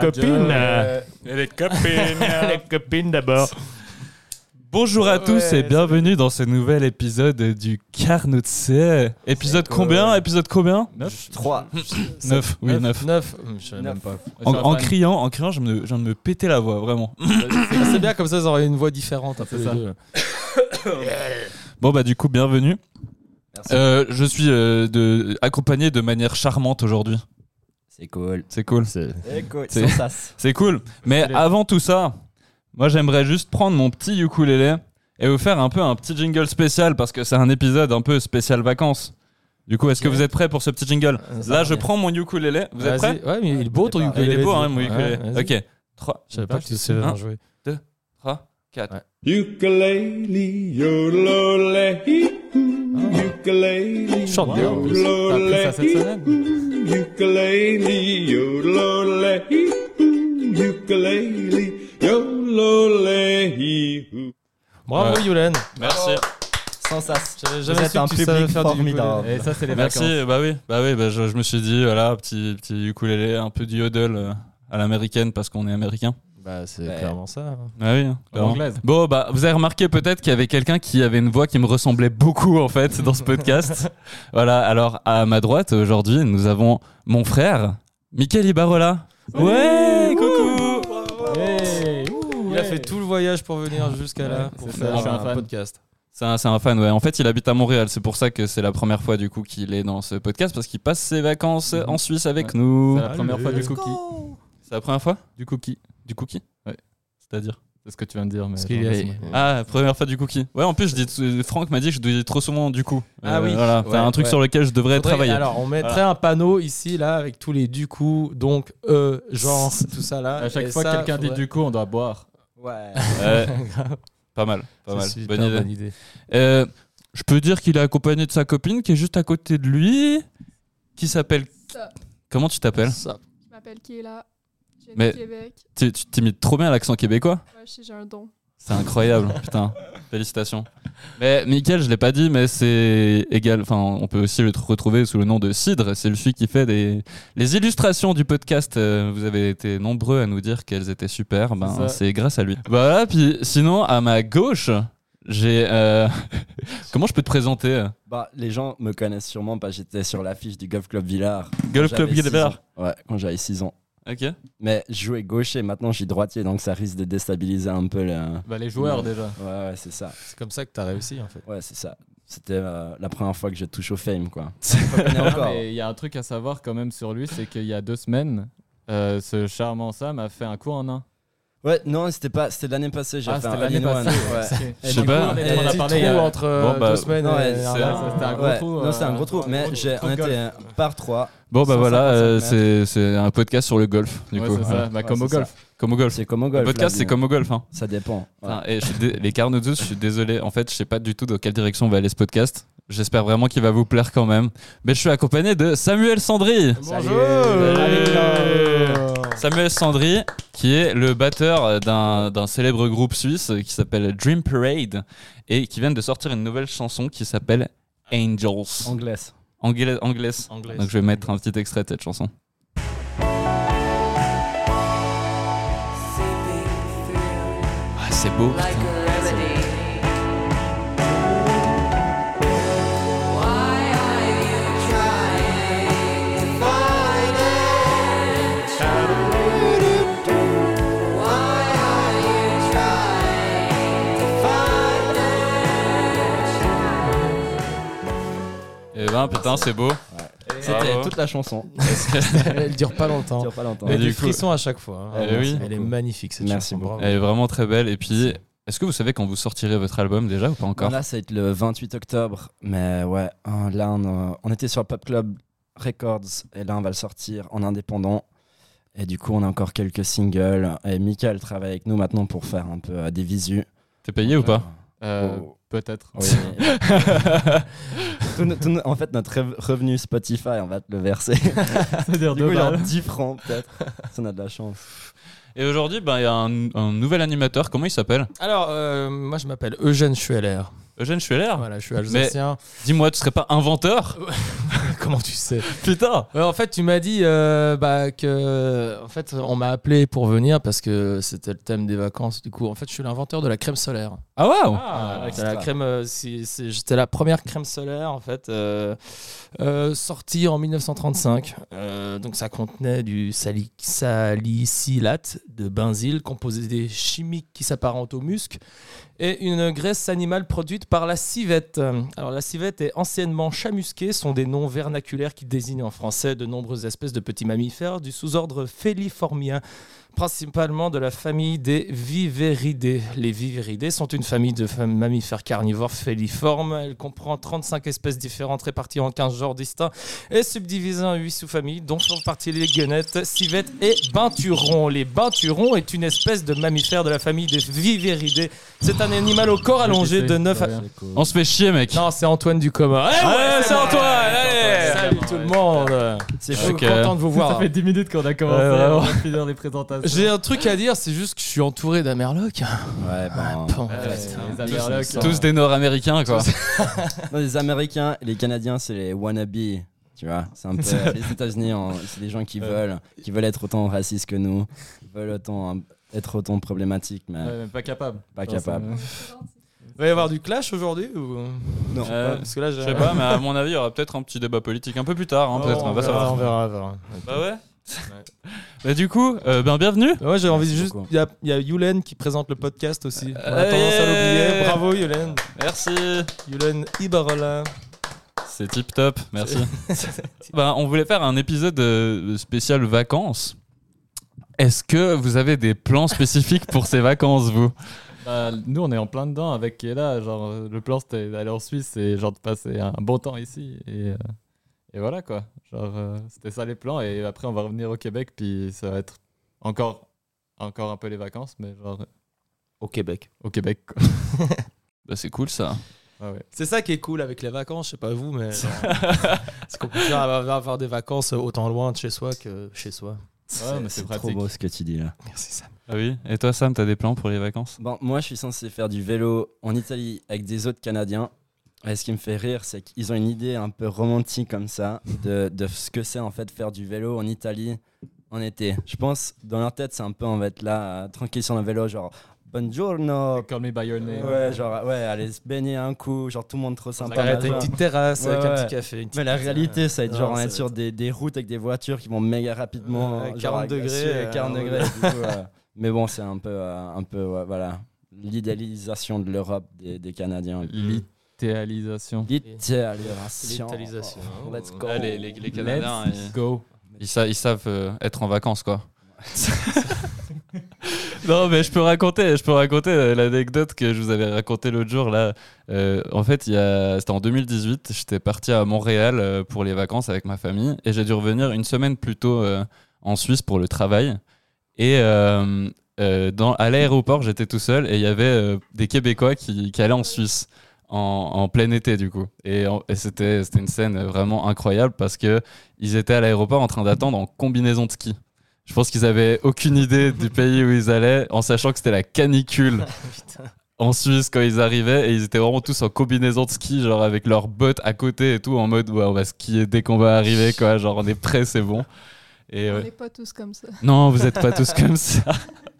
Copines. Et les copines les copines d'abord. Bonjour à tous et bienvenue dans ce nouvel épisode du Carnotse. Épisode combien Épisode combien 3. 9, oui 9. 9 Je sais même pas. En, en criant, en criant, je me, je viens de me péter la voix, vraiment. C'est c'est bien comme ça, ils auraient une voix différente. un peu, ça. Bon bah du coup, bienvenue. Euh, je suis euh, de, accompagné de manière charmante aujourd'hui. C'est cool. C'est cool. C'est cool. C'est- cool. Mais avant tout ça, moi j'aimerais juste prendre mon petit ukulélé et vous faire un peu un petit jingle spécial parce que c'est un épisode un peu spécial vacances. Du coup, est-ce que vous êtes prêts pour ce petit jingle? Ça Là, je prends mon ukulélé. Vous êtes prêts? Ouais, mais il est beau ton ukulélé. Il est beau, hein, mon ukulélé. Ok. 3, Je savais pas que tu savais jouer. 3, 4. Ukulele, yodelole, ukulele, Chante bien en plus. T'as appris ça cette semaine ukulele, yodelole, ukulele, yodelole. Bravo. Yulen. Merci. Sans sas. J'avais jamais su un que tu savais public faire du formidable. ukulélé. Et ça, c'est les Merci. vacances. Bah oui, bah oui, bah je, je me suis dit voilà, petit petit ukulélé, un peu de yodel euh, à l'américaine parce qu'on est américain. Bah, c'est Ouais. clairement ça. hein. Ah oui. hein, En clairement. anglaise. Bon, bah, vous avez remarqué peut-être qu'il y avait quelqu'un qui avait une voix qui me ressemblait beaucoup, en fait, dans ce podcast. voilà, alors, à ma droite, aujourd'hui, nous avons mon frère, Michael Ibarola. Ouais, coucou Hey, Il a fait tout le voyage pour venir jusqu'à là, pour ça, faire un un fan. podcast. C'est un, c'est un fan, ouais. En fait, il habite à Montréal, c'est pour ça que c'est la première fois, du coup, qu'il est dans ce podcast, parce qu'il passe ses vacances en Suisse avec Ouais. nous. C'est la première fois du cookie. C'est la première fois? Du cookie. Du cookie Ouais. C'est-à-dire C'est ce que tu viens de dire. Mais Parce qu'il attends, est- laisse-moi. Ah, première fois du cookie. Ouais, en plus, je dis, euh, Franck m'a dit que je dis trop souvent du coup. Ah oui. Voilà, c'est Ouais, un truc ouais. sur lequel je devrais Faudrait- travailler. Alors, on mettrait un panneau ici, là, avec tous les du coup, donc, euh, genre, tout ça là. À chaque Et fois que quelqu'un dit du coup, on doit boire. Ouais. Pas mal, pas mal. Bonne idée. bonne idée. Euh, je peux dire qu'il est accompagné de sa copine qui est juste à côté de lui, qui s'appelle. Comment tu t'appelles? Ça. Je m'appelle Kéla. Mais- du Québec. Tu tu t'imites trop bien l'accent québécois? Ouais, je sais, j'ai un don. C'est incroyable, putain. Félicitations. Mais Mickaël, je l'ai pas dit, mais c'est égal. Enfin, on peut aussi le tr- retrouver sous le nom de Cidre. C'est celui qui fait des les illustrations du podcast. Euh, vous avez été nombreux à nous dire qu'elles étaient super. C'est Ben, ça. c'est grâce à lui. Voilà. Puis sinon, à ma gauche, j'ai. euh, Comment je peux te présenter? Bah, les gens me connaissent sûrement parce que j'étais sur l'affiche du Golf Club Villard. Golf Club Villard. Ouais, quand j'avais 6 ans. Ok. Mais je jouais gaucher, maintenant je suis droitier, donc ça risque de déstabiliser un peu le. Bah, les joueurs Ouais. déjà. Ouais, ouais, c'est ça. C'est comme ça que t'as réussi, en fait. Ouais, c'est ça. C'était euh, la première fois que je touche au fame, quoi. Il y a un truc à savoir quand même sur lui, c'est qu'il y a deux semaines, euh, ce charmant Sam a fait un cours en un. Ouais, non, c'était pas, c'était l'année passée, j'ai Ah, fait c'était un l'année passée. Ouais. Ok. Je sais pas. On en Et- a parlé. trou euh, entre euh, Bon, bah, deux semaines. ouais, et c'est un un- c'était gros Ouais, trou, non, c'est un gros trou, un mais j'ai, on était par 3. Bon bah voilà, 155 euh, c'est un podcast sur le golf du Ouais, coup. c'est ça. Voilà. Bah, Ouais, comme au c'est golf. Comme au golf. C'est comme au Le golf. podcast là, c'est comme au golf. Hein. Ça dépend. Et je suis dé- les Carnotus, je suis désolé. En fait, je sais pas du tout dans quelle direction va aller ce podcast. J'espère vraiment qu'il va vous plaire quand même. Mais je suis accompagné de Samuel Sandry. Salut. Bonjour. Samuel Sandry, qui est le batteur d'un d'un célèbre groupe suisse qui s'appelle Dream Parade et qui vient de sortir une nouvelle chanson qui s'appelle Angels. Anglaise. Anglaise. anglaise. Anglaise. Donc je vais mettre un petit extrait de cette chanson. Ah, c'est beau. putain. Ben putain, c'est beau. C'était Bravo. toute la chanson. Elle dure pas longtemps. dure pas longtemps. Mais Et du coup- frissons à chaque fois. hein. Eh oui. Elle est magnifique cette Merci chanson. beaucoup. Elle est vraiment très belle. Et puis, est-ce que vous savez quand vous sortirez votre album déjà ou pas encore Là, ça va être le 28 octobre. Mais ouais, hein, là, on, euh, on était sur Pop Club Records. Et là, on va le sortir en indépendant. Et du coup, on a encore quelques singles. Et Michael travaille avec nous maintenant pour faire un peu euh, des visus. T'es payé ou pas Euh, Oh. Peut-être. Oui. En fait, notre rev- revenu Spotify, on va te le verser. C'est-à-dire du coup, genre 10 francs peut-être. Ça, on a de la chance. Et aujourd'hui, ben, il y a un, un nouvel animateur. Comment il s'appelle? Alors, euh, moi, je m'appelle Eugène Schueller. Eugène Schueller Voilà, je suis alsacien. Dis-moi, tu serais pas inventeur Comment tu sais? Putain Ouais, en fait, tu m'as dit euh, bah, que, en fait, on m'a appelé pour venir parce que c'était le thème des vacances. Du coup, en fait, je suis l'inventeur de la crème solaire. Ah waouh Ah, C'est la crème, euh, j'étais la première crème solaire en fait, euh, euh, sortie en 1935. Euh, donc ça contenait du sali- salicylate de benzyle, composé chimiques qui s'apparentent au musc, et une graisse animale produite par la civette. Alors la civette est anciennement chamusquée, sont des noms vernaculaires qui désignent en français de nombreuses espèces de petits mammifères du sous-ordre Feliformia principalement de la famille des Viveridés. Les Viveridés sont une famille de mammifères carnivores féliformes. Elle comprend 35 espèces différentes réparties en 15 genres distincts et subdivisées en 8 sous-familles, dont font partie les guenettes, civettes et binturons. Les binturons est une espèce de mammifère de la famille des Viveridés. C'est un animal au corps allongé de 9 à... On se fait chier, mec. Non, c'est Antoine Ducoma. Eh Ouais, c'est moi. Antoine, allez. Salut tout le monde C'est Je fou. suis Ok. content de vous voir. Ça fait 10 minutes qu'on a commencé va finir les présentations. J'ai un truc à dire, c'est juste que je suis entouré d'amerlocs. Ouais, ben, Bon, Ouais, reste. les Amerlocs, Tous- Tous des Nord-Américains, quoi. non, les Américains les Canadiens, c'est les wannabes. Tu vois, c'est un peu les États-Unis, c'est des gens qui veulent, qui veulent être autant racistes que nous, qui veulent autant être autant problématiques, mais Ouais, mais pas capable. pas capables. ça- Il va y avoir du clash aujourd'hui ou... Non. Euh, Parce que là, Je sais pas, mais à mon avis, il y aura peut-être un petit débat politique un peu plus tard. hein, peut-être, on, savoir. on verra, on verra. Bah ouais. Bah, du coup, euh, ben bienvenue. Ouais, j'ai envie juste. beaucoup. Il y a, il y a Yulen qui présente le podcast aussi. On a Euh, tendance à l'oublier. Bravo Yulen. Merci. Yulen Ibarola. C'est tip top, merci. Ben, on voulait faire un épisode euh, spécial vacances. Est-ce que vous avez des plans spécifiques pour ces vacances, vous? Bah, nous, on est en plein dedans avec Kéla. Genre, euh, le plan, c'était d'aller en Suisse et genre de passer un bon temps ici. Et, euh, et voilà, quoi. Genre, euh, c'était ça les plans. Et après, on va revenir au Québec. Puis ça va être encore, encore un peu les vacances, mais genre Au Québec. au Québec, quoi. Bah, C'est cool ça. Ah ouais. C'est ça qui est cool avec les vacances, je sais pas vous, mais. c'est qu'on peut faire avoir avoir des vacances autant loin de chez soi que chez soi. Ouais, mais c'est c'est trop beau ce que tu dis là. Merci Sam. Ah oui. Et toi, Sam, t'as des plans pour les vacances? Bon, moi, je suis censé faire du vélo en Italie avec des autres Canadiens. Et ce qui me fait rire, c'est qu'ils ont une idée un peu romantique comme ça de, de ce que c'est en fait faire du vélo en Italie en été. Je pense, dans leur tête, c'est un peu on va être là, euh, tranquille sur un vélo, genre Buongiorno. Call me by your name. Ouais, genre, ouais, aller se baigner un coup, genre tout le monde trop sympa. Machin. une petite terrasse Ouais, avec un petit café. une Mais la pizza. réalité, ça va être genre on est sur des, des routes avec des voitures qui vont méga rapidement. Genre 40 avec- degrés, euh, 40 ouais. degrés. du coup, euh, mais bon, c'est un peu, euh, un peu ouais, voilà, l'idéalisation de l'Europe des, des Canadiens. L'idéalisation. L'idéalisation. L'italisation. Let's go. Ah, les, les- Canadiens, Let's ils, go. ils sa- ils savent euh, être en vacances, quoi. non, mais je peux raconter, je peux raconter l'anecdote que je vous avais racontée l'autre jour. Là, Euh, en fait, c'était en 2018. J'étais parti à Montréal euh, pour les vacances avec ma famille et j'ai dû revenir une semaine plus tôt euh, en Suisse pour le travail. Et euh, euh, dans, à l'aéroport, j'étais tout seul et il y avait euh, des Québécois qui, qui allaient en Suisse en, en plein été du coup. Et, et c'était c'était une scène vraiment incroyable parce que ils étaient à l'aéroport en train d'attendre en combinaison de ski. Je pense qu'ils avaient aucune idée du pays où ils allaient, en sachant que c'était la canicule en Suisse quand ils arrivaient et ils étaient vraiment tous en combinaison de ski, genre avec leurs bottes à côté et tout, en mode ouais, on va skier dès qu'on va arriver, quoi. Genre on est prêt, c'est bon. Et On ouais. n'est pas tous comme ça. Non, vous êtes pas tous comme ça.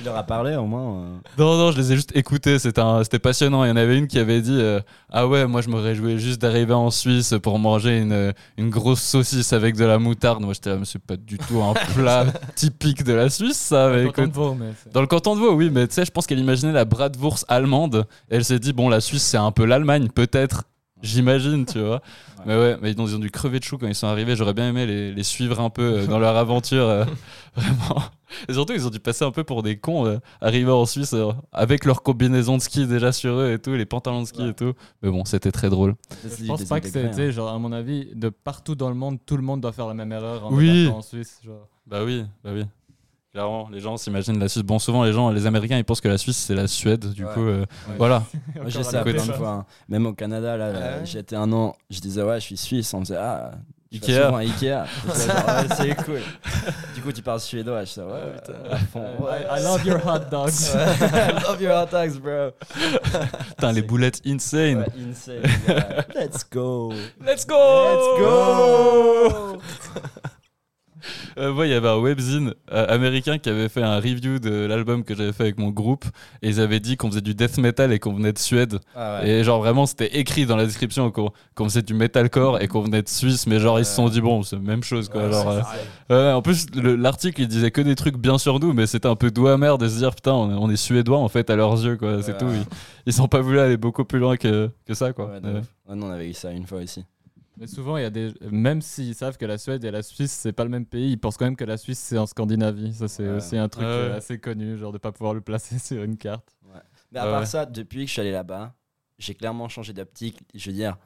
Tu leur as parlé au moins euh. Non, non, je les ai juste écoutés. C'était un- c'était passionnant. Il y en avait une qui avait dit euh, Ah ouais, moi je me réjouis juste d'arriver en Suisse pour manger une, une grosse saucisse avec de la moutarde. Moi j'étais là, mais c'est pas du tout un plat typique de la Suisse, ça. Mais Content écoute, de mais c'est- Dans le canton de Vaud, oui, mais tu sais, je pense qu'elle imaginait la bratwurst allemande. Et elle s'est dit, bon, la Suisse, c'est un peu l'Allemagne, peut-être. J'imagine, tu vois. Mais ouais, mais ils ont, ils ont dû crever de chou quand ils sont arrivés. J'aurais bien aimé les, les suivre un peu euh, dans leur aventure. euh, vraiment. Et surtout, ils ont dû passer un peu pour des cons, euh, arriver en Suisse euh, avec leur combinaison de ski déjà sur eux et tout, les pantalons de ski et tout. Mais bon, c'était très drôle. Je pense pas que tu sais, genre, à mon avis, de partout dans le monde, tout le monde doit faire la même erreur en Oui. en Suisse. Genre. Bah oui, bah oui. Clairement, les gens s'imaginent la Suisse. Bon, souvent, les gens, les Américains, ils pensent que la Suisse, c'est la Suède. Du Ouais. coup, euh, voilà. Moi, j'ai ça plein peu. de fois. hein. Même au Canada, là, Ah ouais j'étais un an, je disais, ouais, je suis suisse. On me disait, ah, Ikea. Ikea. C'est genre, ouais, c'est cool. Du coup, tu parles suédois. Je genre, ouais, à fond. Ouais. I, I love your hot dogs. I love your hot dogs, bro. Putain, les boulettes insane. Ouais, insane. yeah. Let's go. Let's go Let's go. Euh, moi, il y avait un webzine euh, américain qui avait fait un review de l'album que j'avais fait avec mon groupe. Et ils avaient dit qu'on faisait du death metal et qu'on venait de Suède. Ah ouais. Et genre, vraiment, c'était écrit dans la description qu'on qu'on faisait du metalcore et qu'on venait de Suisse. Mais genre, ils se sont dit, bon, c'est la même chose, quoi. Ouais, genre, c'est euh, en plus, le- l'article, il disait que des trucs bien sur nous, mais c'était un peu doux amer de se dire, putain, on est, on est suédois, en fait, à leurs yeux, quoi. C'est tout. Ils, ils sont pas voulu aller beaucoup plus loin que, que ça, quoi. Ouais, nous, on avait eu ça une fois aussi. Mais souvent, il y a des. Même s'ils savent que la Suède et la Suisse, c'est pas le même pays, ils pensent quand même que la Suisse, c'est en Scandinavie. Ça, c'est Ouais. aussi un truc Ouais. euh, assez connu, genre de pas pouvoir le placer sur une carte. Mais à Ouais, part ça, depuis que je suis allé là-bas, j'ai clairement changé d'optique. Je veux dire,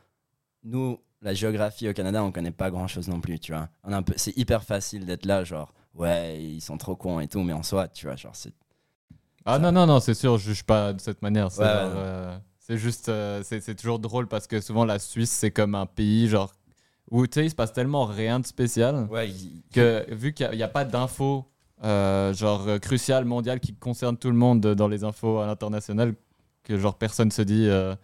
nous, la géographie au Canada, on connaît pas grand-chose non plus, tu vois. On a un peu, c'est hyper facile d'être là, genre, ouais, ils sont trop cons et tout, mais en soi, tu vois, genre, c'est. Ah non, non, non, c'est sûr, je juge pas de cette manière. C'est Ouais, genre, ouais. euh, c'est juste. euh, c'est c'est toujours drôle parce que souvent, la Suisse, c'est comme un pays, genre. Où tu sais, il se passe tellement rien de spécial Ouais, que vu qu'il n'y a, pas d'infos, euh, genre euh, cruciales, mondiales, qui concernent tout le monde dans les infos à l'international, que genre personne se dit. euh,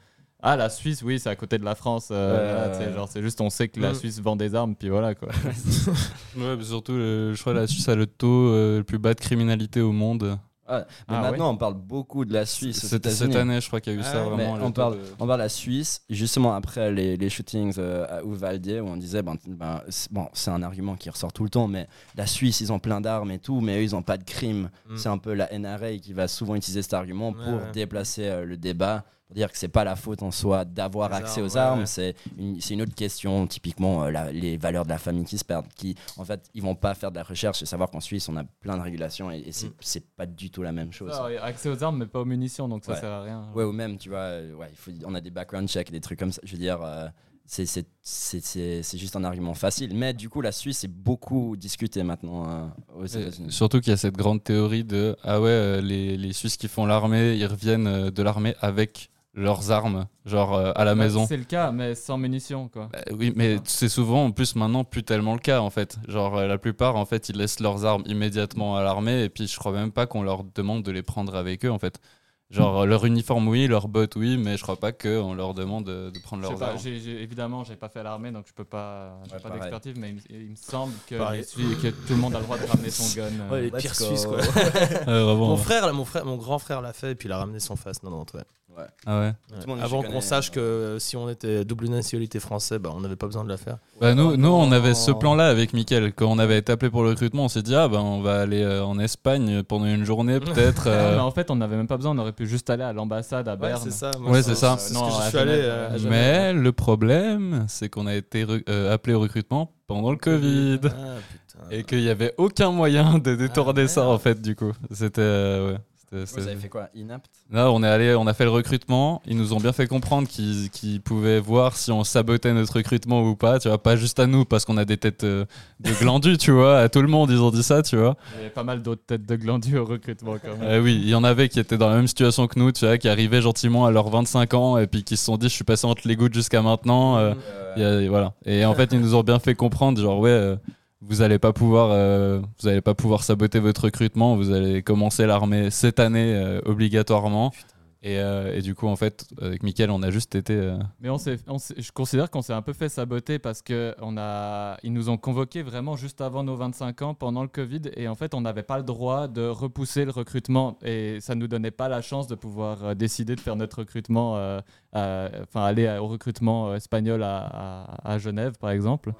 ah, la Suisse, oui, c'est à côté de la France. euh, voilà, genre, c'est juste, on sait que la Mm. Suisse vend des armes, puis voilà, quoi. Ouais, surtout, je crois que la Suisse a le taux euh, le plus bas de criminalité au monde. Ah, mais Ah, maintenant, on parle beaucoup de la Suisse. États-Unis. cette année, je crois qu'il y a eu Ah ça ouais, vraiment. on parle- de- On parle de la Suisse, justement après les, les shootings euh, à Uvalde, où on disait, ben, ben, c'est- bon, c'est un argument qui ressort tout le temps, mais la Suisse, ils ont plein d'armes et tout, mais eux, ils n'ont pas de crime. Mm. C'est un peu la NRA qui va souvent utiliser cet argument Ouais, pour ouais. déplacer euh, le débat, pour dire que c'est pas la faute en soi d'avoir accès aux ouais, armes, ouais. c'est une, c'est une autre question, typiquement euh, la- les valeurs de la famille qui se perdent, qui en fait, ils vont pas faire de la recherche et savoir qu'en Suisse, on a plein de régulations et, et c'est Mm. c'est pas du tout la même chose. Ça, accès aux armes, mais pas aux munitions, donc ça Ouais. sert à rien. Ouais, ou même, tu vois, euh, ouais, il faut, on a des background checks, des trucs comme ça. Je veux dire, euh, c'est- c'est c'est- c'est- c'est juste un argument facile. Mais du coup, la Suisse est beaucoup discutée maintenant euh, aux États-Unis. Surtout qu'il y a cette grande théorie de ah ouais euh, les, les Suisses qui font l'armée ils reviennent euh, de l'armée avec leurs armes genre euh, à la Bah, maison C'est le cas, mais sans munitions, quoi. Bah oui mais c'est souvent en plus maintenant plus tellement le cas en fait genre euh, la plupart en fait ils laissent leurs armes immédiatement à l'armée et puis je crois même pas qu'on leur demande de les prendre avec eux en fait genre euh, leur uniforme oui leurs bottes oui mais je crois pas qu'on leur demande de, de prendre Je sais leurs pas, armes j'ai- j'ai- évidemment, j'ai pas fait l'armée, donc je peux pas, j'ai Ouais, pas d'expertise, mais il, me- il me semble que, tout le monde a le droit de ramener son gun. euh. Ouais, les pires. Suisses, quoi. Ouais, vraiment, mon, ouais. frère, mon, frère, mon grand frère l'a fait et puis il a ramené son face 90. Ouais. Ah ouais Ouais. Avant qu'on sache euh, que si on était double nationalité français, bah, on n'avait pas besoin de la faire. Bah, nous, nous, on avait ce non. plan-là avec Mickaël. Quand on avait été appelé pour le recrutement, on s'est dit, ah ben, on va aller euh, en Espagne pendant une journée, peut-être. Euh, mais en fait, on n'avait même pas besoin, on aurait pu juste aller à l'ambassade à Ouais, Berne. c'est ça. Ouais, c'est ça. C'est ce Non, que à je suis Genève, allé ouais. euh, à Genève. Mais le problème, c'est qu'on a été euh, appelé au recrutement pendant le Covid. Ah. Et qu'il n'y avait aucun moyen de détourner Ah, ça, merde. en fait, du coup. C'était. euh, ouais. C'était- Vous avez fait quoi Inapte Là, on est allé, on a fait le recrutement. Ils nous ont bien fait comprendre qu'ils pouvaient voir si on sabotait notre recrutement ou pas. Tu vois, pas juste à nous parce qu'on a des têtes euh, de glandus, tu vois. À tout le monde, ils ont dit ça, tu vois. Il y avait pas mal d'autres têtes de glandus au recrutement quand même. Euh, oui, il y en avait qui étaient dans la même situation que nous, tu vois, qui arrivaient gentiment à leurs 25 ans et puis qui se sont dit, je suis passé entre les gouttes jusqu'à maintenant. euh, y a- voilà. Et en fait, ils nous ont bien fait comprendre, genre ouais, euh, vous allez pas pouvoir, euh, vous allez pas pouvoir saboter votre recrutement. Vous allez commencer l'armée cette année euh, obligatoirement. Et, euh, et du coup, en fait, avec Mickaël, on a juste été. euh, Mais on s'est, je considère qu'on s'est un peu fait saboter parce que on a, ils nous ont convoqués vraiment juste avant nos 25 ans pendant le Covid et en fait on n'avait pas le droit de repousser le recrutement et ça nous donnait pas la chance de pouvoir euh, décider de faire notre recrutement, euh, enfin aller au recrutement espagnol à, à- à Genève par exemple.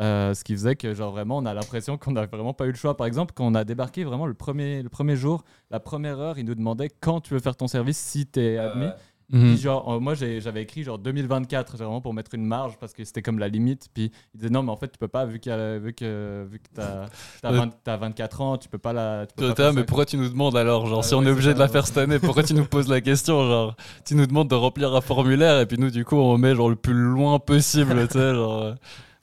Euh, ce qui faisait que genre vraiment on a l'impression qu'on n'a vraiment pas eu le choix. Par exemple, quand on a débarqué vraiment le premier, le premier jour, la première heure, ils nous demandaient quand tu veux faire ton service si tu es admis. Mhm. Puis genre, euh, moi j'avais écrit genre 2024, c'est vraiment pour mettre une marge parce que c'était comme la limite. Puis il disait non, mais en fait tu peux pas vu, qu'il y a- vu que, vu que t'as as, Ouais. 24 ans, tu peux pas la. Tu peux pas mais ça. pourquoi tu nous demandes alors Genre, Ouais, si on est obligé ça, de la ouais. faire cette année, pourquoi tu nous poses la question Genre, tu nous demandes de remplir un formulaire et puis nous, du coup, on met genre le plus loin possible, tu sais, genre.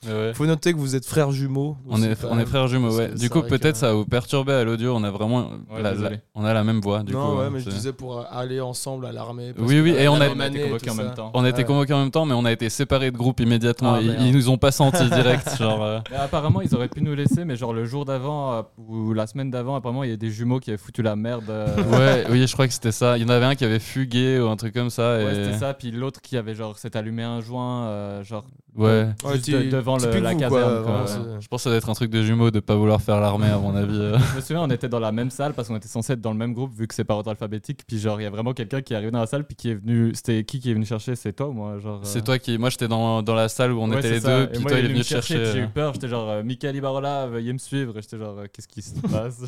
Ouais. Faut noter que vous êtes frères jumeaux. On est, on est frères jumeaux, ouais. Du coup, peut-être ça va vous perturber à l'audio. On a vraiment. Ouais, la- on a la même voix. Du non, coup, ouais, euh, mais je disais pour aller ensemble à l'armée. Oui, oui, et on a- même on a été convoqués en même temps. On a été convoqués en même temps, mais on a été séparés de groupe immédiatement. Ah, ils, ils nous ont pas sentis direct. genre, euh, Mais apparemment, ils auraient pu nous laisser, mais genre le jour d'avant euh, ou la semaine d'avant, apparemment, il y a des jumeaux qui avaient foutu la merde. euh, Ouais, oui, je crois que c'était ça. Il y en avait un qui avait fugué ou un truc comme ça. Ouais, c'était ça. Puis l'autre qui avait genre s'est allumé un joint, genre Ouais. Ouais, de- devant le- la caserne. quoi, quoi, vraiment, ouais. c'est- Je pense que ça doit être un truc de jumeaux de pas vouloir faire l'armée, à mon avis. euh. Je me souviens, on était dans la même salle parce qu'on était censé être dans le même groupe vu que c'est par ordre alphabétique. Puis genre, il y a vraiment quelqu'un qui est arrivé dans la salle puis qui est venu. C'était qui qui est venu chercher? C'est toi ou moi genre, C'est euh, toi qui. Moi, j'étais dans, dans la salle où on ouais, était les ça. deux, Et puis moi, toi, il est me venu chercher. puis J'ai eu euh. peur. J'étais genre, euh, Michael Ibarola, veuillez me suivre. Et J'étais genre, qu'est-ce qui se passe.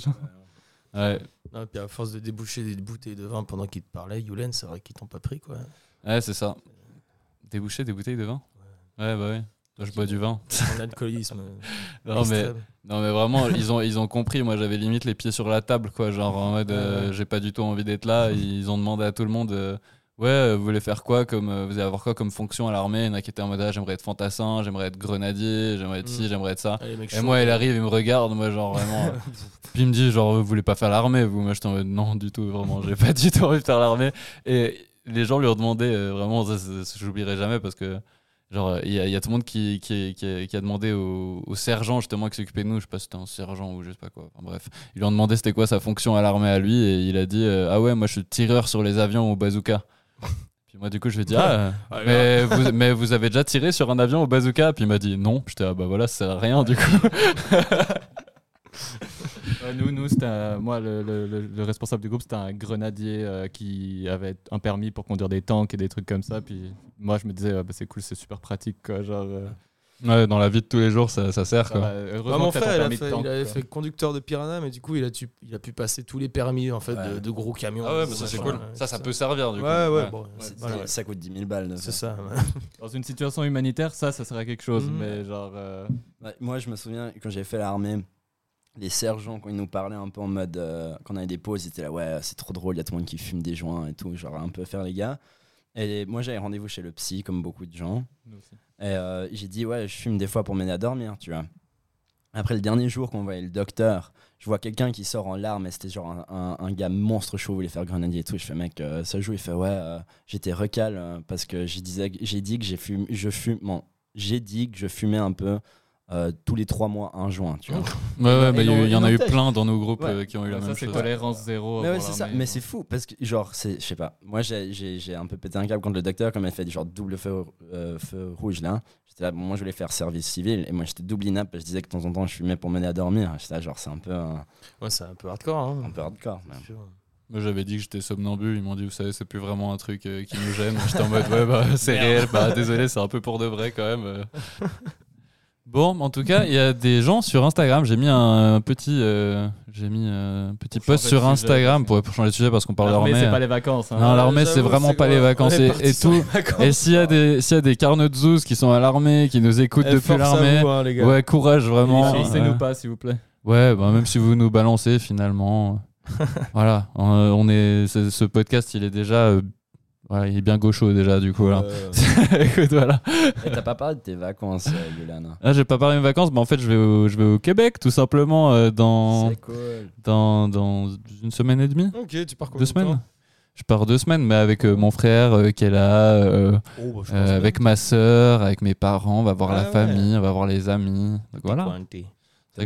Ouais. Non, puis à force de déboucher des bouteilles de vin pendant qu'ils te parlaient, Yulen, c'est vrai qu'ils t'ont pas pris, quoi. Ouais, c'est ça. Déboucher des bouteilles de vin? Ouais, bah ouais. Toi, je bois du vin. Son alcoolisme. Non, mais, non, mais vraiment, ils ont, ils ont compris. Moi, j'avais limite les pieds sur la table, quoi. Genre, en mode, euh, Ouais, j'ai pas du tout envie d'être là. Ils ont demandé à tout le monde. euh, Ouais, euh, vous voulez faire quoi comme euh, vous allez avoir quoi comme fonction à l'armée? Il y en a qui étaient en mode ah, j'aimerais être fantassin, j'aimerais être grenadier, j'aimerais être ci, Mm. j'aimerais être ça. Et moi, il arrive, il me regarde, moi, genre vraiment. euh, Puis il me dit, genre, vous voulez pas faire l'armée, vous? Moi, j'étais en mode, non, du tout, vraiment, j'ai pas du tout envie de faire l'armée. Et les gens lui ont demandé, euh, vraiment, ça, ça, ça, j'oublierai jamais parce que, genre, il y, a- il y a tout le monde qui, qui, qui, qui a demandé au, au sergent, justement, qui s'occupait de nous, je sais pas si c'était un sergent ou je sais pas quoi, enfin, bref. Ils lui ont demandé c'était quoi sa fonction à l'armée à lui, et il a dit, euh, ah ouais, moi, je suis tireur sur les avions au bazooka. Puis moi, du coup, je lui ai dit, ah, Ouais, mais, vous, mais vous avez déjà tiré sur un avion au bazooka? Puis il m'a dit, non. J'étais, ah bah voilà, ça sert à rien, du coup. Ouais, nous, nous c'était un- moi, le, le- le- le responsable du groupe, c'était un grenadier euh, qui avait un permis pour conduire des tanks et des trucs comme ça. Puis moi, je me disais, ah, bah, c'est cool, c'est super pratique. Quoi, genre, euh, Ouais, dans la vie de tous les jours, ça, ça sert, quoi. va. Ah, heureusement mon frère, il, a fait, tank, il avait quoi. fait conducteur de Piranha, mais du coup, il a, tu- il a pu passer tous les permis en fait, Ouais. de, de gros camions. Ah ouais, bah ça c'est cool. Ça, peut servir, du coup. Ouais, ouais, Ouais. bon, C'est- voilà. Ça coûte 10 000 balles. c'est ça. Dans une situation humanitaire, ça, ça serait quelque chose. Mhm. Mais genre. euh, Ouais, moi, je me souviens quand j'ai fait l'armée, les sergents, quand ils nous parlaient un peu en mode. euh, quand on avait des pauses, ils étaient là, ouais, c'est trop drôle, il y a tout le monde qui fume des joints et tout, genre un peu faire les gars. Et moi, j'avais rendez-vous chez le psy, comme beaucoup de gens. aussi. Et euh, j'ai dit, ouais, je fume des fois pour m'aider à dormir, tu vois. Après le dernier jour qu'on voyait le docteur, je vois quelqu'un qui sort en larmes et c'était genre un, un- un gars monstre chaud, il voulait faire grenadier et tout. Je fais, mec, euh, ça joue. Il fait, ouais, euh, j'étais recal parce que j'ai dit que j'ai fumé, je fume, bon, j'ai dit que je fumais un peu euh, tous les trois mois un joint, tu vois. Ouais, ouais, bah, il y en a eu plein dans nos groupes Ouais. euh, qui ont eu la ça, même c'est chose. tolérance zéro. Mais ouais, c'est ça. Mais c'est fou parce que, genre, c'est, je sais pas. Moi, j'ai, un peu pété un câble contre le docteur, comme il a fait du genre double feu, euh, feu rouge là. J'étais là, bon, moi, je voulais faire service civil et moi, j'étais double inap. Je disais que de temps en temps, je fumais pour m'aider à dormir. J'étais là, genre, c'est un peu, Ouais, c'est un peu hardcore. Hein. un peu hardcore. C'est sûr. Moi, j'avais dit que j'étais somnambule. Ils m'ont dit, vous savez, c'est plus vraiment un truc euh, qui nous gêne. J'étais en mode, ouais, bah, c'est réel. Bah, désolé, c'est un peu pour de vrai quand même. euh. Bon, en tout cas, il y a des gens sur Instagram. J'ai mis un petit, euh, j'ai mis un petit Pour post sur Instagram pour, pour changer de sujet parce qu'on parle L'armée, d'armée. c'est pas les vacances. hein. Non, l'armée, c'est vraiment pas quoi. les vacances et, tout. vacances. Et s'il y a des, s'il y a des carnot zouz qui sont à l'armée, qui nous écoutent Eh, depuis l'armée, hein, les gars. ouais, courage vraiment. Finissez-nous Ouais. pas, s'il vous plaît. Ouais, bah, même si vous nous balancez finalement. euh, voilà, on, on est, ce, ce podcast, il est déjà, voilà, il est bien gaucho déjà du coup. Là. Écoute, voilà. Et t'as pas parlé de tes vacances, euh, Yulan Ah, j'ai pas parlé de mes vacances, mais en fait, je vais au, je vais au Québec tout simplement euh, dans, cool. dans, dans une semaine et demie, ok, tu pars combien deux semaines. Je pars deux semaines, mais avec euh, mon frère euh, qui est là, euh, Oh, bah, euh, avec ma sœur, avec mes parents, on va voir Ah la ouais. famille, on va voir les amis. Donc voilà. Pointé.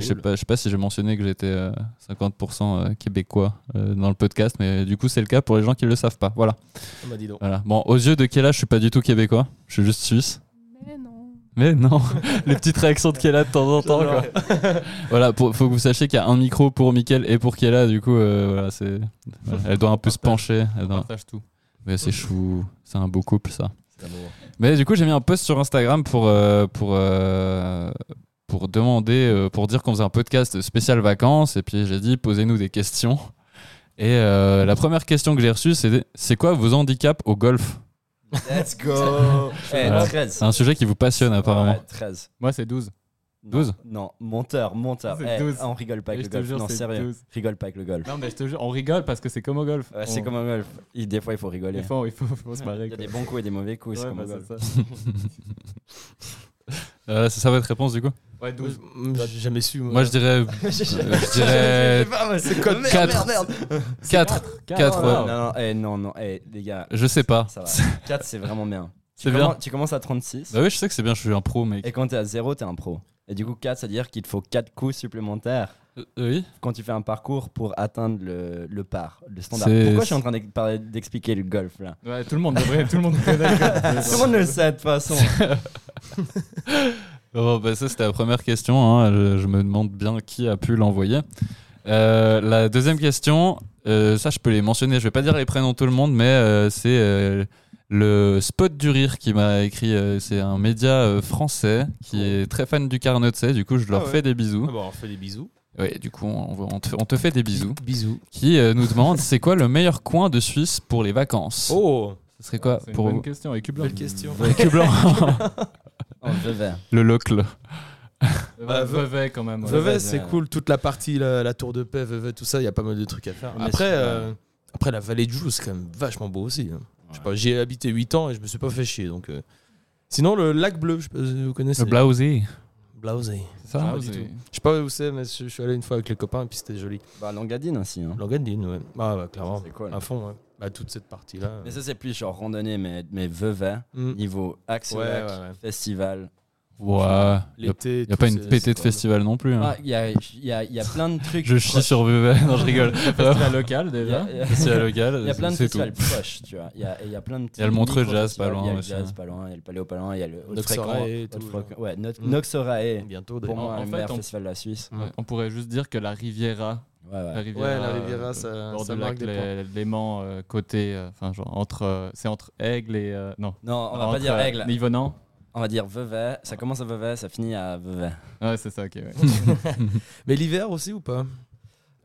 Je sais pas, je sais pas si j'ai mentionné que j'étais euh, 50% euh, québécois euh, dans le podcast, mais du coup c'est le cas pour les gens qui le savent pas. Voilà. Ah bah, dis donc. voilà. Bon, aux yeux de Kella, je suis pas du tout québécois, je suis juste suisse. Mais non. Mais non, les petites réactions de Kella de temps en temps. Quoi. voilà, pour, faut que vous sachiez qu'il y a un micro pour Mickaël et pour Kella, du coup, euh, voilà, c'est, voilà, elle doit un peu se pencher. Elle On doit- partage tout. Mais c'est chou, c'est un beau couple ça. Mais du coup, j'ai mis un post sur Instagram pour, euh, pour, euh, pour demander, euh, pour dire qu'on faisait un podcast spécial vacances. Et puis j'ai dit, posez-nous des questions. Et euh, la première question que j'ai reçue, c'est c'est quoi vos handicaps au golf? Let's go Eh, Voilà. 13. C'est un sujet qui vous passionne apparemment. Ouais, 13. Moi, c'est 12. Non, 12? Non, monteur, monteur. Eh, 12. on rigole pas avec le golf. jure, non, sérieux. 12. Rigole pas avec le golf. Non, mais je te jure, on rigole parce que c'est comme au golf. Ouais, c'est On- comme un golf. Il- Des fois, il faut rigoler. Des fois, il faut, faut se Il marrer. y a des bons coups et des mauvais coups, c'est comme bah, golf. ça. Euh, c'est ça votre réponse du coup Ouais, 12. Moi, J'ai jamais su. Moi je dirais. euh, je dirais. C'est quoi Quatre. 4. 4, non, ouais. non, non, eh, non, non, eh, les gars, Je sais pas. ça va. 4, c'est vraiment bien. C'est Tu bien. commen- Tu commences à 36. Bah oui, je sais que c'est bien, je suis un pro, mec. Et quand t'es à 0, t'es un pro. Et du coup, 4, ça veut dire qu'il te faut 4 coups supplémentaires Euh, oui quand tu fais un parcours pour atteindre le, le par, le standard. Pourquoi je suis en train d'expliquer le golf là? Ouais, tout le monde devrait, tout le monde connaît. Tout le monde le sait de toute façon. Bon, bah, ça, c'était la première question. hein. Je, je me demande bien qui a pu l'envoyer. Euh, la deuxième question, euh, ça, je peux les mentionner. Je vais pas dire les prénoms de tout le monde, mais euh, c'est euh, le Spot du Rire qui m'a écrit. euh, c'est un média euh, français qui est très fan du Carnotset. Du coup, je leur Ah ouais. fais des bisous. Ah bon, on fait des bisous. Ouais, du coup, on, on te, on te fait des bisous. Bisous. Qui euh, nous demande c'est quoi le meilleur coin de Suisse pour les vacances? Oh Ce serait quoi C'est une pour bonne vous? question, avec Blanc. Belle question. Avec blanc. Oh, le locle. Bah, Vevey quand même. ouais. Vevey, c'est ouais. cool. Toute la partie, la, la tour de paix, Vevey, tout ça, il y a pas mal de trucs à faire. Mais Après, euh, après la vallée de Joux, c'est quand même vachement beau aussi. hein. Je sais pas, J'y ai habité 8 ans et je me suis pas fait chier. Donc, euh. Sinon, le lac bleu, je sais pas si vous connaissez. Le Blausé. Blausé. Ça Ah, Pas du c'est- tout. Je sais pas où c'est, mais je je suis allé une fois avec les copains et puis c'était joli. Bah, Langadine aussi. Hein. Langadine, ouais. Ah, bah, clairement. C'est cool. À fond, ouais. Bah, toute cette partie-là. Mais ça, c'est plus genre randonnée, mais, mais Vevey, Mm. niveau axe Ouais, lac, ouais, ouais. festival. Ouais. Il n'y a, pas une pétée de festival non plus. hein. Ah, Il y, a, il y, a, il y a plein de trucs. Je chie sur Vevey. non, je rigole. Festival local Il y déjà. a, il y a- Festival local. il y a plein de festivals proches, tu vois. Il y a, il y a plein de Il y a le Montreux Jazz pas loin Il y a le jazz hein. pas loin, il y a le Paléo pas loin, il y a le Noxorae. Ouais, Mm. Noxorae. Bientôt, Pour moi, En le fait, meilleur on- festival de la Suisse. On pourrait juste dire que la Riviera. Ouais, ouais. La Riviera, Ouais, la Riviera, euh, ça- bord ça du marque Léman, euh, côté. euh, Enfin, genre, entre. euh, c'est entre Aigle et. euh, non. Non, on va Entre, pas dire euh, Aigle. Yvonand. On va dire Vevey. Ça commence à Vevey, ça finit à Vevey. Ouais, c'est ça, ok. ouais. Mais l'hiver aussi ou pas?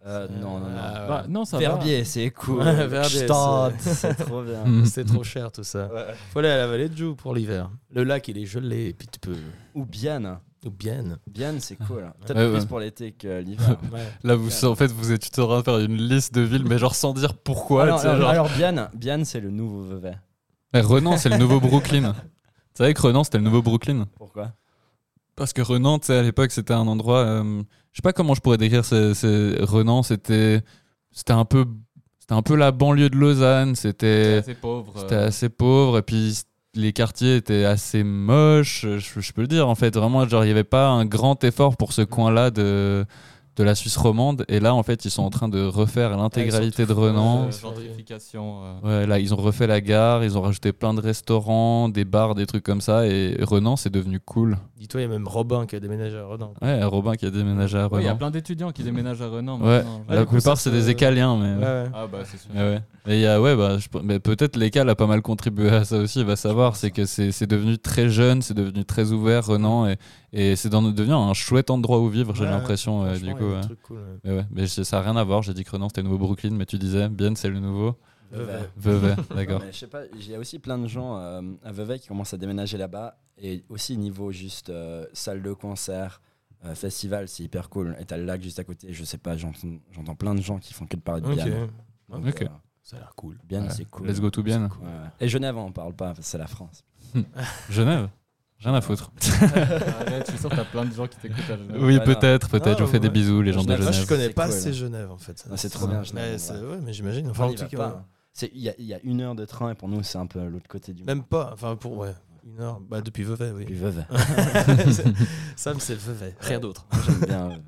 Euh, non, non, non. Ah, ouais. Bah, non, ça. Verbier, c'est cool. Ouais, Verbier, c'est trop bien. C'est trop cher tout ça. Faut aller à la vallée de Joux pour l'hiver. Le lac il est gelé et puis tu peux. Ou Bienne. Ou bien. Bienne, c'est cool. Peut-être Ouais, plus ouais. pour l'été que l'hiver. Là, vous, en fait, vous êtes en train de faire une liste de villes, mais genre sans dire pourquoi. alors, alors, genre- alors, Bienne, Bienne c'est le nouveau Vevey. Mais Renan, c'est le nouveau Brooklyn. Tu savais que Renan, c'était le nouveau Brooklyn Pourquoi? Parce que Renan, tu sais, à l'époque, c'était un endroit. euh, je sais pas comment je pourrais décrire. c'est- c'est- Renan, c'était, c'était un peu, c'était un peu la banlieue de Lausanne. C'est C'était, assez pauvre. c'était assez pauvre et puis les quartiers étaient assez moches. Je, je peux le dire en fait. Vraiment, genre, il y avait pas un grand effort pour ce coin-là de de la Suisse romande. Et là, en fait, ils sont en train de refaire l'intégralité de Renan. euh, gentrification. euh. Ouais, là, ils ont refait la gare, ils ont rajouté plein de restaurants, des bars, des trucs comme ça. Et Renan, c'est devenu cool. Dis-toi, il y a même Robin qui a déménagé à Renan. Ouais, Robin qui a déménagé à Ouais, Il y a Renan. plein d'étudiants qui déménagent à Renan. Ouais, la plupart, c'est des écaliens, mais. Ouais, ouais. Ah, bah, c'est sûr. Ouais, ouais. Et il y a, ouais, bah, je- mais peut-être l'écale a pas mal contribué à ça aussi, il va savoir. C'est que c'est c'est devenu très jeune, c'est devenu très ouvert, Renan, et, et c'est dans- devenu un chouette endroit où vivre, j'ai Ouais, l'impression, euh, du coup. Ouais. cool. Mais ouais, mais ça n'a rien à voir, j'ai dit que Renan c'était le nouveau Brooklyn, mais tu disais, bien c'est le nouveau. Vevey. Vevey, d'accord. Je sais pas, il y a aussi plein de gens euh, à Vevey qui commencent à déménager là-bas. Et aussi niveau juste euh, salle de concert, euh, festival, c'est hyper cool. Et t'as le lac juste à côté. Je sais pas, j'entends j'entends plein de gens qui font que de parler de Ok. Bienne. Ok. Ok. euh, Ça a l'air cool. Bienne, Ouais. c'est cool. Let's go to bien. Et Genève, on en parle pas, c'est la France. Genève Rien à foutre. Arrête, je suis sûr que t'as plein de gens qui t'écoutent à Genève. Oui, Voilà. peut-être, peut-être. Je vous fais des bisous, les gens de Genève, Moi, je connais C'est pas cool. assez Genève en fait. Ah, c'est trop bien, Genève, Mais c'est- ouais, mais j'imagine. Enfin, en tout cas. C'est- Il y, a- il y a une heure de train et pour nous, c'est un peu l'autre côté du monde. même pas. Enfin, pour ouais, une heure. Bah, depuis Vevey, oui. Puis Vevey. Sam, c'est Vevey. Rien d'autre. J'aime bien Vevey.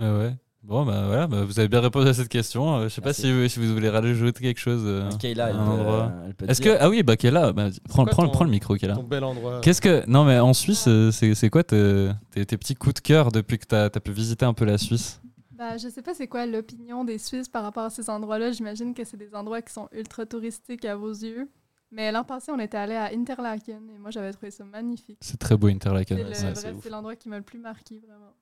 Ah ouais. Bon, bah voilà, bah, vous avez bien répondu à cette question. Euh, je sais pas si, vous- si vous voulez rajouter quelque chose. euh, Kayla, elle endroit. elle peut Est-ce que. Ah oui, bah Kayla, bah, prends, prends, ton- prends le micro, Kayla. Ton bel endroit? Qu'est-ce que. Non, mais en Suisse, euh, c'est c'est quoi tes, tes, tes petits coups de cœur depuis que tu as, pu visiter un peu la Suisse? Bah, je sais pas c'est quoi l'opinion des Suisses par rapport à ces endroits-là. J'imagine que c'est des endroits qui sont ultra touristiques à vos yeux. Mais l'an passé, on était allé à Interlaken et moi, j'avais trouvé ça magnifique. C'est très beau, Interlaken. C'est le- Ouais, c'est bref, ouf. c'est l'endroit qui m'a le plus marqué, vraiment.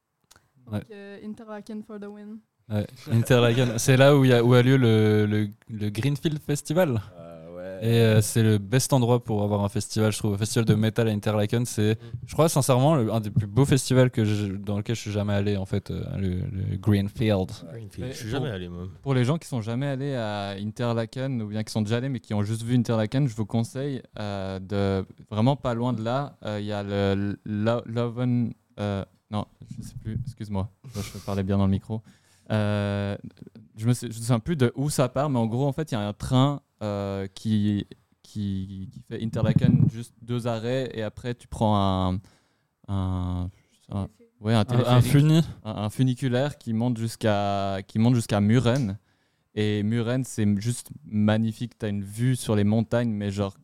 Donc, euh, Interlaken for the win. Ouais. Interlaken, c'est là où, il y a, où a lieu le, le, le Greenfield Festival. Euh, ouais. Et euh, c'est le best endroit pour avoir un festival, je trouve. Un festival de métal à Interlaken, c'est, je crois sincèrement, le- un des plus beaux festivals que je- dans lequel je suis jamais allé, en fait, euh, le, le Greenfield. Je suis jamais allé, moi. Pour les gens qui sont jamais allés à Interlaken ou bien qui sont déjà allés mais qui ont juste vu Interlaken, je vous conseille euh, de vraiment pas loin de là, euh, il y a le Lo- Loven. Non, je sais plus. Excuse-moi, je parlais bien dans le micro. Euh, je me sais, je me souviens plus de où ça part, mais en gros, en fait, il y a un train euh, qui, qui qui fait Interlaken juste deux arrêts et après tu prends un un, un- ouais, un funi. funiculaire qui monte jusqu'à qui monte jusqu'à Muren et Muren c'est juste magnifique tu as une vue sur les montagnes mais genre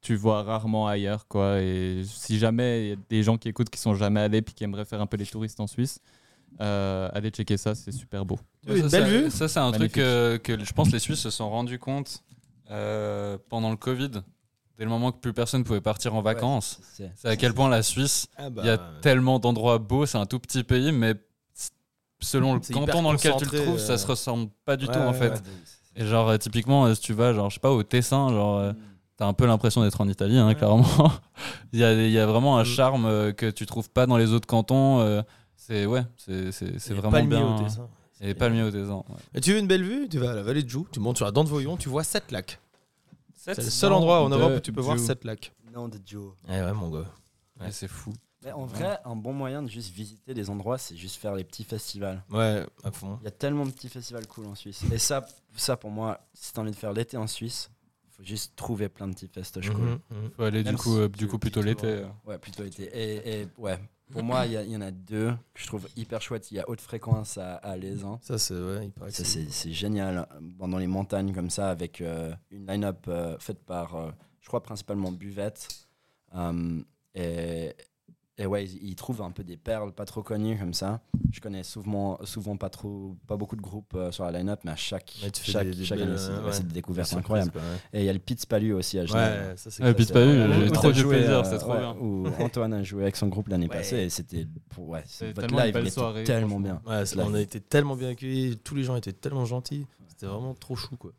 tu vois rarement ailleurs quoi et si jamais il y a des gens qui écoutent qui sont jamais allés puis qui aimeraient faire un peu les touristes en Suisse euh, allez checker ça c'est super beau Oui, une ça, belle ça- vue. Ça, c'est un Magnifique. truc euh, que je pense les Suisses se sont rendus compte euh, pendant le Covid. Dès le moment que plus personne pouvait partir en vacances. C'est- C'est à quel point la Suisse, Ah bah, il y a tellement d'endroits beaux, c'est un tout petit pays, mais selon le canton dans lequel tu le trouves, ça euh. se ressemble pas du Ouais, tout en fait. ouais. Et genre, typiquement, si tu vas, genre, je sais pas, au Tessin, genre, euh, Mm. T'as un peu l'impression d'être en Italie, hein, Ouais. clairement. il, y a, il y a vraiment un Mm. charme euh, que tu trouves pas dans les autres cantons. euh, c'est ouais, c'est vraiment Palmier bien. au Tessin. Et pas le mieux au Tessin. ouais. Et tu veux une belle vue? Tu vas à la vallée de Joux, tu montes sur la dent de Voyon, tu vois sept lacs. C'est le seul endroit en Europe où tu peux voir Joux. sept lacs. Non, de Joe. Eh ouais, mon gars. Ouais, c'est fou. Mais en vrai, un bon moyen de juste visiter des endroits, c'est juste faire les petits festivals. Ouais, à fond. Il y a tellement de petits festivals cool en Suisse. Et ça, ça pour moi, si t'as envie de faire l'été en Suisse, faut juste trouver plein de petits festoches cool. Mhm, mhm. Faut aller du Même coup, si euh, du coup plutôt l'été. un- euh. Ouais, plutôt été. Et, et ouais, pour moi, il y, en a deux que je trouve hyper chouettes. Il y a haute fréquence à, à Lézan. Ça, c'est ouais, Ça, c'est- génial. Bon, Dans les montagnes comme ça, avec euh, une line-up euh, faite par, euh, je crois, principalement Buvette. Et, et ouais, ils, ils trouvent un peu des perles pas trop connues comme ça. Je connais souvent, souvent pas, trop, pas beaucoup de groupes euh, sur la line-up, mais à chaque, Ouais, chaque, des- des chaque année, c'est euh, ouais, ouais, c'est des découvertes incroyables. quoi, ouais. Et il y a le Pitts Palu aussi à Genève. Ouais, ça c'est Ouais, classe, Pete Palu, ouais. j'ai trop du plaisir, euh, c'était trop ouais, bien. Où Antoine a joué avec son groupe l'année Ouais. passée et c'était ouais, C'était votre live était soirée, tellement bien. Ouais, c'est- on a été tellement bien accueillis, tous les gens étaient tellement gentils. C'était vraiment trop chou, quoi.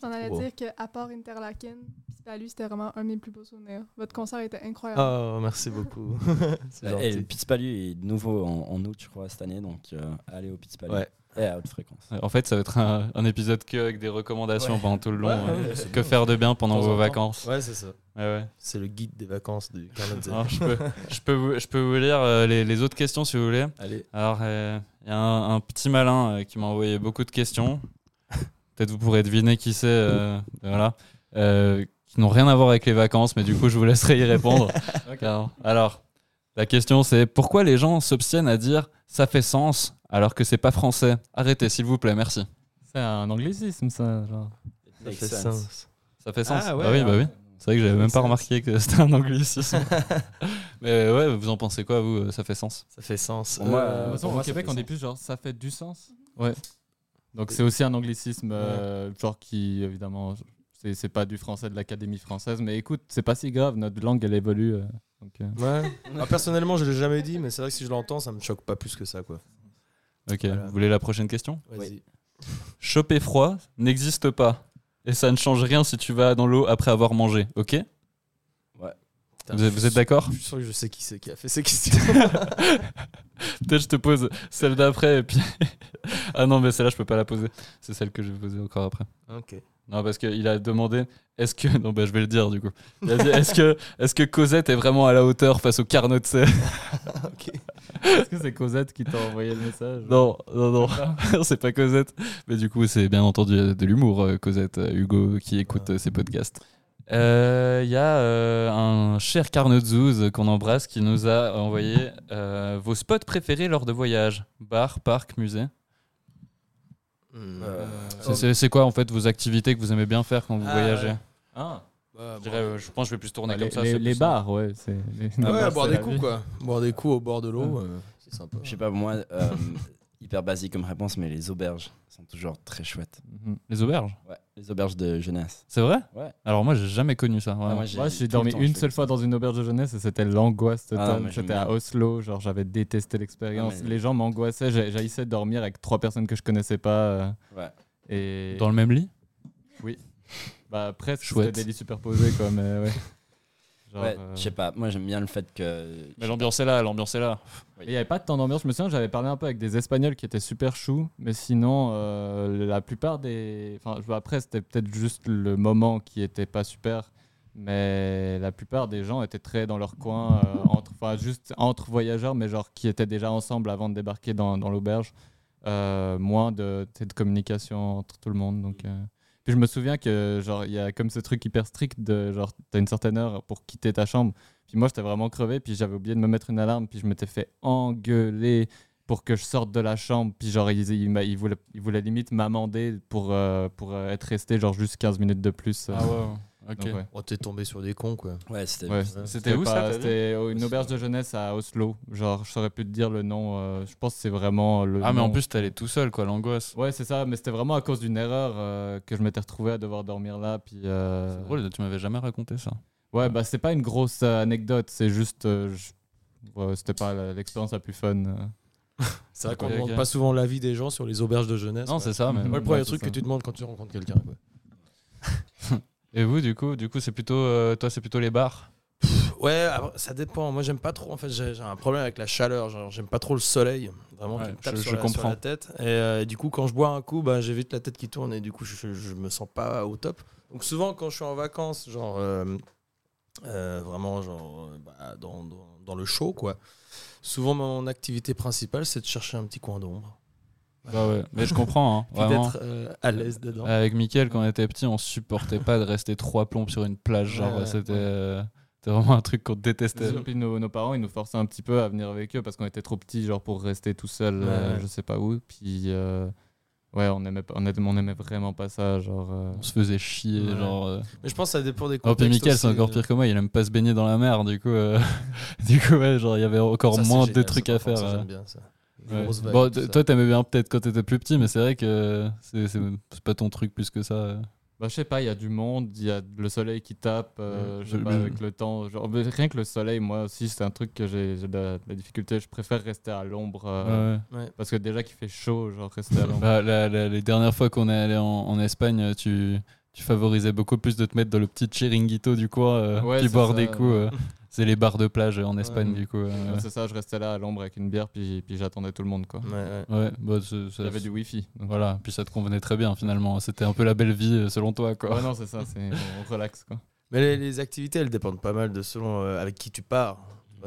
Je m'en allais Wow. dire qu'à part Interlaken, Pispalu, c'était vraiment un de mes plus beaux souvenirs. Votre concert était incroyable. Oh, merci beaucoup. c'est Et gentil. le Pitts Palu est de nouveau en, en août, je crois, cette année, donc euh, allez au Pitts Palu. Ouais. Et à haute fréquence. En fait, ça va être un, un épisode que avec des recommandations Ouais. pendant tout le long. Ouais, euh, ouais, c'est que bien. faire de bien pendant vos vacances. Ouais, c'est ça. Ouais, ouais. C'est le guide des vacances du. Alors, je, peux, je, peux vous, je peux vous lire euh, les, les autres questions si vous voulez. Allez. Alors, euh, il y a un, un petit malin euh, qui m'a envoyé beaucoup de questions. Peut-être vous pourrez deviner qui c'est. euh, voilà. Euh, qui n'ont rien à voir avec les vacances, mais du coup, je vous laisserai y répondre. Alors, alors, la question c'est pourquoi les gens s'obstiennent à dire ça fait sens alors que c'est pas français? Arrêtez, s'il vous plaît, merci. c'est un anglicisme ça genre. Ça fait sense. sens. Ça fait sens Ah ouais, Bah oui, bah oui. C'est vrai que j'avais même pas remarqué que c'était un anglicisme. mais ouais, vous en pensez quoi, vous Ça fait sens? Ça fait sens. Moi, Euh, De toute pour façon, moi, au Québec, on dit sens. plus genre ça fait du sens. Ouais. Donc c'est aussi un anglicisme, euh, genre qui évidemment, c'est c'est pas du français de l'Académie française, mais écoute, c'est pas si grave, notre langue elle évolue. euh, donc, euh, Ouais. Ah, personnellement, je l'ai jamais dit, mais c'est vrai que si je l'entends, ça me choque pas plus que ça, quoi. Ok, Voilà. vous voulez la prochaine question? Vas-y. Choper froid n'existe pas. Et ça ne change rien si tu vas dans l'eau après avoir mangé, ok? Putain, Vous êtes, vous êtes d'accord Je suis sûr que je sais qui c'est qui a fait ces questions. Peut-être je te pose celle d'après et puis. ah non, mais celle-là, je peux pas la poser. C'est celle que je vais poser encore après. ok. Non, parce qu'il a demandé est-ce que. Non, bah, je vais le dire du coup. Il a dit est-ce que, est que Cosette est vraiment à la hauteur face au Carnot de ok. Est-ce que c'est Cosette qui t'a envoyé le message Non, non, non. c'est pas Cosette. Mais du coup, c'est bien entendu de l'humour, euh, Cosette, euh, Hugo, qui écoute euh, ces podcasts. Euh, Il y a euh, un cher Carnot Zouz qu'on embrasse qui nous a envoyé euh, vos spots préférés lors de voyages bar, parc, musée. Hmm. Euh, C'est- quoi en fait vos activités que vous aimez bien faire quand vous Ah, voyagez ouais. Ah, Ouais, je, dirais, euh, je pense que je vais plus tourner les, comme ça. les- c'est les bars, ouais. c'est les- Ah ouais, bars, boire c'est des coups, vie. quoi. Boire des coups au bord de l'eau, euh, c'est sympa. Je sais pas, moi, euh, hyper basique comme réponse, mais les auberges sont toujours très chouettes. Mhm. Les auberges? Ouais, les auberges de jeunesse. C'est vrai? Ouais. Alors moi, j'ai jamais connu ça. Ah, moi, Moi, j'ai tout dormi le temps, une je fais seule ça. fois dans une auberge de jeunesse et c'était l'angoisse Ah, totale. moi, j'aime c'était à bien. Oslo, genre j'avais détesté l'expérience. Ah, mais- Les gens m'angoissaient, j'ai- j'haïssais de dormir avec trois personnes que je connaissais pas. euh, Ouais. et Dans le même lit? Bah, presque, Chouette. c'était des lits superposés, quoi, mais ouais. Ouais, euh, je sais pas, moi j'aime bien le fait que. Mais l'ambiance est là, l'ambiance est là. Il n'y avait pas tant d'ambiance. Je me souviens, j'avais parlé un peu avec des Espagnols qui étaient super choux, mais sinon, euh, la plupart des. Enfin, je vois après, c'était peut-être juste le moment qui était pas super, mais la plupart des gens étaient très dans leur coin, euh, entre, enfin, juste entre voyageurs, mais genre qui étaient déjà ensemble avant de débarquer dans, dans l'auberge. Euh, moins de, de communication entre tout le monde. Donc, euh. Puis je me souviens que genre il y a comme ce truc hyper strict de genre t'as une certaine heure pour quitter ta chambre. Puis moi j'étais vraiment crevé, puis j'avais oublié de me mettre une alarme, puis je m'étais fait engueuler pour que je sorte de la chambre. Puis genre ils, ils voulaient, limite m'amender pour, euh, pour euh, être resté genre juste 15 minutes de plus. euh. Ah ok. Donc, ouais. Oh, t'es tombé sur des cons, quoi. Ouais, c'était. Ouais, C'était où, ça, pas- C'était une auberge de jeunesse à Oslo. Genre, je saurais plus te dire le nom. euh, je pense que c'est vraiment le. Ah, mais en plus, allé tout seul, quoi, l'angoisse. Ouais, c'est ça, mais c'était vraiment à cause d'une erreur euh, que je m'étais retrouvé à devoir dormir là. Puis, euh, C'est drôle, tu m'avais jamais raconté ça. Ouais, bah c'est pas une grosse euh, anecdote, c'est juste. euh, je- ouais, c'était pas l'expérience la plus fun. euh. C'est vrai qu'on demande pas souvent l'avis des gens sur les auberges de jeunesse. Non, c'est ça, mais. Moi, le premier Ouais, truc que tu demandes quand tu rencontres quelqu'un, quoi. Et vous, du coup, du coup, c'est plutôt, euh, toi, c'est plutôt les bars? Ouais, après, ça dépend. Moi, j'aime pas trop. En fait, j'ai un problème avec la chaleur. Genre, j'aime pas trop le soleil. Vraiment, qui Ouais, me tape je- sur, je la, sur comprends. la tête. Et, euh, du coup, quand je bois un coup, bah, j'ai vite la tête qui tourne et du coup, je, je me sens pas au top. Donc, souvent, quand je suis en vacances, genre euh, euh, vraiment, genre bah, dans, dans, dans le chaud, quoi. Souvent, mon activité principale, c'est de chercher un petit coin d'ombre. Bah ouais, mais je comprends, hein, d'être euh, à l'aise dedans. Avec Mickaël, quand on était petit, on supportait pas de rester trois plombs sur une plage. Genre, Ouais, ouais, c'était ouais. euh, c'était vraiment un truc qu'on détestait. Puis nos, nos parents, ils nous forçaient un petit peu à venir avec eux parce qu'on était trop petits, genre pour rester tout seul, euh, Ouais. je sais pas où. Puis, euh, ouais, on aimait, pas- on, aimait, on aimait vraiment pas ça. Genre, euh, On se faisait chier, Ouais. genre. euh. Mais je pense que ça dépend des Oh, puis contextes. Mickaël, c'est encore pire que moi, il aime pas se baigner dans la mer, du coup, euh, du coup, ouais, genre, il y avait encore Ça, moins de génial, trucs à faire. ça, j'aime bien ça. Ouais. Bon, toi, t'aimais bien peut-être quand t'étais plus petit, mais c'est vrai que c'est pas ton truc plus que ça. euh. Bah, je sais pas, il y a du monde, il y a le soleil qui tape, euh, je sais pas, avec le temps. Genre, rien que le soleil, moi aussi, c'est un truc que j'ai de, la- de la difficulté. Je préfère rester à l'ombre euh, Ouais, ouais. Ouais. parce que déjà qu'il fait chaud, genre rester à l'ombre. Bah, la- la- les dernières fois qu'on est allé en, en Espagne, tu, tu favorisais beaucoup plus de te mettre dans le petit chiringuito du coin, euh, Ouais, puis boire ça, des coups. c'est les bars de plage en Espagne, Ouais. du coup. euh. Ouais, c'est ça, je restais là à l'ombre avec une bière, puis, puis j'attendais tout le monde. Quoi. Ouais, ouais. Ouais, bah, avait du wifi. donc- Voilà, puis ça te convenait très bien finalement. C'était un peu la belle vie euh, selon toi, quoi. Ouais, non, c'est ça, c'est, on relaxe. Quoi. Mais les, les activités, elles dépendent pas mal de selon euh, avec qui tu pars.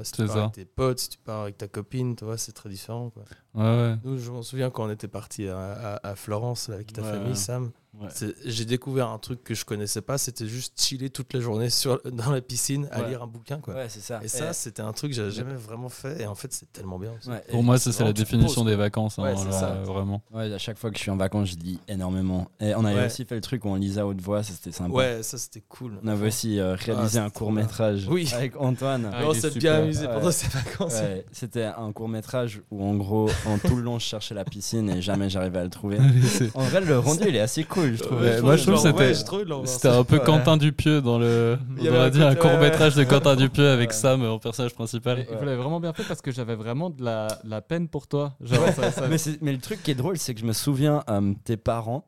Si tu C'est pars ça. avec tes potes, si tu pars avec ta copine, tu vois, c'est très différent. Quoi. Ouais, ouais. Nous, je m'en souviens quand on était parti à, à- à Florence là, avec ta Ouais. famille, Sam. Ouais. J'ai découvert un truc que je connaissais pas, c'était juste chiller toute la journée sur, dans la piscine à Ouais. lire un bouquin. Quoi. Ouais, c'est ça. Et ça, c'était un truc que j'avais jamais vraiment fait. Et en fait, c'est tellement bien. Pour et moi, ça, c'est la définition poses, des vacances. hein, ça. euh, vraiment. Ouais, à chaque fois que je suis en vacances, je lis énormément. Et on avait Ouais. aussi fait le truc où on lisait à haute voix, ça c'était sympa. Ouais, ça c'était cool. On avait aussi euh, réalisé Ah, un c'était court métrage Oui. avec Antoine. Ah, on il est s'est bien amusé Ouais. pendant ces vacances. C'était un court métrage où en gros, en tout le long, je cherchais la piscine et jamais j'arrivais à le trouver. En vrai, le rendu, il est assez cool, je trouve. Ouais, moi, je trouve que c'était-. C'était un peu Ouais. Quentin Dupieux dans le. On aurait dit un côté- court métrage de Quentin Dupieux avec Ouais. Sam en personnage principal. Et vous l'avez vraiment bien fait parce que j'avais vraiment de la, la peine pour toi. Genre, ça- ça- mais, le truc qui est drôle, c'est que je me souviens, euh, tes parents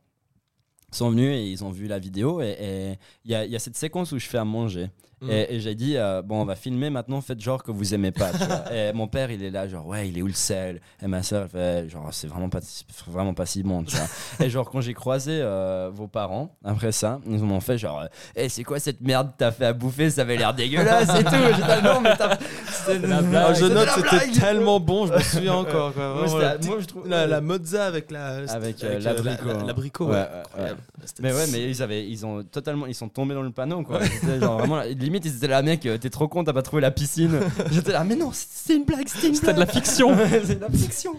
sont venus et ils ont vu la vidéo et et il y, a- il y a cette séquence où je fais à manger. Mm. Et, et j'ai dit, euh, bon, on va filmer maintenant, faites genre que vous aimez pas. tu vois. et mon père, il est là, genre, ouais, il est où le sel? Et ma soeur, elle fait, genre, c'est vraiment pas, si- vraiment pas si bon, tu vois. et genre, quand j'ai croisé euh, vos parents, après ça, ils m'ont fait, genre, Eh, c'est quoi cette merde que t'as fait à bouffer? Ça avait l'air dégueulasse et tout. J'étais, non, mais t'as. Ah, je note, c'était tellement bon, je me souviens encore. Quoi. Moi, Vraiment, c'était- la, petite- moi, je trouve. la, la mozza avec la Avec, euh, euh, l'abricot, la- l'abricot, Ouais, Mais ouais, mais ils avaient, ils ont totalement, ils sont tombés dans le panneau quoi. C'était genre vraiment, limite ils étaient là, mec, euh, t'es trop con, t'as pas trouvé la piscine. J'étais là, mais non, c'est- une blague, c'était une C'était de la fiction. c'est de la fiction.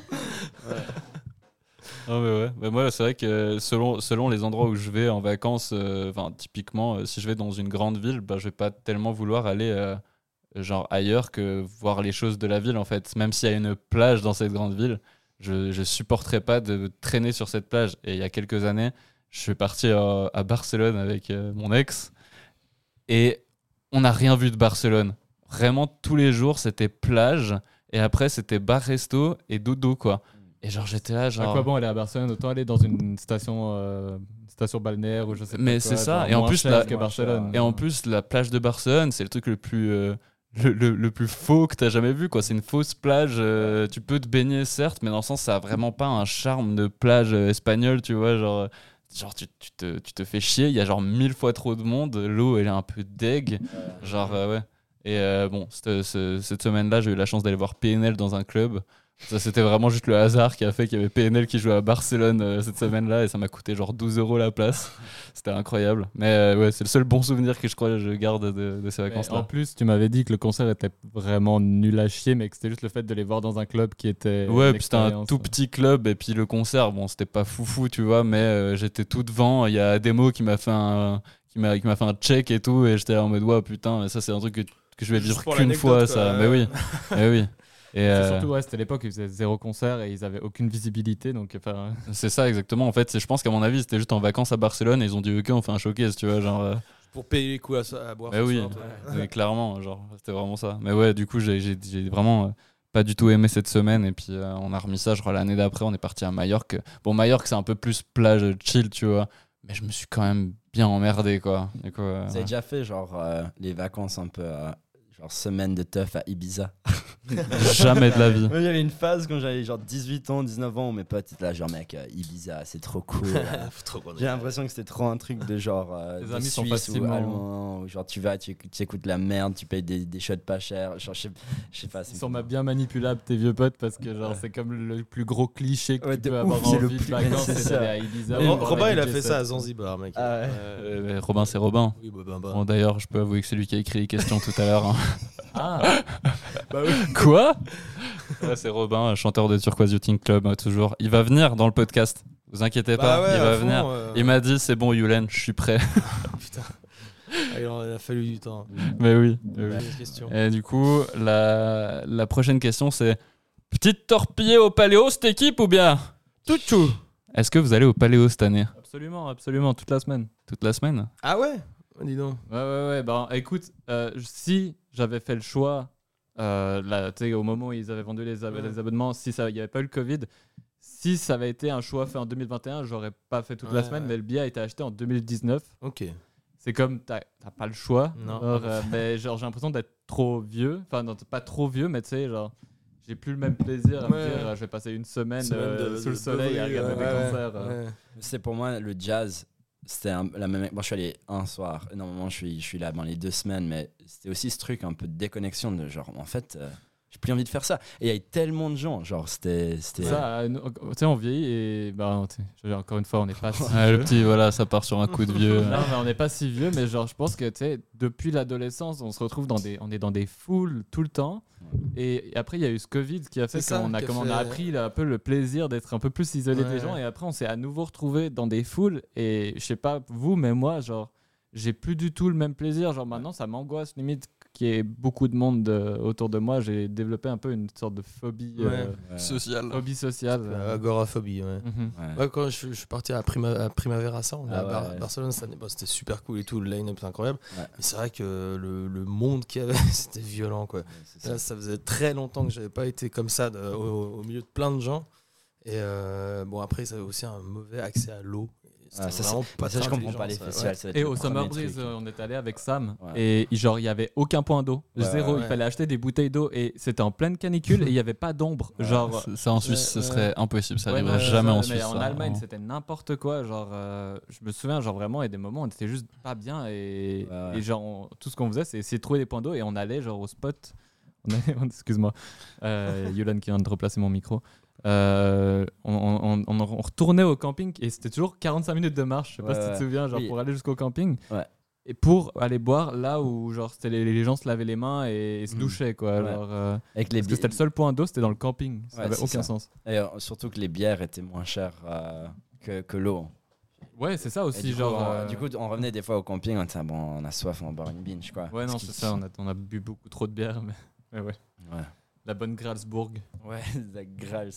Ah mais ouais, Bah, moi c'est vrai que selon, selon les endroits où je vais en vacances, euh, enfin typiquement euh, si je vais dans une grande ville, bah, je vais pas tellement vouloir aller euh, genre ailleurs que voir les choses de la ville en fait. Même s'il y a une plage dans cette grande ville, je, je supporterais pas de traîner sur cette plage. Et il y a quelques années, je suis parti euh, à Barcelone avec euh, mon ex et on n'a rien vu de Barcelone. Vraiment tous les jours c'était plage et après c'était bar resto et dodo quoi. Et genre, j'étais là, À genre. quoi bon aller à Barcelone? Autant aller dans une station, euh, station balnéaire ou je sais pas. Mais c'est ça, et en plus, la- que Barcelone. Et en plus, la plage de Barcelone, c'est le truc le plus, euh, le, le- le plus faux que t'as jamais vu. quoi. C'est une fausse plage. euh, tu peux te baigner, certes, mais dans le sens, ça a vraiment pas un charme de plage espagnole, tu vois. Genre, genre tu, tu te, tu te fais chier. Il y a genre mille fois trop de monde. L'eau, elle est un peu deg. Genre, euh, ouais. Et euh, bon, cette, ce- cette semaine-là, j'ai eu la chance d'aller voir PNL dans un club. Ça, c'était vraiment juste le hasard qui a fait qu'il y avait PNL qui jouait à Barcelone euh, cette semaine-là et ça m'a coûté genre 12 euros la place. C'était incroyable. Mais euh, ouais, c'est le seul bon souvenir que je crois que je garde de, de ces vacances-là. en plus, tu m'avais dit que le concert était vraiment nul à chier, mais que c'était juste le fait de les voir dans un club qui était. Ouais, puis c'était un tout petit club et puis le concert, bon, c'était pas foufou, tu vois, mais euh, j'étais tout devant. Il y a Demo qui m'a fait un qui m'a qui m'a fait un check et tout et j'étais là en mode ouais putain, ça c'est un truc que, que je vais Juste vivre qu'une fois ça. Mais oui. Mais oui. Et euh, Surtout, ouais, c'était l'époque ils faisaient zéro concert et ils avaient aucune visibilité. Donc, enfin, c'est ça exactement. En fait, c'est- je pense qu'à mon avis, c'était juste en vacances à Barcelone et ils ont dit OK, on fait un showcase, tu vois, genre euh, Pour payer les coups à, so- à boire. Mais ce oui, soir, toi. mais clairement, genre, c'était vraiment ça. Mais ouais, du coup, j'ai vraiment euh, pas du tout aimé cette semaine. Et puis, euh, on a remis ça, je crois, l'année d'après, on est parti à Majorque. Bon, Majorque, c'est un peu plus plage chill, tu vois. Mais je me suis quand même bien emmerdé, quoi. Du coup, euh, Vous avez déjà fait genre euh, les vacances un peu, euh, genre semaine de teuf à Ibiza? jamais de la vie. Moi j'avais une phase quand j'avais genre 18 ans, 19 ans où mes potes étaient là genre mec euh, Ibiza c'est trop cool. euh. Qu'on J'ai l'impression que c'était trop un truc de genre euh, Les de amis sont Suisse ou facilement- allemand où genre tu vas tu, écoutes- tu écoutes la merde, tu payes des, des shots pas chers, genre je sais, je sais pas. ils sont ma- bien manipulables, tes vieux potes, parce que genre, c'est comme le plus gros cliché que Ouais, tu de peux ouf, avoir c'est le envie de plus- vacances, c'est c'est ça. d'aller à Ibiza. Ro- ou voir Robin, il a fait set. ça à Zanzibar, mec. Ah ouais. Euh, mais Robin, c'est Robin. Oui, bah, bah, bah. Bon, d'ailleurs, je peux avouer que c'est lui qui a écrit les questions tout à l'heure. hein. Ah, Quoi Ouais, c'est Robin, chanteur de Turquoise Yachting Club, euh, toujours. Il va venir dans le podcast. Vous inquiétez Bah pas, ouais, il va fond, venir. euh, Il m'a dit c'est bon, Yulen, je suis prêt. Putain. Ah, il en a fallu du temps. Mais oui. mais. Et du coup, la, la prochaine question, c'est Petite torpillée au Paléo, cette équipe ou bien Touchou Est-ce que vous allez au Paléo cette année? Absolument, absolument, toute la semaine. Toute la semaine? Ah ouais? Dis donc. Ouais, ouais, ouais. Ben, écoute, euh, si j'avais fait le choix, euh, là, au moment où ils avaient vendu les, ab- Ouais. les abonnements, si ça- il n'y avait pas eu le Covid, si ça avait été un choix fait en 2021, j'aurais pas fait toute la semaine, ouais. mais le billet a été acheté en 2019. Ok. C'est comme, t'as pas le choix. Non. Euh, mais genre, j'ai l'impression d'être trop vieux. Enfin, non, pas trop vieux, mais tu sais, genre, j'ai plus le même plaisir à me dire, euh, je vais passer une semaine, Semaine euh, de- sous le de soleil à regarder ouais, des ouais, concerts. euh. C'est pour moi le jazz. C'était la même. Bon, je suis allé un soir. Normalement, je suis, je suis là dans les deux semaines, mais c'était aussi ce truc un peu de déconnexion de genre, en fait, euh, j'ai plus envie de faire ça. Et il y avait tellement de gens, genre, c'était. c'était- Ça, euh, tu sais, on vieillit et bah, encore une fois, on n'est pas si Ah, Le petit, voilà, ça part sur un coup de vieux. Non, mais on n'est pas si vieux, mais genre, je pense que tu sais, depuis l'adolescence, on se retrouve dans des, on est dans des foules tout le temps. Et, après, il y a eu ce Covid qui a fait qu'on a, a comme on a appris là, un peu le plaisir d'être un peu plus isolé des gens. Et après, on s'est à nouveau retrouvé dans des foules. Et je sais pas vous, mais moi, genre, j'ai plus du tout le même plaisir. Genre, maintenant, ça m'angoisse limite qu'il y ait beaucoup de monde euh, autour de moi. J'ai développé un peu une sorte de phobie, euh, Ouais. Social. phobie sociale. Euh, Agoraphobie, ouais. Mhm. Ouais, quand je, je suis parti à, Prima, à Primavera, ça, on est Ah à Bar- ouais. Barcelone cette année. Bon, c'était super cool et tout, le line-up c'est incroyable. Ouais. Mais c'est vrai que le, le monde qu'il y avait, c'était violent, quoi. Ça. Là, ça faisait très longtemps que j'avais pas été comme ça de- au, au milieu de plein de gens. Et euh, bon, après, ça avait aussi un mauvais accès à l'eau. Ah, ça, vraiment pas ça, je comprends pas les festivals. Et au Summer. Breeze, on est allé avec Sam Ouais. et genre il y avait aucun point d'eau, Ouais, zéro. ouais, Il fallait acheter des bouteilles d'eau et c'était en pleine canicule et il y avait pas d'ombre. Genre Ça, en Suisse, ce Ouais, serait impossible. Ça Ouais, arriverait non, jamais en mais Suisse. en. Allemagne, c'était n'importe quoi. Genre, euh, je me souviens, genre vraiment, il y a des moments où on était juste pas bien et, genre on- tout ce qu'on faisait, c'est essayer de trouver des points d'eau et on allait genre au spot. Excuse-moi, euh, Yolan qui vient de replacer mon micro. Euh, on, on- retournait au camping et c'était toujours 45 minutes de marche. Je sais pas Ouais, si tu te souviens, genre Oui. pour aller jusqu'au camping. Ouais. Et pour aller boire là où genre c'était les, les gens se lavaient les mains et, et se Mhm. douchaient quoi. Genre, euh, Avec les parce que c'était le seul point d'eau, c'était dans le camping. Ça Ouais, avait c'est aucun ça. sens. Et surtout que les bières étaient moins chères euh, que, que l'eau. Ouais, c'est ça aussi du, genre. coup, on, euh, du coup, on revenait des fois au camping, on ah, bon, on a soif, on va boire une binge quoi. Ouais, non, c'est ça, on a, on a bu beaucoup trop de bière, mais ouais. Ouais. La bonne Gralsbourg. Ouais, la Grals.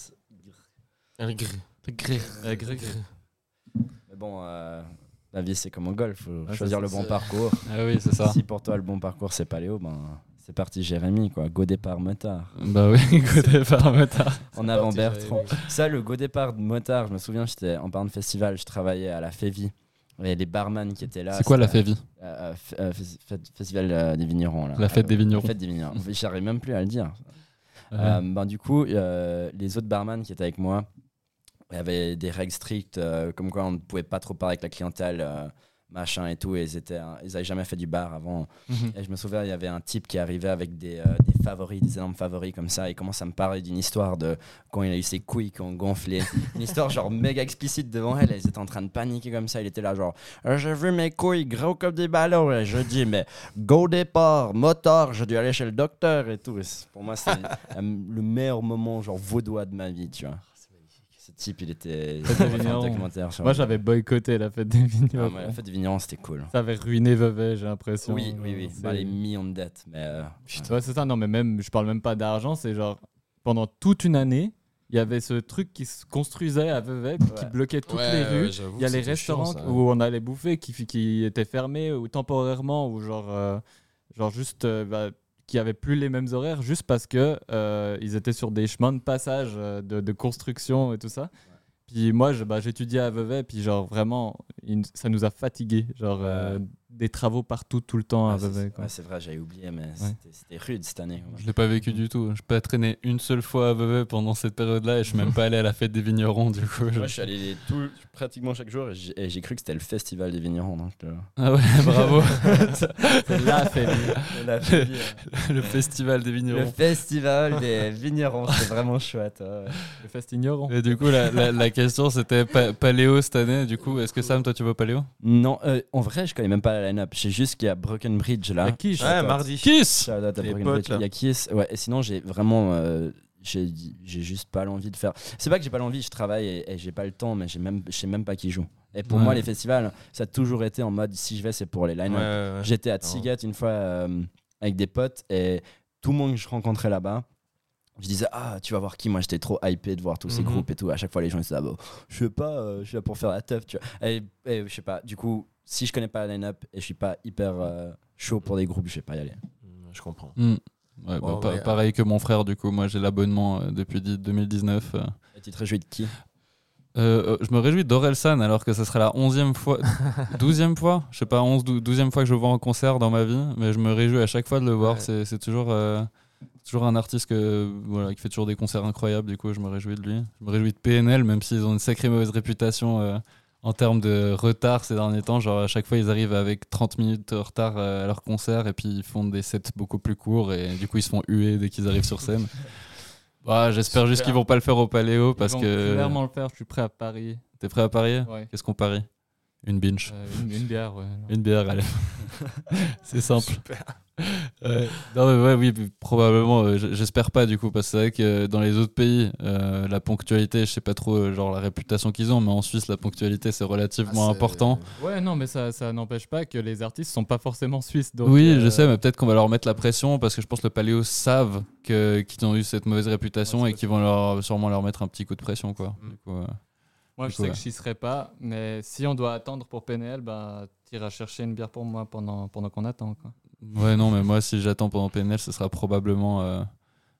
Le gris. Euh, grec. Mais bon, euh, la vie c'est comme au golf, faut Ouais, choisir le bon parcours. Ah oui, c'est ça. Si pour toi le bon parcours c'est paléo, ben C'est parti, Jérémy, quoi. Go départ motard. Bah oui, côté par motard. En avant Bertrand. Ça, le go départ de motard, je me souviens, j'étais en parlant de festival, je travaillais à la Févie. Et les barman qui étaient là. C'est quoi la févie euh, euh, f- euh, Festival euh, des vignerons. Là. La fête des vignerons. La fête des vignerons. J'arrive même plus à le dire. Euh, ben, du coup, euh, les autres barman qui étaient avec moi, avait des règles strictes, euh, comme quoi on ne pouvait pas trop parler avec la clientèle, machin et tout. Et ils, étaient, ils avaient jamais fait du bar avant. Mhm. Et je me souviens, il y avait un type qui arrivait avec des, euh, des favoris, des énormes favoris comme ça. Il commence à me parler d'une histoire de quand il a eu ses couilles qui ont gonflé. Une histoire genre méga explicite devant elle. Ils étaient en train de paniquer comme ça. Il était là genre, Euh, j'ai vu mes couilles gros comme des ballons. Et je dis, mais go départ, moteur, j'ai dû aller chez le docteur et tout. Et pour moi, c'est euh, le meilleur moment genre vaudois de ma vie, tu vois. Type, il était. Documentaire Moi, j'avais boycotté la fête des Ah, vignerons. mais la fête des vignerons, c'était cool. Ça avait ruiné Vevey, j'ai l'impression. Oui, oui, oui. C'est- Bah, les millions de dettes. Mais euh, Ouais, c'est ça. Non, mais même, je parle même pas d'argent. C'est genre, pendant toute une année, il y avait ce truc qui se construisait à Vevey, qui bloquait toutes Ouais, les rues. Il y a les restaurants chiant, ça. où on allait bouffer qui, qui étaient fermés ou temporairement ou genre, euh, genre juste euh, bah, qui avaient plus les mêmes horaires juste parce que euh, ils étaient sur des chemins de passage euh, de, de construction et tout ça. Puis moi, bah, j'étudiais à Vevey, puis genre vraiment, ça nous a fatigués. Genre euh, des travaux partout, tout le temps à Ouais, c'est- Vevey. quoi. ouais, c'est vrai, j'avais oublié, mais c'était- c'était rude cette année. Je l'ai pas vécu du tout. Je peux pas traîné une seule fois à Vevey pendant cette période-là et je suis même pas allé à la fête des vignerons du coup. je- Moi, je suis allé tout, pratiquement chaque jour et j'ai cru que c'était le festival des vignerons. Donc, euh, Ah ouais, bravo. C'est la fête. le festival des le vignerons. festival des vignerons, c'est vraiment chouette. ouais. Le fest ignorant. Et du coup, la, la- la question c'était pa- Paléo cette année. Du coup, est-ce que Sam, toi, tu vas au Paléo? Non, euh, en vrai, je connais même pas la line-up. Je sais juste qu'il y a Broken Bridge là. Qui Ouais, mardi. Kiss Shout out à Les Broken potes, Bridge. là. Il y a Kiss. Ouais, et sinon, j'ai vraiment. euh, j'ai j'ai juste pas l'envie de faire. C'est pas que j'ai pas l'envie, je travaille et, et j'ai pas le temps, mais j'ai même, je sais même pas qui joue. Et pour Ouais. moi, les festivals, ça a toujours été en mode si je vais, c'est pour les line-up. Ouais, ouais, ouais. J'étais à Tsigat une fois euh, avec des potes et tout le monde que je rencontrais là-bas, je disais Ah, tu vas voir qui Moi, j'étais trop hypé de voir tous ces Mhm. groupes et tout. À chaque fois, les gens disaient Ah, bah, je sais pas, euh, je suis là pour faire la teuf, tu vois. Et, et je sais pas, du coup, si je connais pas la line-up et je suis pas hyper euh, chaud pour des groupes, je vais pas y aller. Mm, Je comprends. Ouais, bah, pa- euh, pareil que mon frère, du coup, moi j'ai l'abonnement euh, depuis di- 2019. euh. Et tu te réjouis de qui? Euh, euh, je me réjouis d'Orelsan alors que ce serait la 11e fois, 12e fois, je sais pas, 11, 12e fois que je le vois en concert dans ma vie, mais je me réjouis à chaque fois de le voir. Ouais. C'est c'est toujours, euh, toujours un artiste que, voilà, qui fait toujours des concerts incroyables, du coup je me réjouis de lui. Je me réjouis de PNL, même s'ils ont une sacrée mauvaise réputation euh, en termes de retard ces derniers temps. Genre à chaque fois ils arrivent avec 30 minutes de retard euh, à leur concert et puis ils font des sets beaucoup plus courts et du coup ils se font huer dès qu'ils arrivent sur scène. Bah, J'espère juste Super. qu'ils vont pas le faire au Paléo parce Ils vont que. clairement le faire, je suis prêt à parier. T'es prêt à parier? Ouais. Qu'est-ce qu'on parie? Une binge. Euh, une, une bière, ouais. Une bière, allez. c'est simple. Non, mais ouais, oui, probablement. euh, J'espère pas du coup, parce que c'est vrai que euh, dans les autres pays, euh, la ponctualité, je sais pas trop genre la réputation qu'ils ont, mais en Suisse, la ponctualité c'est relativement Ah, important. Ouais, non, mais ça, ça n'empêche pas que les artistes sont pas forcément suisses. Donc, oui, je sais, mais peut-être qu'on va leur mettre la pression parce que je pense que le Paléo savent qu'ils ont eu cette mauvaise réputation Ouais, et qu'ils vont leur, sûrement leur mettre un petit coup de pression, quoi. Mm. Du coup, Moi, Du je coup, sais ouais. que j'y serai pas, mais si on doit attendre pour PNL, bah, t'iras chercher une bière pour moi pendant, pendant qu'on attend. Quoi. Ouais, non, mais moi, si j'attends pendant PNL, ce sera probablement, euh,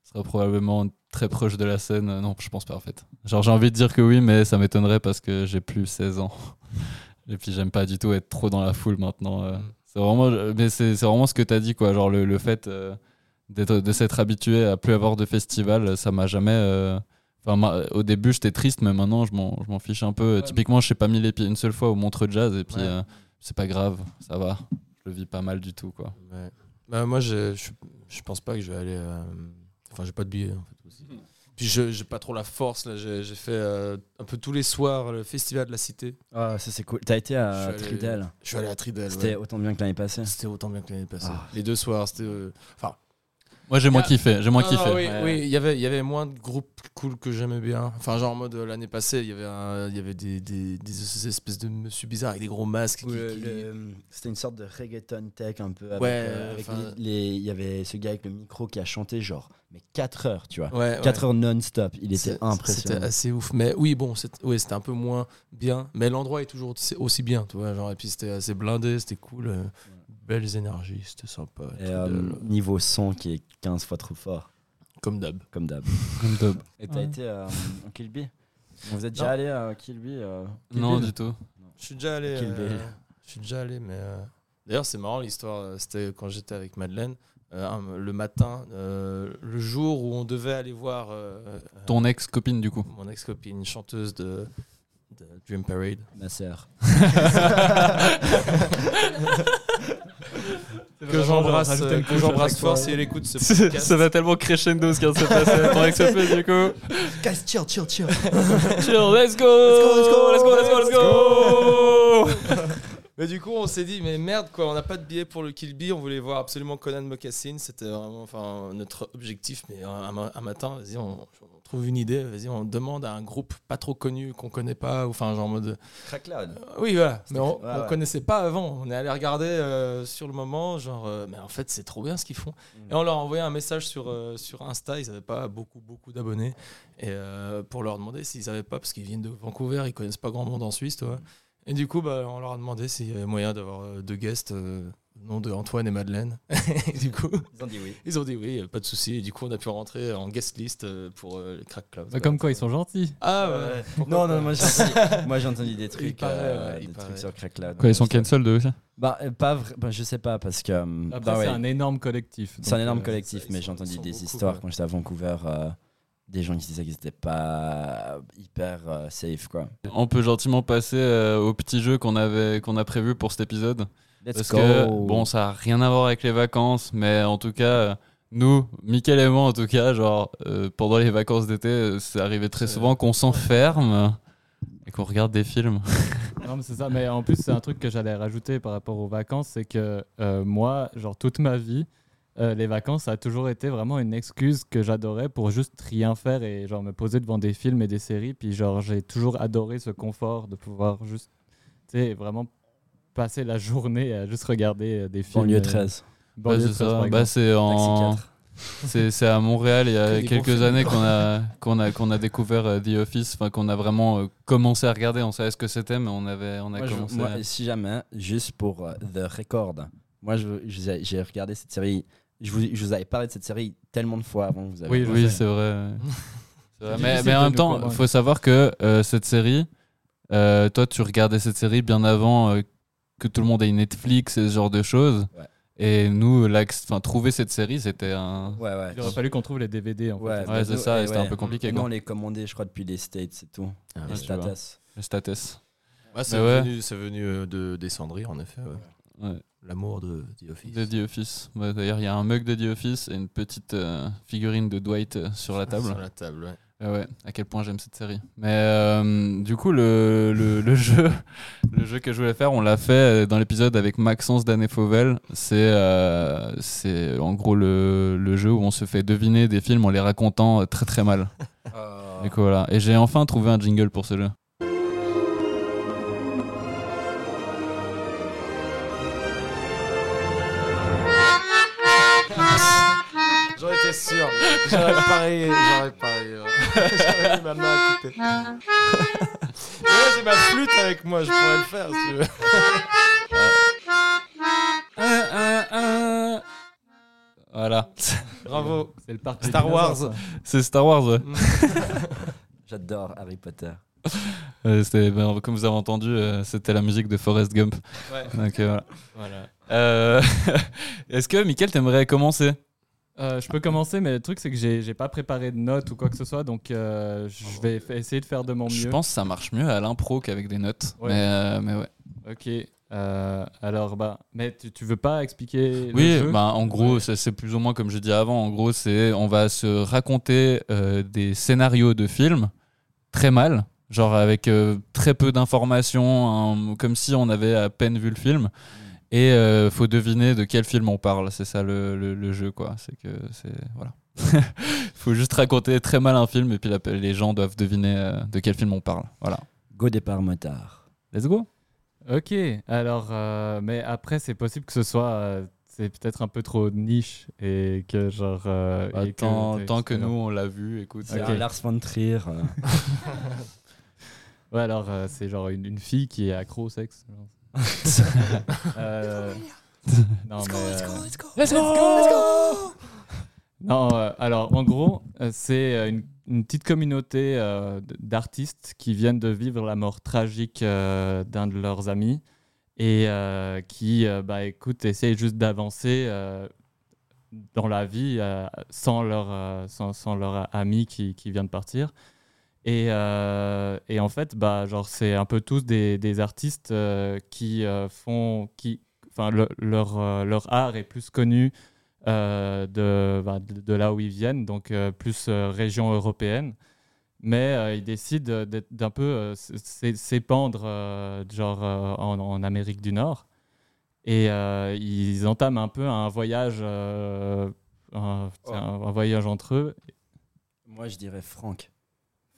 ce sera probablement très proche de la scène. Euh, Non, je pense pas en fait. Genre, j'ai envie de dire que oui, mais ça m'étonnerait parce que j'ai plus 16 ans. Et puis, j'aime pas du tout être trop dans la foule maintenant. euh. Mm. C'est vraiment, mais c'est vraiment ce que t'as dit, quoi. Genre, le, le fait euh, d'être- de s'être habitué à plus avoir de festival, ça m'a jamais. euh, Enfin, au début, j'étais triste, mais maintenant, je m'en fiche un peu. Ouais. Typiquement, je sais pas mis les pieds une seule fois au Montre Jazz, et puis Ouais. euh, c'est pas grave, ça va. Je le vis pas mal du tout, quoi. Ouais. Bah, moi, je, je, je pense pas que je vais aller. euh, Enfin, j'ai pas de billet en fait aussi. Puis je j'ai pas trop la force là. J'ai j'ai fait euh, un peu tous les soirs le festival de la cité. Ah, ça c'est cool. T'as été à Je suis allé- Tridel. Je suis allé à Tridel. C'était ouais. autant bien que l'année passée. C'était autant bien que l'année passée. Ah. Les deux soirs, c'était. euh, Enfin, Moi, j'ai moins kiffé. J'ai moins kiffé. oui, Ouais. oui, il y avait, il y avait moins de groupes cool que j'aimais bien. Enfin, genre en mode euh, l'année passée, il y avait, un- il y avait des, des, des espèces de monsieur bizarres avec des gros masques. qui- Ouais, qui- le- C'était une sorte de reggaeton tech un peu. Avec, Ouais, euh, avec les- les- Il y avait ce gars avec le micro qui a chanté genre mais 4 heures, tu vois. Ouais, 4 ouais. heures non-stop. Il était impressionnant. C'était assez ouf. Mais oui, bon, ouais, c'était un peu moins bien. Mais l'endroit est toujours aussi- aussi bien, tu vois. Genre, et puis c'était assez blindé, c'était cool. euh, belles énergies, c'était sympa. Et euh, niveau son qui est 15 fois trop fort, Comme d'hab. comme d'hab. Comme d'hab. Et t'as Ouais. été euh, en Kill Bill? Vous êtes déjà allé à Kill Bill euh, Kill Non, Bill? du tout. Je suis déjà allé. Euh, je suis déjà allé, mais. euh, D'ailleurs, c'est marrant l'histoire. euh, C'était quand j'étais avec Madeleine. euh, le matin, euh, le jour où on devait aller voir euh, euh, Ton ex-copine, du coup. mon ex-copine, chanteuse de, de Dream Parade. Ma sœur. Que j'embrasse euh, que j'embrasse fort si elle écoute ce podcast. Ça va tellement crescendo ce qui vient de se passer. Ton ex-copine, du coup. Guys, chill, chill, chill. Chill, let's go Let's go, let's go, let's go, let's go Mais du coup, on s'est dit, mais merde, quoi, on n'a pas de billet pour le Kill Bill. On voulait voir absolument Conan Mocassin. C'était vraiment enfin, notre objectif. Mais un, un- un matin, vas-y, on, on trouve une idée. Vas-y, on demande à un groupe pas trop connu qu'on connaît pas. ou Enfin, genre en mode. Crack Cloud. Euh, Oui, voilà. Mais on, Ouais, on ouais. connaissait pas avant. On est allé regarder euh, sur le moment, genre, euh, mais en fait, c'est trop bien ce qu'ils font. Mm. Et on leur a envoyé un message sur, sur Insta. Ils n'avaient pas beaucoup, beaucoup d'abonnés. Et pour leur demander s'ils n'avaient pas, parce qu'ils viennent de Vancouver, ils connaissent pas grand monde en Suisse, toi. Et du coup, bah, on leur a demandé s'il y avait moyen d'avoir deux guests, nom de Antoine et Madeleine. et du coup, Ils ont dit oui. ils ont dit oui, pas de souci. Et du coup, on a pu rentrer en guest list euh, pour euh, les Crack Club. Bah, comme quoi, ils sont gentils. Ah ouais. Non, non, moi j'ai entendu, moi, j'ai entendu des trucs, paraît, euh, des trucs sur Crack Cloud. Quoi, ils sont cancel de aussi Bah, pas vrai, bah, je sais pas parce que. Après, bah, c'est ouais, un énorme collectif. c'est un énorme collectif, ça, mais j'ai entendu des beaucoup, histoires ouais. quand j'étais à Vancouver, euh, des gens qui disaient qu'ils étaient pas hyper euh, safe quoi. On peut gentiment passer euh, au petit jeu qu'on avait qu'on a prévu pour cet épisode. Let's Parce go. que, bon, ça a rien à voir avec les vacances, mais en tout cas, euh, nous, Mickaël et moi, en tout cas, genre, euh, pendant les vacances d'été, euh, c'est arrivé très souvent qu'on s'enferme et qu'on regarde des films. Non, mais c'est ça. Mais en plus, c'est un truc que j'allais rajouter par rapport aux vacances, c'est que euh, moi, genre toute ma vie, euh, les vacances, ça a toujours été vraiment une excuse que j'adorais pour juste rien faire et genre me poser devant des films et des séries. Puis genre, j'ai toujours adoré ce confort de pouvoir juste, tu sais, vraiment passer la journée à juste regarder euh, des films. Banlieue euh, 13. Bah, Banlieue c'est 13, par ça. exemple. Bah, c'est en. Taxi 4. C'est c'est à Montréal il y a quelques années qu'on a, qu'on a, qu'on a découvert euh, The Office, enfin qu'on a vraiment euh, commencé à regarder. On savait ce que c'était, mais on, avait, on a Moi, je- commencé. moi, à- si jamais, juste pour euh, The Record, moi j'ai regardé cette série. Je vous, je vous avais parlé de cette série tellement de fois avant. que Vous avez Oui, Oui, c'est vrai. Mais, mais en même temps, il faut savoir que euh, cette série, euh, toi, tu regardais cette série bien avant euh, que tout le monde ait une Netflix et ce genre de choses. Ouais. Et nous, enfin, trouver cette série, c'était un. Ouais, ouais. Il aurait fallu qu'on trouve les DVD en fait. Ouais, Ouais, c'est ça, c'était ouais. un peu compliqué, nous, on les commandait, je crois, depuis les States, c'est tout. Ah, les status. Le status. Ouais, c'est venu, euh, de des cendries, en effet. ouais. Ouais. L'amour de The Office. De The Office. Ouais, D'ailleurs, il y a un mug de The Office et une petite euh, figurine de Dwight euh, sur la table. Sur la table, ouais. Ah ouais, à quel point j'aime cette série. Mais euh, du coup, le, le, le jeu, le jeu que je voulais faire, on l'a fait dans l'épisode avec Maxence Dané Fauvel. C'est euh, c'est en gros le, le jeu où on se fait deviner des films en les racontant très très mal. Et, que voilà. Et j'ai enfin trouvé un jingle pour ce jeu. J'aurais parié. ouais. J'aurais mis ma main à couper. Mais moi, j'ai ma flûte avec moi. Je pourrais le faire si tu veux. Voilà. Bravo. C'est le parc Star Wars. C'est Star Wars, ouais. J'adore Harry Potter. Euh, c'était- ben, comme vous avez entendu, euh, c'était la musique de Forrest Gump. Ouais. Donc euh, voilà. Voilà. Euh, Est-ce que, Mickaël, t'aimerais commencer? Euh, je peux commencer, mais le truc, c'est que j'ai j'ai pas préparé de notes ou quoi que ce soit, donc euh, je vais fa- essayer de faire de mon mieux. Je pense que ça marche mieux à l'impro qu'avec des notes. Ouais. Mais, euh, mais ouais. Ok. euh, alors, bah, mais tu, tu veux pas expliquer Oui, le jeu? bah, en gros, Ouais. c'est plus ou moins comme je dis avant. En gros, c'est on va se raconter euh, des scénarios de films très mal, genre avec euh, très peu d'informations, hein, comme si on avait à peine vu le film. Et euh, faut deviner de quel film on parle. C'est ça le, le- le jeu, quoi. C'est que c'est voilà. faut juste raconter très mal un film et puis la- les gens doivent deviner euh, de quel film on parle. Voilà. Go départ motard. Let's go. Ok. Alors, euh, mais après, c'est possible que ce soit, euh, c'est peut-être un peu trop niche et que genre. euh, Bah, et tant, que nous on l'a vu, écoute. C'est Lars von Trier. euh. Ouais, alors euh, c'est genre une, une fille qui est accro au sexe. Euh, Non, mais, Let's go Non, euh, alors en gros, euh, c'est euh, une, une petite communauté euh, d'artistes qui viennent de vivre la mort tragique d'un de leurs amis et qui, bah, écoute, essayent juste d'avancer dans la vie sans, leur, sans, sans leur ami qui, qui vient de partir. Et, euh, et en fait, bah, genre, c'est un peu tous des, des artistes euh, qui euh, font. Qui, le- leur, leur art est plus connu de, bah, de, de là où ils viennent, donc plus région européenne. Mais ils décident d'un peu s'épandre genre en, en Amérique du Nord. Et ils entament un peu un voyage, un, Oh. un- un voyage entre eux. Moi, je dirais Franck.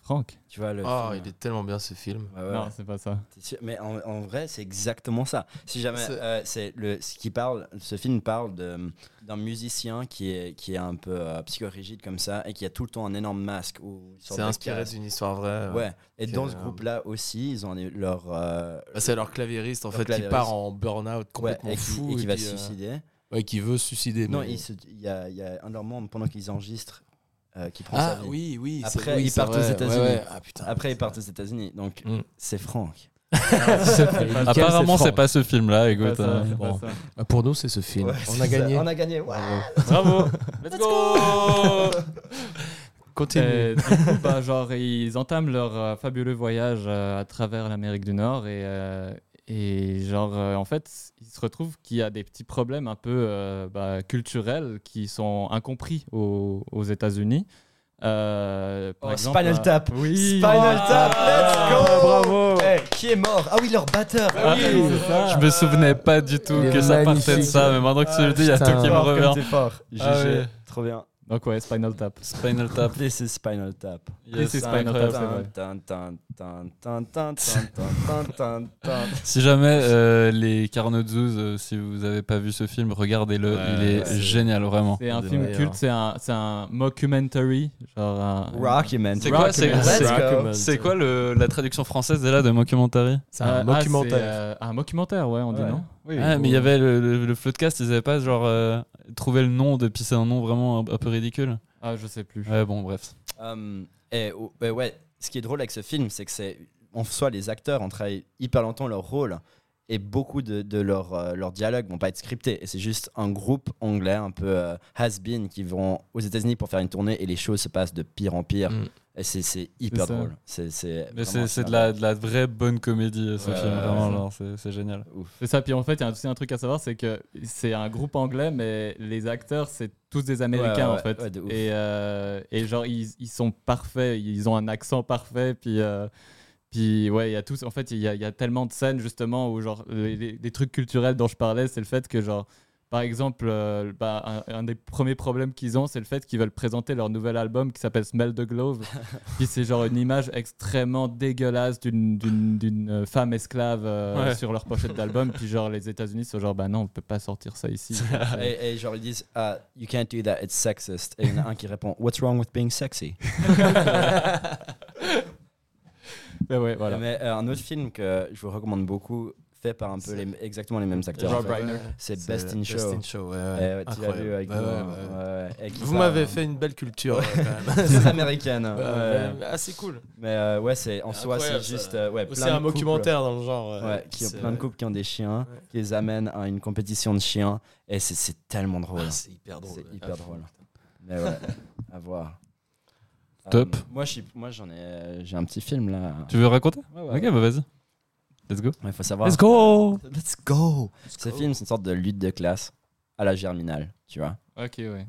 Franck Tu vois le. Oh, film, il est tellement bien ce film. Ouais, ouais, Non, ouais. c'est pas ça. Mais en, en vrai, c'est exactement ça. Si jamais, C'est- euh, le ce qui parle, ce film parle de d'un musicien qui est qui est un peu euh, psychorigide comme ça et qui a tout le temps un énorme masque C'est inspiré d'une histoire vraie. Ouais. Et Qui dans est, ce groupe-là aussi, ils ont leur euh, Bah, c'est leur clavieriste en Leur fait qui clavieriste. part en burn-out ouais, complètement et qui, fou et qui va se euh, suicider. ouais, qui veut se suicider. Non, mais- il se- il y a, il y a un de leurs membres pendant qu'ils enregistrent euh, qui prend Ah sa vie. oui, oui. c'est- Après, oui, ils partent aux. États-Unis. Ouais, ouais. Ah putain. Après, ils partent aux États-Unis. Donc, Mm. c'est Franck. Apparemment, c'est pas ce film-là, Pas écoute. ça, euh, bon. ça. Bah, pour nous, c'est ce film. Ouais, on a ça. gagné. On a gagné. ouais. Bravo Let's go Continue. Et du coup, bah, genre, ils entament leur euh, fabuleux voyage euh, à travers l'Amérique du Nord et, euh, et genre, euh, en fait, ils se retrouvent qu'il y a des petits problèmes un peu euh, bah, culturels qui sont incompris aux, aux États-Unis. Euh, par Oh, exemple, Spinal euh, Tap. Oui. Spinal Tap, let's go Bravo. Eh, Qui est mort? Ah oui, leur batteur. Ah oui. Je me souvenais pas du tout Il que ça partait de ça, mais maintenant que tu le dis, il y a tout qui me revient. fort. Ah GG. ouais. Trop bien. Donc ouais, Spinal Tap. Spinal Tap. This is Spinal Tap. Yes, This is Spinal Tap, Si jamais euh, les Carnotzous, euh, si vous n'avez pas vu ce film, regardez-le. Il est, génial, vraiment. C'est un film culte, c'est un, un mockumentary. Genre un... Rockumentary. C'est quoi, le, la traduction française déjà de mockumentary? C'est un ah, ah, documentaire. Euh, un documentaire, ouais, on dit non? Oui, mais il y avait le, le, podcast, ils n'avaient pas genre euh, trouvé le nom depuis c'est un nom vraiment un peu ridicule. Ah, je sais plus. Ouais, bon, bref. Euh, et, oh, ouais, ouais, ce qui est drôle avec ce film, c'est que c'est en soi les acteurs ont travaillé hyper longtemps leur rôle et beaucoup de, de leurs euh, leurs dialogues vont pas être scriptés. Et c'est juste un groupe anglais un peu euh, has-been qui vont aux États-Unis pour faire une tournée et les choses se passent de pire en pire. Mm. Et c'est- c'est hyper drôle. C'est c'est Mais vraiment c'est c'est de la, de la vraie bonne comédie, ce Ouais, film, ouais, vraiment, c'est c'est génial. ouf. C'est ça, puis en fait, il y a aussi un truc à savoir, c'est que c'est un groupe anglais, mais les acteurs, c'est tous des Américains, Ouais, en fait. et, euh, et genre, ils, ils sont parfaits, ils ont un accent parfait, puis... euh, puis ouais, il y a tous, en fait, il y a, il y a tellement de scènes justement où genre les, les- les trucs culturels dont je parlais, c'est le fait que genre, par exemple, euh, bah, un, un des premiers problèmes qu'ils ont, c'est le fait qu'ils veulent présenter leur nouvel album qui s'appelle Smell the Glove. puis c'est genre une image extrêmement dégueulasse d'une- d'une d'une, euh, femme esclave euh, Ouais. sur leur pochette d'album. puis genre les États-Unis sont genre bah non, on peut pas sortir ça ici. et, et genre ils disent ah, You can't do that, it's sexist. Et il y en a un qui répond What's wrong with being sexy? Mais ouais, voilà. Mais euh, un autre film que je vous recommande beaucoup, fait par un peu les, exactement les mêmes acteurs. Rob. Reiner. C'est Best in Show. Best in Show, ouais, Eh ouais. tu l'as vu avec hein. Vous m'avez hein. fait une belle culture. C'est américaine. hein. Ouais, ouais. ouais. Ah, cool. Mais euh, ouais, c'est en soi, c'est juste euh, ouais, C'est un documentaire dans le genre. ouais. Ouais, qui ont plein de couples qui ont des chiens, Ouais. qui les amènent à une compétition de chiens. Et c'est- c'est tellement drôle. Ah, c'est hyper drôle. C'est hyper Ah, drôle. Mais ouais, à voir. Top. Euh, moi, j'en ai, j'ai un petit film là. Tu veux raconter Ouais, ouais. Ok, bah vas-y. Let's go. Il faut savoir. Let's go Let's go. Ce film, c'est une sorte de lutte de classe à la germinale, tu vois. Ok, ouais.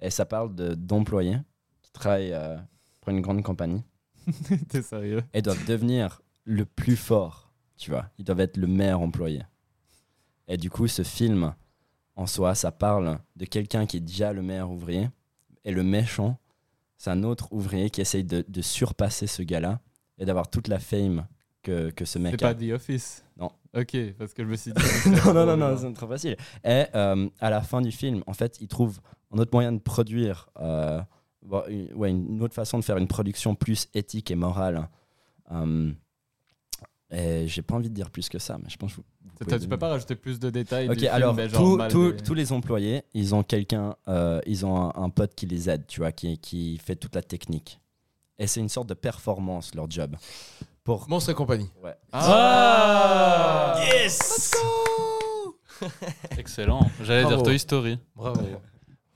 Et ça parle de d'employés qui travaillent euh, pour une grande compagnie T'es sérieux? Et doivent devenir le plus fort, tu vois. Ils doivent être le meilleur employé. Et du coup, ce film, en soi, ça parle de quelqu'un qui est déjà le meilleur ouvrier. Et le méchant, c'est un autre ouvrier qui essaye de, de surpasser ce gars-là et d'avoir toute la fame que, que ce C'est mec pas a. The Office Non. Ok, parce que je me suis dit. non, non, non, non, c'est trop facile. Et euh, à la fin du film, en fait, il trouve un autre moyen de produire, euh, bon, une, ouais, une autre façon de faire une production plus éthique et morale. Euh, Et j'ai pas envie de dire plus que ça, mais je pense que vous- C'est- Tu peux pas rajouter plus de détails Ok, du film, alors mais genre tous- des- les employés, ils ont quelqu'un, euh, ils ont un, un pote qui les aide, tu vois, qui, qui fait toute la technique. Et c'est une sorte de performance leur job. Pour Monstre et compagnie. ouais. Ah Yes Excellent. J'allais Bravo. dire Toy Story. Bravo.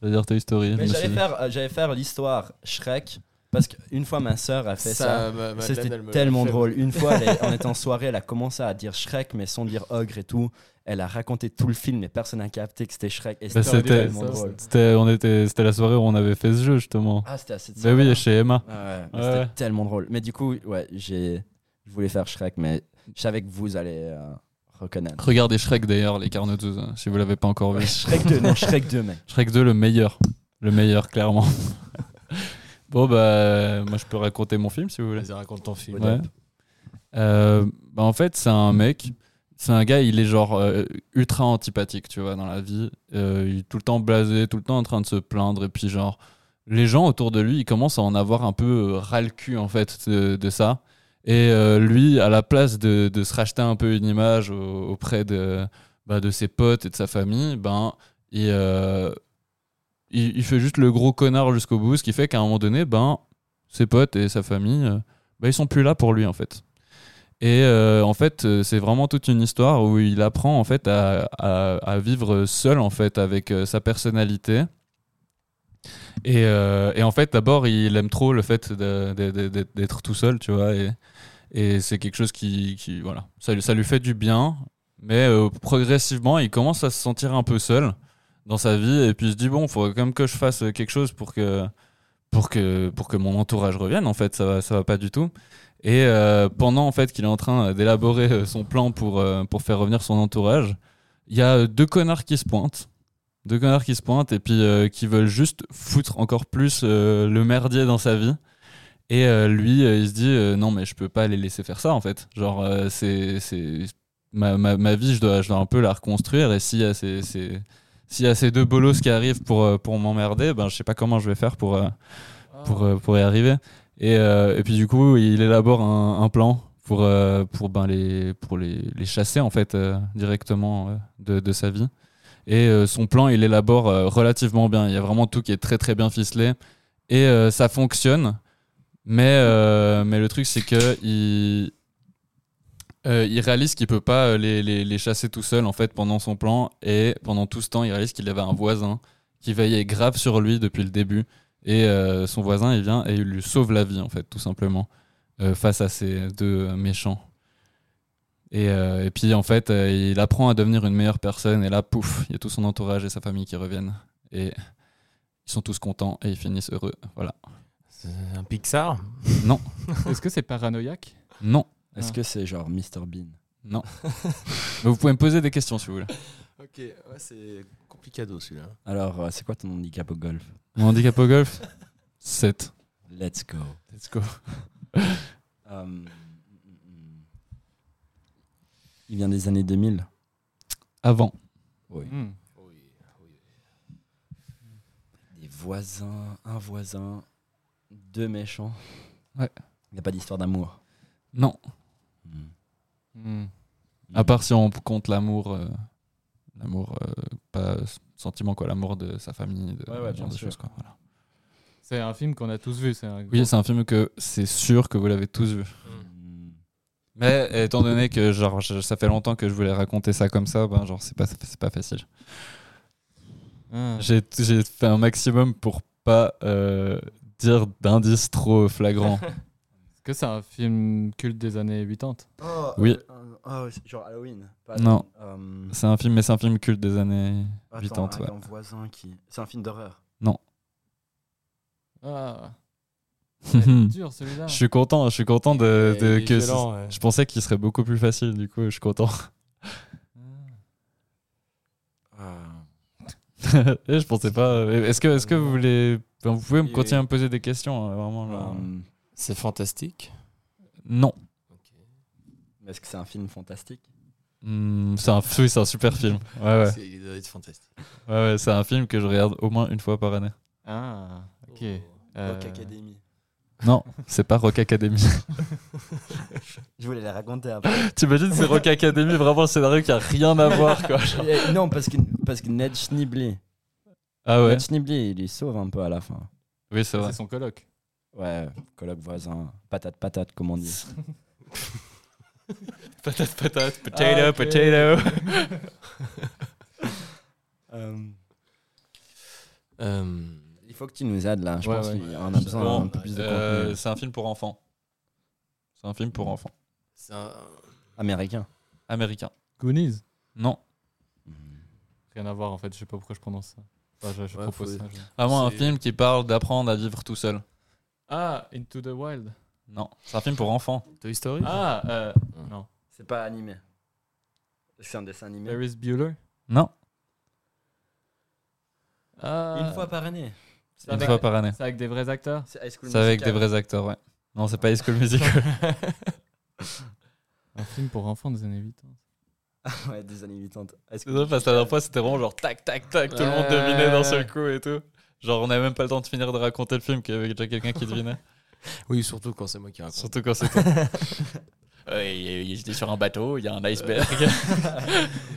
J'allais dire Toy Story. je Mais me suis j'allais dit. faire, euh, j'allais faire l'histoire Shrek parce qu'une fois ma sœur a fait ça. ma- C'était elle me l'a tellement fait. drôle. Une fois, elle est- on était en soirée, elle a commencé à dire Shrek, mais sans dire ogre et tout. Elle a raconté tout le film, mais personne n'a capté que c'était Shrek. Et Bah, c'était c'était- tellement ça, drôle. C'était, on était, c'était la soirée où on avait fait ce jeu justement. Ah, c'était assez Bah oui, chez Emma. Ouais, ouais, mais Ouais. C'était tellement drôle. Mais du coup, ouais, j'ai, je voulais faire Shrek, mais je savais que vous allez euh, reconnaître. Regardez Shrek d'ailleurs, les Carnotus, hein, si vous l'avez pas encore vu. Shrek 2, non, Shrek 2, mec. Shrek 2, le meilleur. Le meilleur, clairement. bon, bah, moi je peux raconter mon film si vous voulez. Vas-y, raconte ton film. Ouais. Euh, bah, en fait, c'est un mec, c'est un gars, il est genre euh, ultra antipathique, tu vois, dans la vie. Euh, il est tout le temps blasé, tout le temps en train de se plaindre, et puis genre, les gens autour de lui, ils commencent à en avoir un peu ras le cul, en fait, de, de ça. Et euh, lui, à la place de, de se racheter un peu une image au- auprès de, bah, de ses potes et de sa famille, ben, il, euh, il, il fait juste le gros connard jusqu'au bout, ce qui fait qu'à un moment donné, ben, ses potes et sa famille, euh, ben, ils sont plus là pour lui, en fait. Et en fait, c'est vraiment toute une histoire où il apprend en fait à, à- vivre seul en fait avec sa personnalité. Et, et en fait, d'abord, il aime trop le fait d'être tout seul, tu vois. Et c'est quelque chose qui, voilà, ça, lui- fait du bien. Mais euh, progressivement, il commence à se sentir un peu seul dans sa vie. Et puis il se dit bon, il faut quand même que je fasse quelque chose pour que pour que pour que mon entourage revienne. En fait, ça va, va pas du tout. Et euh, pendant en fait qu'il est en train d'élaborer euh, son plan pour, euh, pour faire revenir son entourage, il y a euh, deux connards qui se pointent. Deux connards qui se pointent et puis euh, qui veulent juste foutre encore plus euh, le merdier dans sa vie. Et euh, lui, euh, il se dit euh, non, mais je peux pas les laisser faire ça en fait. Genre, c'est. ma, ma, ma vie, je dois, je dois un peu la reconstruire. Et s'il y a ces, y a ces deux bolos qui arrivent pour, pour m'emmerder, ben, je sais pas comment je vais faire pour, pour, pour y arriver. Et, et puis du coup, il élabore un, plan pour, pour, ben, les, pour les, les chasser en fait directement de, de sa vie. Et son plan, il élabore relativement bien. Il y a vraiment tout qui est très très bien ficelé. Et ça fonctionne. Mais, euh, mais le truc, c'est que il, euh, il réalise qu'il peut pas euh, les, chasser tout seul en fait pendant son plan. Et pendant tout ce temps, il réalise qu'il avait un voisin qui veillait grave sur lui depuis le début. Et son voisin, il vient et il lui sauve la vie, en fait, tout simplement, face à ces deux méchants. Et, puis, en fait, il apprend à devenir une meilleure personne. Et là, pouf, il y a tout son entourage et sa famille qui reviennent. Et ils sont tous contents et ils finissent heureux. Voilà. C'est un Pixar. Non, Est-ce que c'est paranoïaque non, Est-ce Ah. que c'est genre Mr Bean non. Mais vous pouvez me poser des questions si vous voulez. Ok, ouais, c'est complicado celui-là. Alors, euh, c'est quoi ton handicap au golf Mon handicap au golf 7. Let's go. Let's go. Euh, mm, mm. il vient des années 2000. Avant. Oui. Hmm. Des voisins, un voisin, deux méchants. Ouais. Il n'y a pas d'histoire d'amour. Non. Hmm. Hmm. À part si on compte l'amour, euh, l'amour, euh, pas sentiment quoi, l'amour de sa famille, de, Ouais, ouais, ce genre de choses quoi. Voilà. C'est un film qu'on a tous vu. C'est un Oui, c'est un film que c'est sûr que vous l'avez tous vu. Hmm. Mais étant donné que genre je- ça fait longtemps que je voulais raconter ça comme ça, ben genre c'est pas c'est pas facile. Ah. J'ai j'ai fait un maximum pour pas euh, dire d'indices trop flagrants. Est-ce que c'est un film culte des années 80 Oui. oh, genre Halloween. pas Non. Euh, c'est un film mais c'est un film culte des années attends, 80. ouais. attends, voisin qui. C'est un film d'horreur. Ah. C'est dur celui-là. Je suis content, je suis content de, que violent, ouais. je pensais qu'il serait beaucoup plus facile du coup, je suis content. Et je pensais pas. euh, Est-ce que, est-ce que vous voulez. Enfin, vous pouvez me continuer à me poser des questions, euh, vraiment genre. Euh, C'est fantastique? Non. Est-ce que c'est un film fantastique? Hmm, c'est un, oui, c'est un super film. Ouais, ouais. C'est- Il doit être fantastique. ouais, ouais, c'est un film que je regarde au moins une fois par année. Ah, ok. Oh. Euh, Rock Academy. Non, c'est pas Rock Academy. Je voulais les raconter après. T'imagines, c'est Rock Academy, vraiment le scénario qui a rien à voir, quoi. Non, parce que, parce que Ned Schneebly, Ah ouais Schneebly, il y sauve un peu à la fin. Oui, c'est vrai. C'est son coloc. Ouais, coloc voisin, patate patate, comme on dit. Patate, patate, potato, Ah, ok. potato. Euh, Il faut que tu nous aides là, je Ouais, pense ouais. qu'on a besoin Bon, d'un peu plus de euh, c'est un film pour enfants. C'est un film pour enfants. c'est un- Américain. Américain. Goonies. Non. Rien à voir en fait, je sais pas pourquoi je prononce ça. Enfin, je, je Ouais, propose faut- ça. je- Vraiment un C'est- film qui parle d'apprendre à vivre tout seul. Ah, Into the Wild. Non, c'est un film pour enfants. Toy Story Ah, euh, non. C'est pas animé. C'est un dessin animé. Ferris Bueller. Non, Ah, Une fois par année. c'est une avec, fois par année. c'est avec des vrais acteurs. C'est High School C'est avec des Musical. vrais acteurs, ouais. Non, c'est pas High School Musical. Un film pour enfants des années 80. ouais, des années 80. High C'est School drôle parce que la dernière fois, c'était vraiment genre tac, tac, tac, tout le monde devinait d'un seul coup et tout. Genre, on avait même pas le temps de finir de raconter le film qu'il y avait déjà quelqu'un qui devinait. Oui, surtout quand c'est moi qui raconte. Surtout quand c'est toi. J'étais sur un bateau, il y a un iceberg.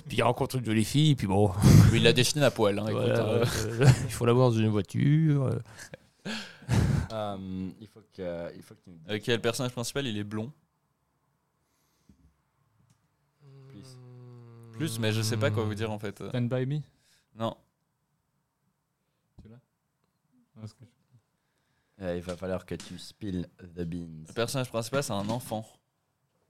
Puis il rencontre une jolie fille, puis bon. il l'a dessiné à poil. Hein, écoute, voilà, euh. euh, il faut l'avoir dans une voiture. euh. Euh, il faut que, il faut que Ok, le personnage principal, il est blond. Plus, mais je sais pas quoi vous dire en fait. Stand by Me. Non. Parce que- Euh, il va falloir que tu spill the beans. Le personnage principal, c'est un enfant.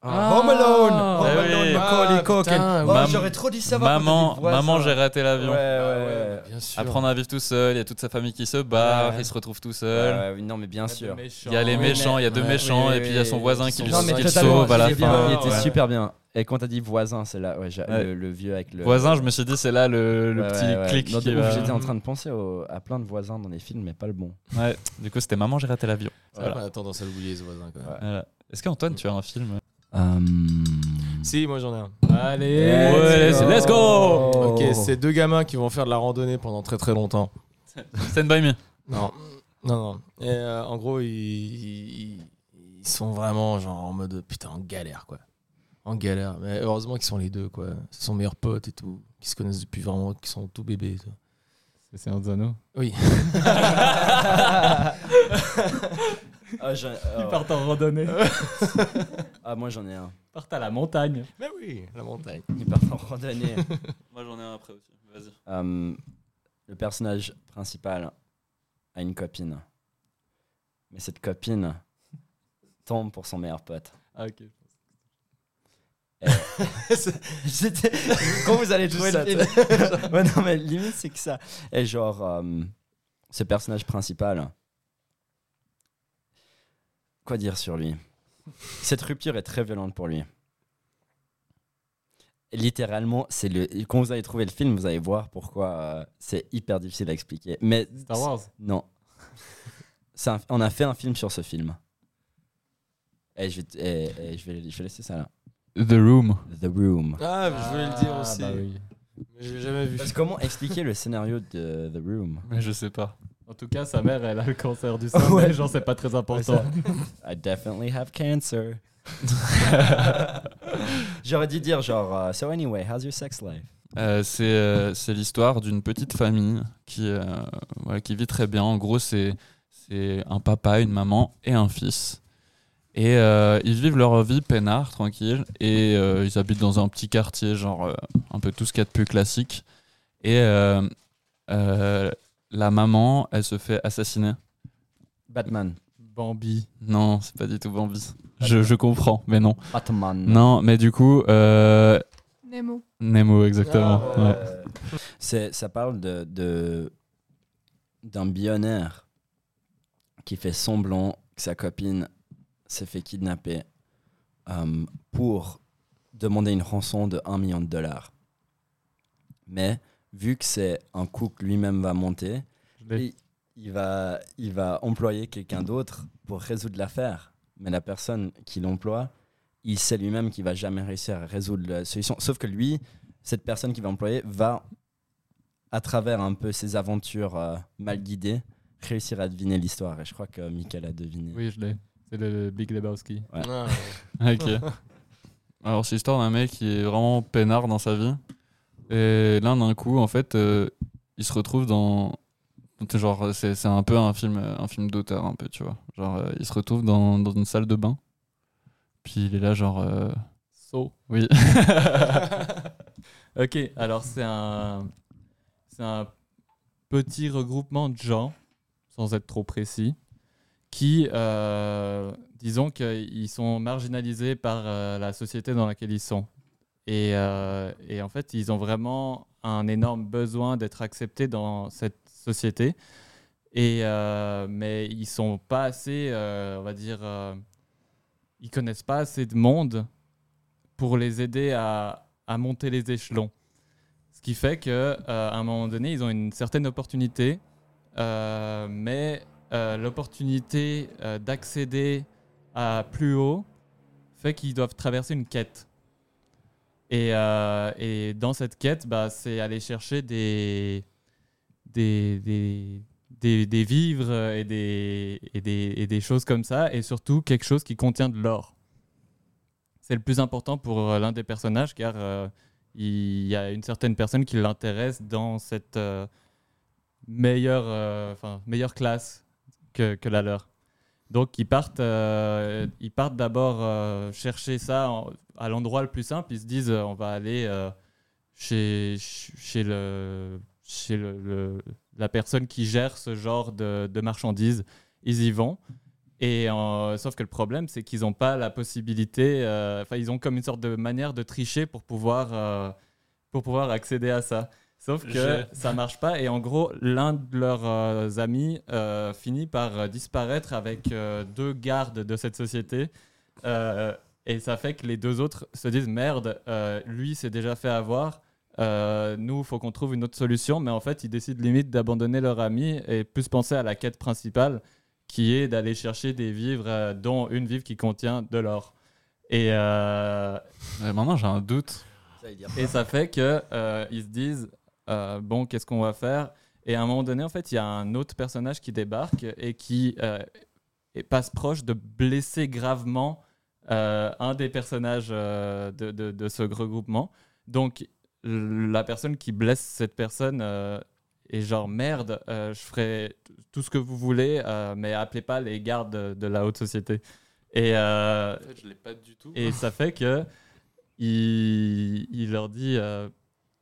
Ah. Home Alone Ah Home oui. Alone, Macaulay Ah, Oh, J'aurais trop dit ça Maman, maman, j'ai raté l'avion. Ouais, ouais, Ah ouais. ouais, bien sûr. Apprendre à vivre tout seul, il y a toute sa famille qui se barre, Ouais. il se retrouve tout seul. non, mais bien sûr. Il y a les méchants, il y a deux ouais, méchants, et puis il y a son voisin qui mais qui le sauve à la il était bien, fin. il était super bien. Et quand t'as dit voisin, c'est là, ouais, j'ai- Ouais. le, le vieux avec le. Voisin, je me suis dit, c'est là le, le Ouais, petit clic qui va- J'étais en train de penser au- à plein de voisins dans les films, mais pas le bon. Ouais, du coup, c'était Maman, j'ai raté l'avion. Voilà. qu'on a tendance à l'oublier, ce voisin. Quand même. Ouais. Voilà. Est-ce qu'Antoine, tu as un film? Euh, Si, moi j'en ai un. Allez, Ouais, let's let's go Ok, c'est deux gamins qui vont faire de la randonnée pendant très très longtemps. Stand by me. Non, non, non. Et euh, en gros, ils, ils, ils sont vraiment genre en mode putain en galère quoi. En galère. Mais heureusement qu'ils sont les deux quoi. C'est son meilleur pote et tout. Qui se connaissent depuis vraiment, qui sont tout bébés. tout. C'est un Zano. Oui. Ah, j'en- Ils oh. partent en randonnée. Ah, moi j'en ai un. Ils partent à la montagne. Mais oui, la montagne. Ils partent en randonnée. Moi, j'en ai un après aussi. Vas-y. Euh, le personnage principal a une copine. Mais cette copine tombe pour son meilleur pote. Ah, ok. C'était- Quand vous allez trouver le film. ouais, non, mais limite, c'est que ça. Et genre, euh, ce personnage principal. Quoi dire sur lui? Cette rupture est très violente pour lui. Littéralement, c'est le. Quand vous allez trouver le film, vous allez voir pourquoi euh, c'est hyper difficile à expliquer. Mais Star Wars. non. Un- on a fait un film sur ce film. Et je vais, et- et je vais, je vais laisser ça là. The Room. The Room. Ah, je voulais le dire Ah, aussi. bah oui. Mais je l'ai jamais vu. Parce que comment expliquer le scénario de The Room? Mais je sais pas. En tout cas, sa mère, elle a le cancer du sein. Ouais. mais genre, c'est pas très important. I definitely have cancer. J'aurais dû dire genre, euh, so anyway, how's your sex life? Euh, c'est euh, c'est l'histoire d'une petite famille qui, euh, voilà, qui vit très bien. En gros, c'est c'est un papa, une maman et un fils. Et euh, ils vivent leur vie peinard, tranquille. Et euh, ils habitent dans un petit quartier, genre euh, un peu tout ce qu'il y a de plus classique. Et euh, euh, la maman, elle se fait assassiner. Batman. Bambi. Non, c'est pas du tout Bambi. Je, je comprends, mais non. Batman. Non, mais du coup, euh, Nemo. Nemo, exactement. Ah, ouais. C'est, ça parle de, de- d'un billionnaire qui fait semblant que sa copine s'est fait kidnapper euh, pour demander une rançon de 1 million de dollars. Mais vu que c'est un coup que lui-même va monter, il, il va, il va employer quelqu'un d'autre pour résoudre l'affaire. Mais la personne qui l'emploie, il sait lui-même qu'il va jamais réussir à résoudre la solution. Sauf que lui, cette personne qui va employer, va, à travers un peu ses aventures euh, mal guidées, réussir à deviner l'histoire. Et je crois que Michael a deviné. Oui, je l'ai. C'est le Big Lebowski. Ouais. Ah, Ok. Alors, c'est l'histoire d'un mec qui est vraiment peinard dans sa vie. Et là, d'un coup, en fait, euh, il se retrouve dans. Genre, c'est c'est un peu un film, un film d'auteur, un peu, tu vois. Genre, euh, il se retrouve dans, dans une salle de bain. Puis il est là, genre. euh, So. Oui. Ok, alors c'est un, c'est un petit regroupement de gens, sans être trop précis, qui, euh, disons qu'ils sont marginalisés par euh, la société dans laquelle ils sont. Et, euh, et en fait, ils ont vraiment un énorme besoin d'être acceptés dans cette société. Et, euh, mais ils sont pas assez, on va dire, ils connaissent pas assez de monde pour les aider à, à monter les échelons. Ce qui fait que euh, à un moment donné, ils ont une certaine opportunité, mais euh, l'opportunité euh, d'accéder à plus haut fait qu'ils doivent traverser une quête. Et, euh, et dans cette quête, bah, c'est aller chercher des, des, des, des, vivres et des, et, des, et des choses comme ça, et surtout quelque chose qui contient de l'or. C'est le plus important pour l'un des personnages, car il y a une certaine personne qui l'intéresse dans cette meilleure, euh, meilleure classe que, la leur. Donc ils partent, euh, ils partent d'abord euh, chercher ça à l'endroit le plus simple. Ils se disent euh, on va aller chez, chez, le, chez le, la personne qui gère ce genre de, de marchandises. Ils y vont. Et sauf que le problème, c'est qu'ils n'ont pas la possibilité. Enfin, ils ont comme une sorte de manière de tricher pour pouvoir, pour pouvoir accéder à ça. Sauf que J'ai- ça marche pas. Et en gros, l'un de leurs euh, amis euh, finit par euh, disparaître avec euh, deux gardes de cette société. Euh, et ça fait que les deux autres se disent merde, euh, lui s'est déjà fait avoir. Euh, nous, il faut qu'on trouve une autre solution. Mais en fait, ils décident limite d'abandonner leur ami et plus penser à la quête principale qui est d'aller chercher des vivres, euh, dont une vivre qui contient de l'or. Et, euh, maintenant, j'ai un doute. et ça fait que euh, ils se disent euh, bon, qu'est-ce qu'on va faire? Et à un moment donné, en fait, il y a un autre personnage qui débarque et qui euh, passe proche de blesser gravement euh, un des personnages de, de- de ce regroupement. Donc, la personne qui blesse cette personne est genre merde, euh, je ferai tout ce que vous voulez, euh, mais appelez pas les gardes de, de la haute société. Et, euh, En fait, je l'ai pas du tout. et ça fait que il, il leur dit,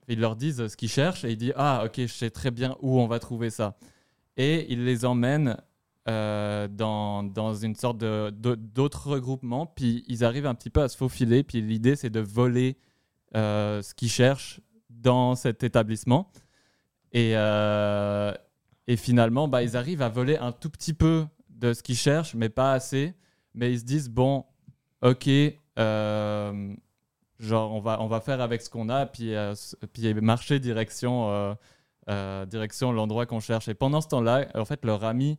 ils leur disent ce qu'ils cherchent et il dit ah ok je sais très bien où on va trouver ça. Et il les emmène euh, dans, dans une sorte de de- d'autres regroupements. Puis ils arrivent un petit peu à se faufiler. Puis l'idée c'est de voler euh, ce qu'ils cherchent dans cet établissement. Et euh, et finalement bah, ils arrivent à voler un tout petit peu de ce qu'ils cherchent mais pas assez. Mais ils se disent bon ok, genre on va, on va faire avec ce qu'on a, puis, euh, puis marcher direction, euh, euh, direction l'endroit qu'on cherche. Et pendant ce temps-là, en fait, leur ami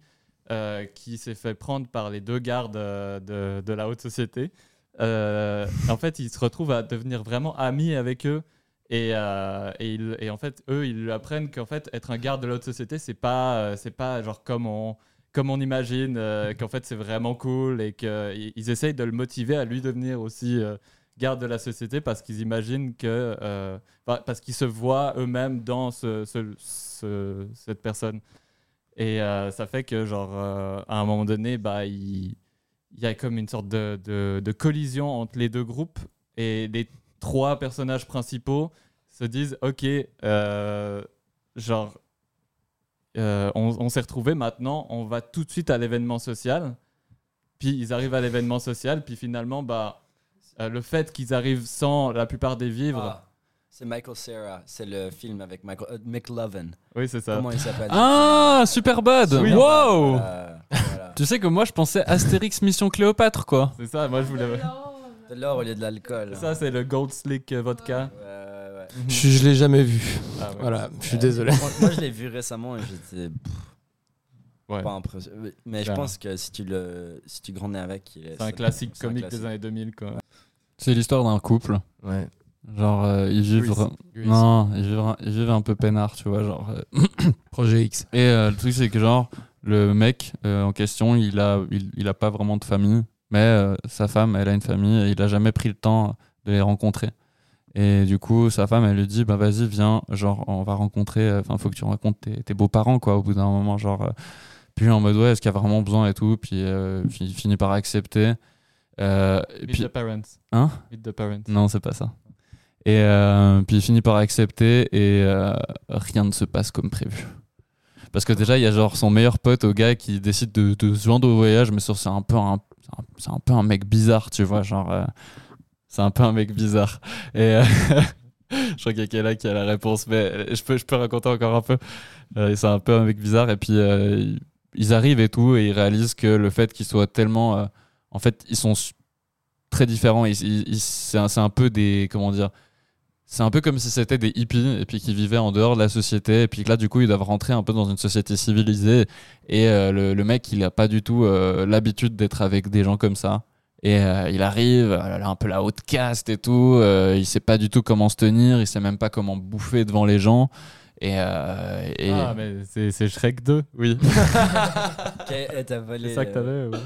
qui s'est fait prendre par les deux gardes de, de la haute société, en fait, il se retrouve à devenir vraiment ami avec eux. Et, et, et en fait, eux, ils lui apprennent qu'en fait, être un garde de la haute société, c'est pas, c'est pas genre comme on, comme on imagine, qu'en fait c'est vraiment cool et qu'ils essayent de le motiver à lui devenir aussi garde de la société parce qu'ils imaginent que. euh, pa- parce qu'ils se voient eux-mêmes dans ce, ce- ce- cette personne. Et euh, ça fait que, genre, euh, à un moment donné, bah, il, y a comme une sorte de, de- collision entre les deux groupes et les trois personnages principaux se disent Ok, genre on, on s'est retrouvés maintenant, on va tout de suite à l'événement social. Puis ils arrivent à l'événement social, puis finalement, bah, euh, le fait qu'ils arrivent sans la plupart des vivres, Ah, c'est Michael Cera, c'est le film avec Michael euh, McLovin. oui, c'est ça. Comment il s'appelle? Ah, Superbad Oui. Wow Voilà, voilà. Tu sais que moi, je pensais Astérix Mission Cléopâtre, quoi. C'est ça, moi je voulais. De l'or au lieu de l'alcool. Ça, c'est le Gold Slick euh, Vodka. Ouais, ouais, ouais. Je, je l'ai jamais vu. Ah ouais. Voilà, je suis désolé. Moi, moi, je l'ai vu récemment et j'étais Ouais. pas impressionné. Mais je pense que si tu, le, si tu grandis avec, il est- C'est un classique comique classique. des années 2000, quoi. C'est l'histoire d'un couple. Ouais. Genre, euh, ils vivent. Grease. Grease. Non, ils vivent, ils vivent un peu peinard, tu vois. Genre, euh, Projet X. Et euh, le truc, c'est que genre, le mec euh, en question, il a, il, il a pas vraiment de famille, mais euh, sa femme, elle a une famille et il a jamais pris le temps de les rencontrer. Et du coup, sa femme, elle lui dit, bah vas-y, viens, genre, on va rencontrer, euh, enfin, faut que tu rencontres tes, tes beaux-parents, quoi, au bout d'un moment, genre, euh, puis en mode, ouais, est-ce qu'il y a vraiment besoin et tout, puis euh, il finit par accepter. Euh, et Meet puis, the parents. Hein Meet the parents. non, c'est pas ça. Et euh, puis il finit par accepter et euh, rien ne se passe comme prévu. Parce que déjà, il y a genre son meilleur pote au gars qui décide de, de se joindre au voyage, mais c'est un peu un, c'est un- peu un mec bizarre, tu vois, genre euh, c'est un peu un mec bizarre. Et je crois qu'il y a quelqu'un qui a la réponse, mais je peux, je peux raconter encore un peu. C'est un peu un mec bizarre et puis ils arrivent et tout et ils réalisent que le fait qu'ils soient tellement, en fait, ils sont très différents. C'est un, peu des, comment dire, c'est un peu comme si c'était des hippies et puis qui vivaient en dehors de la société. Et puis là du coup ils doivent rentrer un peu dans une société civilisée. Et euh, le, mec il a pas du tout euh, l'habitude d'être avec des gens comme ça. Et euh, il arrive euh, un peu la haute caste et tout. Il sait pas du tout comment se tenir. Il sait même pas comment bouffer devant les gens et, euh, et- Ah, mais c'est c'est Shrek 2. oui t'as volé. C'est ça que t'avais ouais.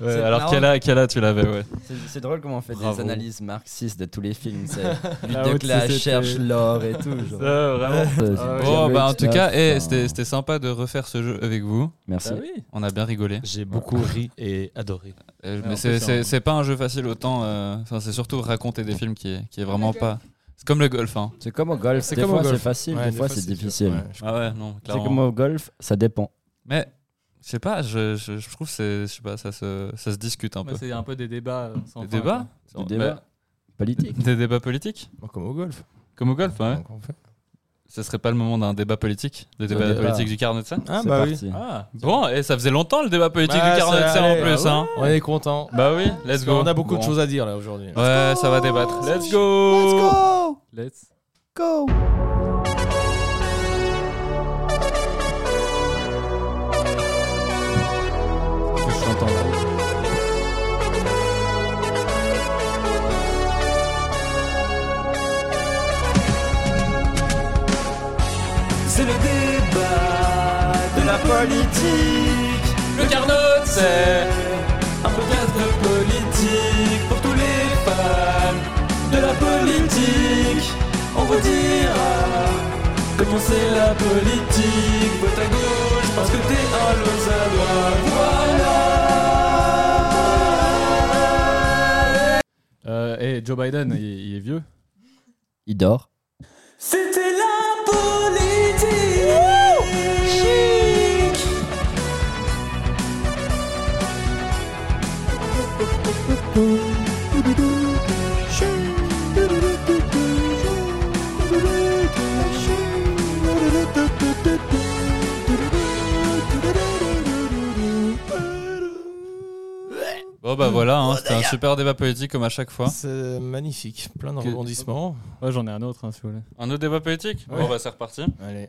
Ouais, alors marrant. quel âge, quel âge tu l'avais ouais C'est c'est drôle comment on fait Bravo. des analyses marxistes de tous les films. C'est Lutte La de société. cherche l'or et tout. genre. Ça, vraiment Euh, Ah Bon, bien bah, en tout cas, stuff, eh, c'était c'était sympa de refaire ce jeu avec vous. Merci. Bah oui. On a bien rigolé. J'ai beaucoup ri et adoré. Euh, mais c'est- pas un jeu facile autant. euh, Enfin, c'est surtout raconter des films qui est, qui est vraiment pas. C'est comme le golf, hein. C'est comme au golf. C'est Des comme au fois c'est golf. facile, Ouais, des fois c'est difficile. ouais, je- Ah ouais, non, C'est clairement. comme au golf, ça dépend. Mais je sais pas, je, je, je trouve que c'est, je sais pas, ça se, ça se discute un Ouais, peu. C'est un peu des débats euh, sans Des fin, débats Des débats politiques. Des débats politiques comme au golf. Comme au golf, ouais. Donc, on fait- Ce serait pas le moment d'un débat politique Le débat débat. politique du carnet de scène Ah C'est bah oui. parti. Ah, Bon, et ça faisait longtemps le débat politique Bah, du carnet de ça scène en plus, Ah hein. On est content. Bah oui, let's go. On a beaucoup de Bon. choses à dire là aujourd'hui. Ouais, ça va débattre. Let's go. let's. Go Que politique. Le Carnot, c'est un podcast de politique pour tous les fans de la politique. On vous dira comment c'est la politique. Vote à gauche parce que t'es un Lausannois. Voilà. Euh, et Joe Biden, il, il est vieux. Il dort. C'était la politique. Bon bah voilà, hein, c'était un super débat politique comme à chaque fois. C'est magnifique. Plein de Que- rebondissements. Ouais, j'en ai un autre, hein, si vous voulez. Un autre débat politique? Ouais. Bon bah c'est reparti. Allez.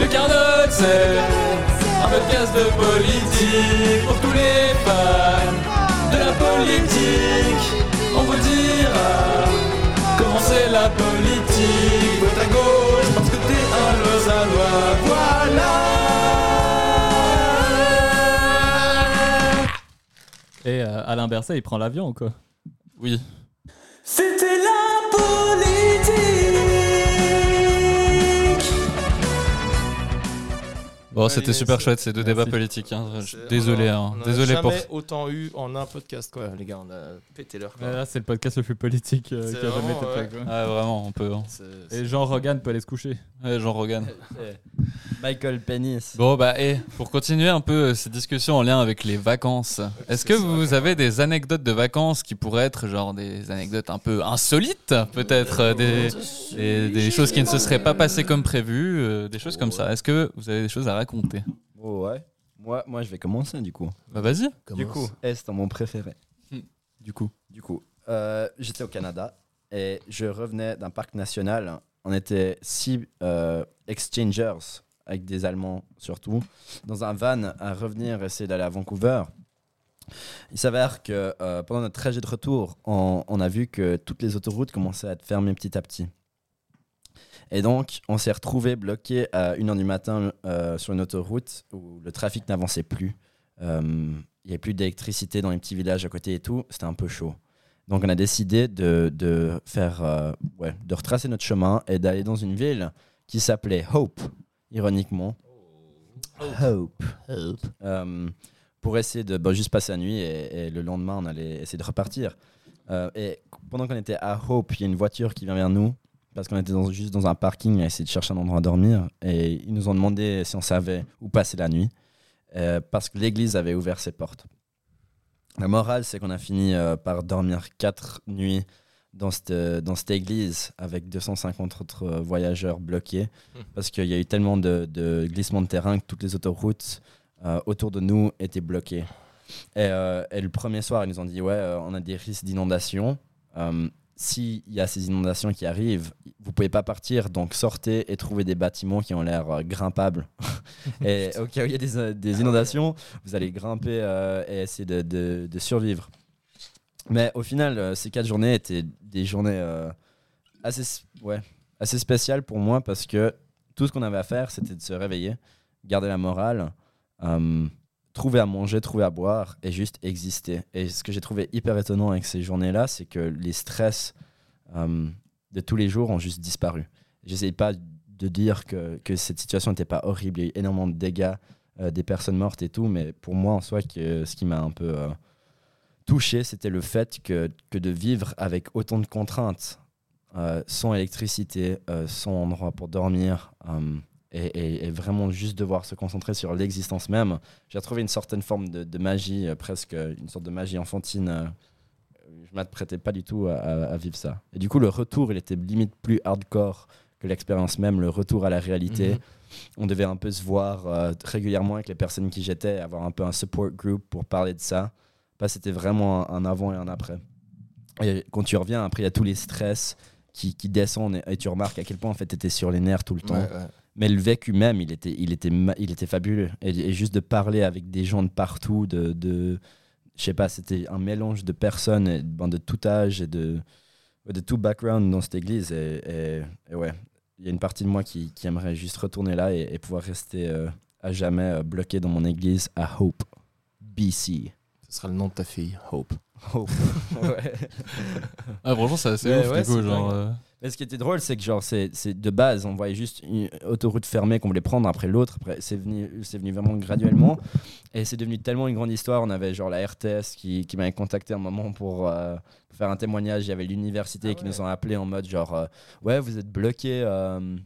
Le Carnot, c'est un podcast de politique pour tous les fans de la politique. On vous dira comment c'est la politique. Vote à gauche parce que t'es un Lausannois. Voilà. Et euh, Alain Berset, il prend l'avion ou quoi? Oui. C'était la politique. Bon, c'était super chouette ces deux débats Merci. politiques. hein. Désolé, on a- hein. on a désolé pour. jamais autant eu en un podcast quoi, les gars. On a pété leur. Là, c'est le podcast le plus politique euh, qui a jamais été vraiment, fait. quoi. Ah vraiment, on peut. hein. C'est- Et Jean Rogan peut aller se coucher. Ouais, Jean Rogan. Michael Penis. Bon bah et pour continuer un peu euh, ces discussions en lien avec les vacances, est-ce que vous avez des anecdotes de vacances qui pourraient être genre des anecdotes un peu insolites, peut-être euh, des, des, des choses qui ne se seraient pas passées comme prévu, euh, des choses comme ça. Est-ce que vous avez des choses à raconter Oh ouais. Moi, moi, je vais commencer du coup. Bah vas-y. Du coup, Est, mon préféré. Du coup. Du coup, euh, j'étais au Canada et je revenais d'un parc national. On était six euh, exchangers, avec des Allemands surtout, dans un van à revenir essayer d'aller à Vancouver. Il s'avère que euh, pendant notre trajet de retour, on, on a vu que toutes les autoroutes commençaient à être fermées petit à petit. Et donc, on s'est retrouvé bloqué à 1h du matin euh, sur une autoroute où le trafic n'avançait plus. Euh, Il n'y avait plus d'électricité dans les petits villages à côté et tout. C'était un peu chaud. Donc, on a décidé de, de faire, euh, ouais, de retracer notre chemin et d'aller dans une ville qui s'appelait Hope, ironiquement. Hope. Euh, pour essayer de bah, juste passer la nuit et, et le lendemain, on allait essayer de repartir. Euh, et pendant qu'on était à Hope, il y a une voiture qui vient vers nous parce qu'on était dans- juste dans un parking à essayer de chercher un endroit à dormir. Et ils nous ont demandé si on savait où passer la nuit euh, parce que l'église avait ouvert ses portes. La morale, c'est qu'on a fini euh, par dormir quatre nuits dans cette, dans cette église avec 250 autres euh, voyageurs bloqués Hmm. parce qu'il y a eu tellement de, de glissements de terrain que toutes les autoroutes euh, autour de nous étaient bloquées. Et, euh, et le premier soir, ils nous ont dit Ouais, euh, on a des risques d'inondation. S'il y a ces inondations qui arrivent, vous pouvez pas partir, donc sortez et trouvez des bâtiments qui ont l'air euh, grimpables. et au cas où il y a des, euh, des inondations, vous allez grimper euh, et essayer de, de- de survivre. Mais au final, euh, ces quatre journées étaient des journées assez, ouais, assez spéciales pour moi parce que tout ce qu'on avait à faire, c'était de se réveiller, garder la morale, trouver à manger, trouver à boire et juste exister. Et ce que j'ai trouvé hyper étonnant avec ces journées-là, c'est que les stress euh, de tous les jours ont juste disparu. J'essaye pas de dire que, que cette situation n'était pas horrible. Il y a eu énormément de dégâts, euh, des personnes mortes et tout, mais pour moi, en soi, que, ce qui m'a un peu euh, touché, c'était le fait que, que de vivre avec autant de contraintes, sans électricité, sans endroit pour dormir, et, et- et vraiment juste devoir se concentrer sur l'existence même, j'ai retrouvé une certaine forme de, de magie, euh, presque une sorte de magie enfantine. euh, je m'apprêtais pas du tout à, vivre ça. Et du coup, le retour, il était limite plus hardcore que l'expérience même, le retour à la réalité. Mhm. On devait un peu se voir euh, régulièrement avec les personnes qui j'étais, avoir un peu un support group pour parler de ça. Bah, C'était vraiment un, un avant et un après. Et quand tu reviens, après, il y a tous les stress qui, qui descendent et, et tu remarques à quel point en fait, tu étais sur les nerfs tout le temps. Ouais, ouais. Mais le vécu même, il était, il était, il était fabuleux. Et, et juste de parler avec des gens de partout, de, de je sais pas, c'était un mélange de personnes, et, ben, de tout âge et de, de tout background dans cette église. Et, et- et ouais, il y a une partie de moi qui, qui aimerait juste retourner là et, et pouvoir rester euh, à jamais euh, bloqué dans mon église à Hope, BC. Ce sera le nom de ta fille, Hope. Hope. ouais. Ah, franchement, c'est assez ouf, ouais, du coup. Genre, euh, Mais ce qui était drôle, c'est que genre c'est c'est de base, on voyait juste une autoroute fermée qu'on voulait prendre après l'autre. Après, c'est venu, c'est venu vraiment graduellement, et c'est devenu tellement une grande histoire. On avait genre la RTS qui, qui m'avait contacté un moment pour, euh, pour faire un témoignage. Il y avait l'université qui nous ont appelé en mode genre euh, ouais vous êtes bloqué, euh,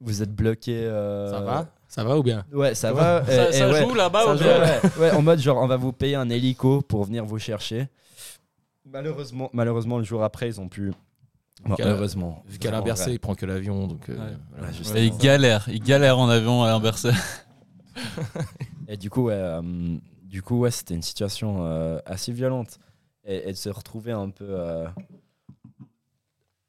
vous êtes bloqué. euh, Ça va? Ça va ou bien? Ouais, ça va. Ça, et- ça et ouais, joue là-bas ça ou joue, bien? ouais. Ouais, en mode genre on va vous payer un hélico pour venir vous chercher. Malheureusement, malheureusement le jour après ils ont pu. Bon, qu'à- heureusement. Vu qu'Alain Berset, il prend que l'avion, donc. euh, Ouais. voilà. Ouais, juste- et il galère, il galère en avion à Bercy. Et du coup, ouais, euh, du coup, ouais, c'était une situation euh, assez violente. Et, et de se retrouver un peu. Euh,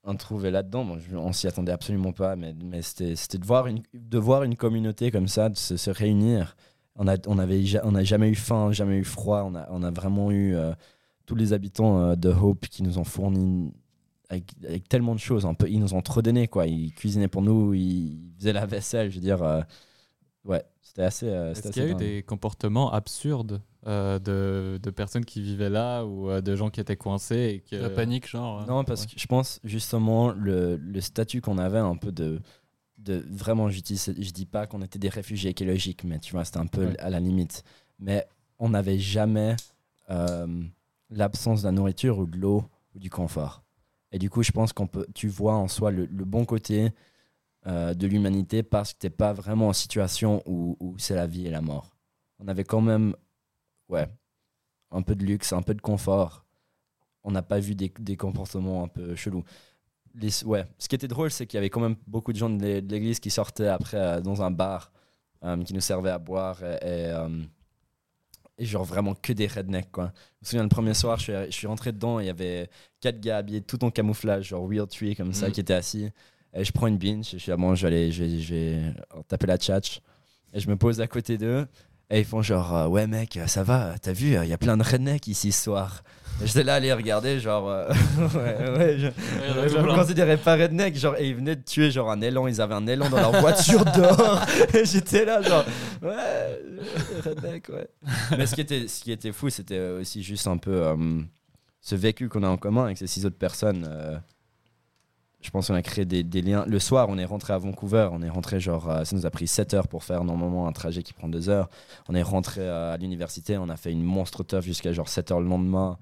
un trouvé là-dedans, bon, on s'y attendait absolument pas, mais, mais c'était c'était de, voir une- de voir une communauté comme ça, de se, se réunir. On n'a on avait ja- on a jamais eu faim, jamais eu froid, on a, on a vraiment eu euh, tous les habitants euh, de Hope qui nous ont fourni avec, avec tellement de choses. Un peu, ils nous ont trop donné, quoi. Ils cuisinaient pour nous, ils faisaient la vaisselle, je veux dire. euh, ouais, c'était assez. euh, Est-ce qu'il y a eu des comportements absurdes euh, de, de personnes qui vivaient là ou euh, de gens qui étaient coincés et que... La panique, genre. euh, Non, parce que je pense justement le, le statut qu'on avait un peu de. de vraiment, je dis, je dis pas qu'on était des réfugiés écologiques, mais tu vois, c'était un peu Ouais. à la limite. Mais on n'avait jamais euh, l'absence de la nourriture ou de l'eau ou du confort. Et du coup, je pense qu'on peut, tu vois en soi le, bon côté euh, de l'humanité parce que t'es pas vraiment en situation où, où c'est la vie et la mort. On avait quand même, ouais, un peu de luxe, un peu de confort. On n'a pas vu des, des comportements un peu chelous. Ouais. Ce qui était drôle, c'est qu'il y avait quand même beaucoup de gens de l'é- de l'église qui sortaient après euh, dans un bar, euh, qui nous servaient à boire et genre vraiment que des rednecks quoi. Je me souviens le premier soir, je suis, je suis rentré dedans, et il y avait quatre gars habillés tout en camouflage, genre Weird Tree comme ça, Mhm. qui étaient assis. Et je prends une binge, et je suis ah bon, je vais aller, je vais, je vais taper la tchatch. Et je me pose à côté d'eux, et ils font genre euh, ouais mec, ça va, t'as vu, il y a plein de rednecks ici ce soir. J'étais là à les regarder, genre euh, ouais, ouais, je, je me considérais pas redneck, genre, et ils venaient de tuer genre un élan, ils avaient un élan dans leur voiture dehors, et j'étais là, genre, ouais, redneck, ouais. Mais ce qui était, ce qui était fou, c'était aussi juste un peu euh, ce vécu qu'on a en commun avec ces six autres personnes. euh, je pense qu'on a créé des, des liens. Le soir, on est rentré à Vancouver, on est rentré genre, euh, ça nous a pris 7 heures pour faire normalement un trajet qui prend 2 heures. On est rentré euh, à l'université, on a fait une monstre teuf jusqu'à genre 7 heures le lendemain.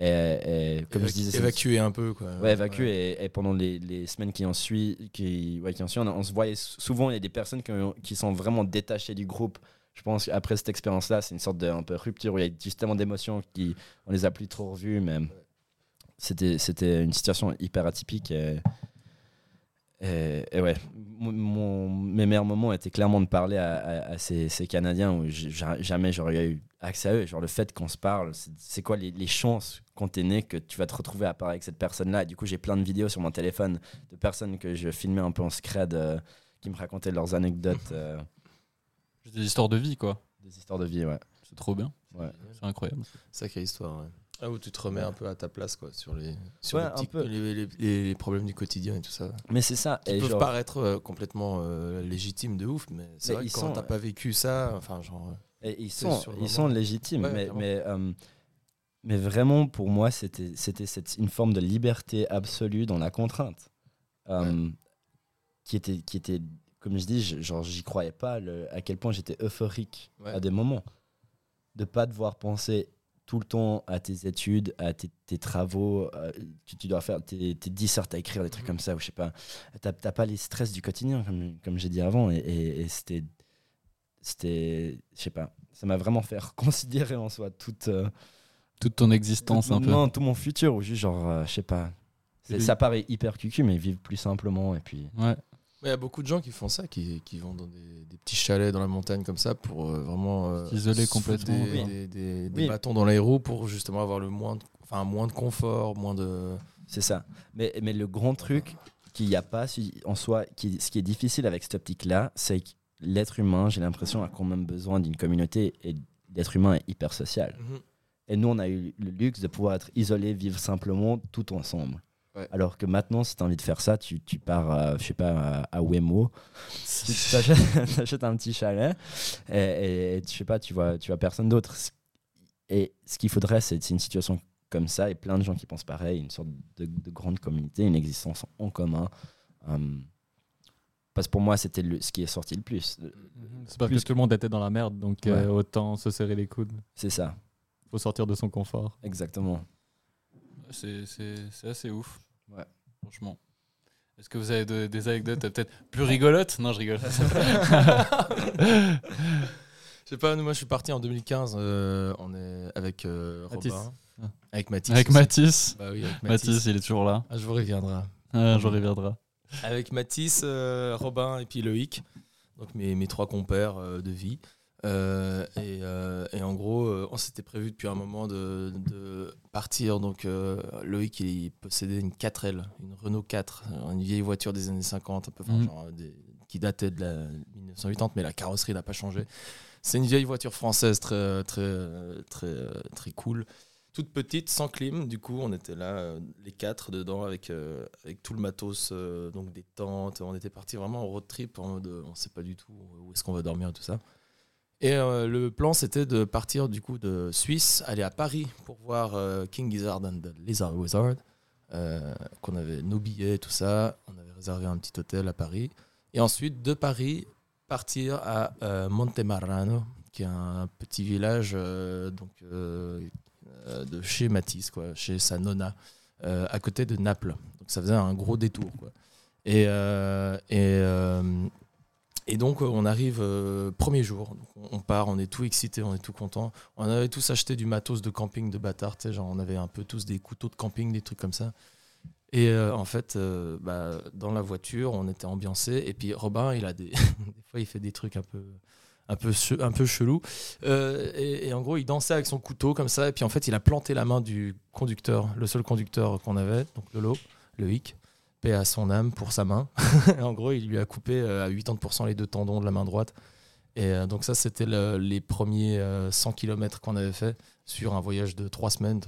Et, et comme je disais, évacuer un peu quoi. Ouais, évacué. Et, et pendant les, les semaines qui ont suivi, qui, ouais, qui suivi on, on se voyait sou- souvent, il y a des personnes qui, ont- qui sont vraiment détachées du groupe. Je pense qu'après cette expérience-là, c'est une sorte de un peu rupture où il y a juste tellement d'émotions qui on les a plus trop revues, mais c'était c'était une situation hyper atypique. Et, et, et ouais, mon, mon- mes meilleurs moments étaient clairement de parler à, à- à ces, ces Canadiens où jamais j'aurais eu accès à eux. Genre le fait qu'on se parle, c'est- quoi les, les chances quand t'es né que tu vas te retrouver à parler avec cette personne-là? Du coup, j'ai plein de vidéos sur mon téléphone de personnes que je filmais un peu en scred euh, qui me racontaient leurs anecdotes, euh, Des histoires de vie, quoi. des histoires de vie. Ouais. C'est trop bien. Ouais. C'est incroyable. Sacrée histoire. Ouais. Ah, où tu te remets un peu à ta place quoi sur les sur Ouais, les, un petits- peu. les, les- les problèmes du quotidien et tout ça. Mais c'est ça. Qui Et peuvent genre- paraître euh, complètement euh, légitimes de ouf, mais c'est vrai ils que quand sont, t'as ouais. pas vécu ça, enfin genre. euh, Et ils sont, ils sont légitimes, Ouais, mais, mais, euh, mais vraiment, pour moi, c'était une forme de liberté absolue dans la contrainte. Euh, qui, était, qui était, comme je dis, genre, j'y croyais pas le- à quel point j'étais euphorique à des moments. De pas devoir penser tout le temps à tes études, à tes, tes travaux, euh, tu dois faire tes, tes dissertes à écrire, des trucs comme ça, ou je sais pas. T'as pas les stress du quotidien, comme, comme j'ai dit avant, et, et- et c'était c'était je sais pas ça m'a vraiment fait considérer en soi toute euh, Toute ton existence, un peu. non tout mon futur ou juste genre euh, je sais pas ça paraît hyper cucu mais vivre plus simplement et puis Ouais. Il y a beaucoup de gens qui font ça, qui, qui vont dans des, des petits chalets dans la montagne comme ça pour euh, vraiment euh, foutre complètement, Des, quoi. des- des- des Oui. bâtons dans les roues pour justement avoir le moins de, enfin, moins de confort, moins de. c'est ça mais, mais le grand truc qu'il n'y a pas en soi qui, ce qui est difficile avec cette optique là c'est que l'être humain j'ai l'impression a quand même besoin d'une communauté et l'être humain est hyper social Et nous, on a eu le luxe de pouvoir être isolés, vivre simplement tout ensemble. Ouais. Alors que maintenant, si tu as envie de faire ça, tu, tu pars, euh, je sais pas, à, à Wemo, tu t'achètes un petit chalet et, et, et tu sais pas, tu vois, tu vois personne d'autre. Et ce qu'il faudrait, c'est une situation comme ça et plein de gens qui pensent pareil, une sorte de, de grande communauté, une existence en commun. Hum, parce que pour moi, c'était ce qui est sorti le plus. C'est parce Plus que tout le monde était dans la merde, donc euh, autant se serrer les coudes. C'est ça, Faut sortir de son confort. exactement. C'est assez ouf. Ouais. Franchement. Est-ce que vous avez de- des anecdotes euh, peut-être plus rigolotes? Non, je rigole. Je sais pas, nous, moi je suis parti en 2015, euh, on est avec euh, Mathis. Robin. Ah. Avec Mathis. Avec. Mathis. Bah oui, avec Mathis, Mathis. il est toujours là. Ah, je vous reviendrai. Un jour, il reviendra. Avec Mathis, euh, Robin et puis Loïc, donc mes, mes trois compères euh, de vie. Euh, et, euh, et en gros, euh, on s'était prévu depuis un moment de, de partir. Donc Loïc, il possédait une 4L, une Renault 4, euh, une vieille voiture des années 50, un peu, Mhm. genre, des- qui datait de la 1980, mais la carrosserie n'a pas changé. C'est une vieille voiture française très, très, très, très cool. Toute petite, sans clim. Du coup, on était là, les quatre dedans, avec, avec tout le matos, donc des tentes. On était parti vraiment en road trip, en mode, on sait pas du tout où est-ce qu'on va dormir, tout ça. Et euh, le plan, c'était de partir du coup de Suisse, aller à Paris pour voir euh, King Gizzard and the Lizard Wizard, euh, qu'on avait nos billets, tout ça. On avait réservé un petit hôtel à Paris. Et ensuite, de Paris, partir à Montemarrano, qui est un petit village donc, de chez Matisse, quoi, chez sa nonna, à côté de Naples. Donc ça faisait un gros détour. Quoi. Et, et, et donc on arrive euh, premier jour, on- part, on est tout excité, on est tout content. On avait tous acheté du matos de camping de bâtard, genre on avait un peu tous des couteaux de camping, des trucs comme ça. Et euh, en fait, euh, bah, dans la voiture, on était ambiancé. Et puis Robin, il a des, fois, il fait des trucs un peu, un peu, un peu chelou. Euh, et, et en gros, il dansait avec son couteau comme ça. Et puis en fait, il a planté la main du conducteur, le seul conducteur qu'on avait, donc Lolo, le hic, paix à son âme pour sa main. en gros, il lui a coupé euh, à 80% les deux tendons de la main droite. Et euh, donc ça, c'était le- les premiers euh, 100 km qu'on avait fait sur un voyage de trois semaines.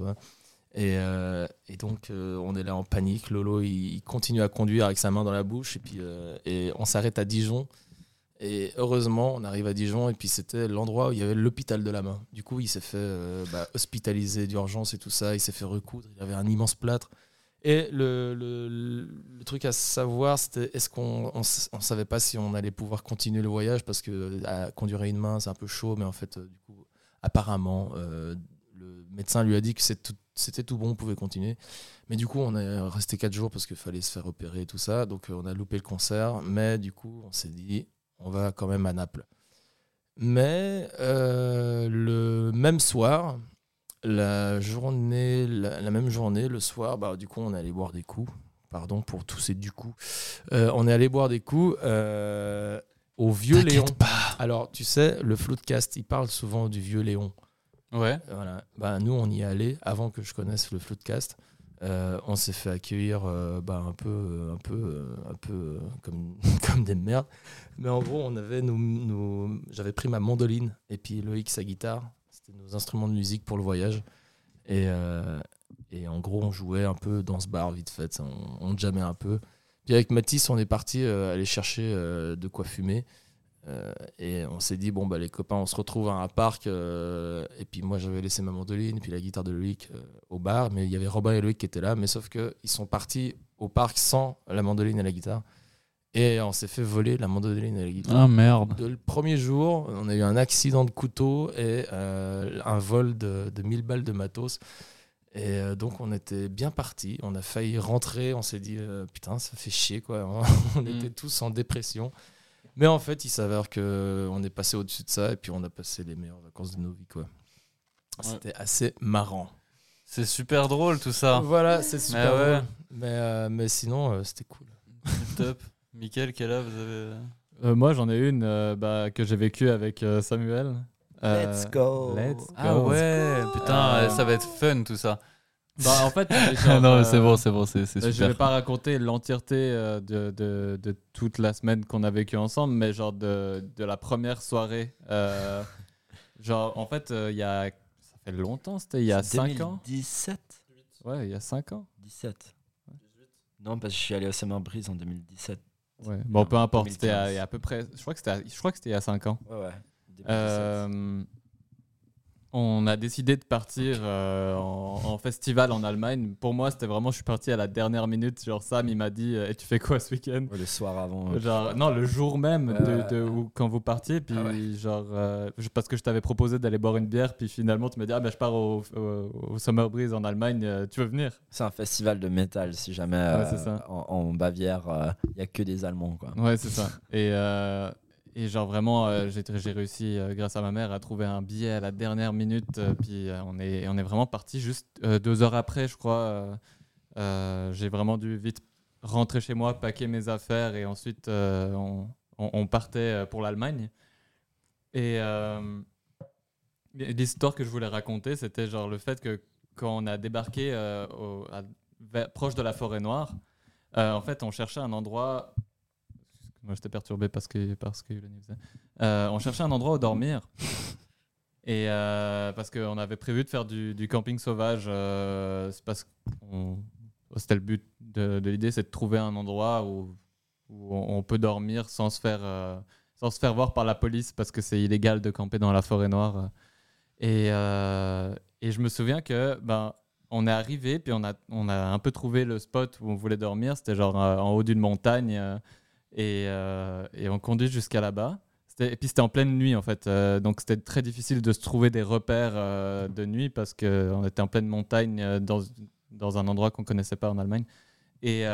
Et, euh, donc, euh, on est là en panique. Lolo, il, continue à conduire avec sa main dans la bouche. Et puis, euh, et on s'arrête à Dijon. Et heureusement, on arrive à Dijon. Et puis, c'était l'endroit où il y avait l'hôpital de la main. Du coup, il s'est fait euh, bah, hospitaliser d'urgence et tout ça. Il s'est fait recoudre. Il avait un immense plâtre. Et le, le- truc à savoir, c'était est-ce qu'on on, savait pas si on allait pouvoir continuer le voyage? Parce que à conduire une main, c'est un peu chaud. Mais en fait, euh, du coup, apparemment, euh, le médecin lui a dit que c'était tout bon, on pouvait continuer. Mais du coup, on est resté 4 jours parce qu'il fallait se faire opérer et tout ça. Donc, euh, on a loupé le concert. Mais du coup, on s'est dit, on va quand même à Naples. Mais euh, le même soir, la journée, la, la même journée, le soir, bah, du coup, on est allé boire des coups. Pardon pour tous ces du coup. Euh, on est allé boire des coups euh, au Vieux Léon. Alors, tu sais, le Floodcast, il parle souvent du Vieux Léon. Ouais. Voilà. Bah, nous, on y est allé avant que je connaisse le Floodcast. Euh, on s'est fait accueillir euh, bah, un peu, un peu, un peu comme, comme des merdes. Mais en gros, on avait nos, nos- j'avais pris ma mandoline et puis Loïc sa guitare. Nos instruments de musique pour le voyage. Et, euh, et en gros, on jouait un peu dans ce bar vite fait. On, on jammait un peu. Puis avec Mathis, on est parti euh, aller chercher euh, de quoi fumer. Et on s'est dit, bon, bah, les copains, on se retrouve à un parc. et puis moi, j'avais laissé ma mandoline puis la guitare de Loïc au bar. Mais il y avait Robin et Loïc qui étaient là. Mais sauf qu'ils sont partis au parc sans la mandoline et la guitare. Et on s'est fait voler la mandoline et la guitare. Ah merde. De- le premier jour, on a eu un accident de couteau et euh, un vol de, de 1000 balles de matos. Et euh, donc, on était bien parti. On a failli rentrer. On s'est dit, euh, putain, ça fait chier, quoi. on Mm. était tous en dépression. Mais en fait, il s'avère que on est passé au-dessus de ça et puis on a passé les meilleures vacances de nos vies, quoi. C'était assez marrant. C'est super drôle tout ça. Voilà, c'est super. ouais. drôle. Mais, mais sinon, c'était cool. Top. Mickaël, quel âge vous avez Euh, moi, j'en ai une euh, bah, que j'ai vécue avec euh, Samuel. Euh, Let's go. Let's go. Ah ouais, putain, Euh, ça va être fun tout ça. Bah, en fait, Ah genre, non, euh, mais c'est bon, c'est bon, c'est c'est Euh, Je super. vais pas raconter l'entièreté euh, de, de, de toute la semaine qu'on a vécu ensemble, mais genre de, de la première soirée. Euh, genre, en fait, euh, il y a. Ça fait longtemps, c'était il y a 5 ans 2017 Ouais, il y a 5 ans. 17. Non, parce que je suis allé au Summer Breeze en 2017. Ouais. Bon, peu importe, 2015. c'était à, à peu près. Je crois que c'était à- je crois que c'était il y a 5 ans. Ouais, ouais. 2017. Euh, on a décidé de partir euh, en, en festival en Allemagne. Pour moi, c'était vraiment, je suis parti à la dernière minute. Genre, Sam, il m'a dit Et tu fais quoi ce week-end Ouais, le soir avant. Genre, non, le jour même de, où- quand vous partiez, puis Ah ouais. genre, euh, parce que je t'avais proposé d'aller boire une bière, puis finalement tu m'as dit, ah ben je pars au, au- au Summer Breeze en Allemagne, euh, tu veux venir? C'est un festival de métal, si jamais Ouais, euh, en, en Bavière, il n'y a que des Allemands. Quoi. Ouais, c'est ça. Et, euh, et genre vraiment, euh, j'ai réussi, euh, grâce à ma mère, à trouver un billet à la dernière minute, euh, puis on, est, on est vraiment parti juste deux heures après, je crois. j'ai vraiment dû vite rentrer chez moi, paquer mes affaires, et ensuite on, partait pour l'Allemagne. Et l'histoire que je voulais raconter, c'était genre le fait que quand on a débarqué proche de la forêt noire, en fait, on cherchait un endroit. Moi, j'étais perturbé parce que parce que Yulani faisait. Euh, on cherchait un endroit où dormir. Et euh, parce qu'on avait prévu de faire du, du camping sauvage, euh, c'est parce c'était le but de, de l'idée, c'est de trouver un endroit où, où on, on peut dormir sans se faire euh, sans se faire voir par la police parce que c'est illégal de camper dans la forêt noire. Et, euh, et je me souviens que ben on est arrivé puis on a on a un peu trouvé le spot où on voulait dormir. C'était genre en haut d'une montagne et, euh, et on conduit jusqu'à là-bas. Et puis c'était en pleine nuit en fait, Euh, donc c'était très difficile de se trouver des repères euh, de nuit parce qu'on était en pleine montagne dans, dans un endroit qu'on connaissait pas en Allemagne. Et,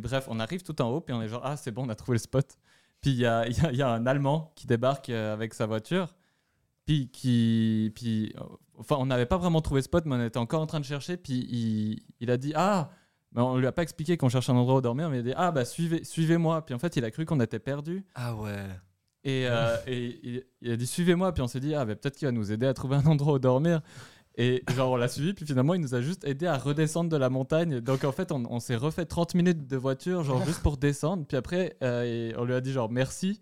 bref, on arrive tout en haut, puis on est genre, ah c'est bon, on a trouvé le spot. Puis il y a, y y a un Allemand qui débarque avec sa voiture, puis qui. Puis, enfin, on n'avait pas vraiment trouvé le spot, mais on était encore en train de chercher, puis il, il a dit, ah mais on lui a pas expliqué qu'on cherchait un endroit où dormir, mais il a dit Ah, bah suivez, suivez-moi. Puis en fait, il a cru qu'on était perdu. Ah ouais. Et, euh, et il, il a dit suivez-moi, puis on s'est dit ah bah, peut-être qu'il va nous aider à trouver un endroit où dormir. Et genre on l'a suivi, puis finalement il nous a juste aidé à redescendre de la montagne. Donc en fait on, on s'est refait 30 minutes de voiture, genre juste pour descendre. Puis après euh, on lui a dit genre merci.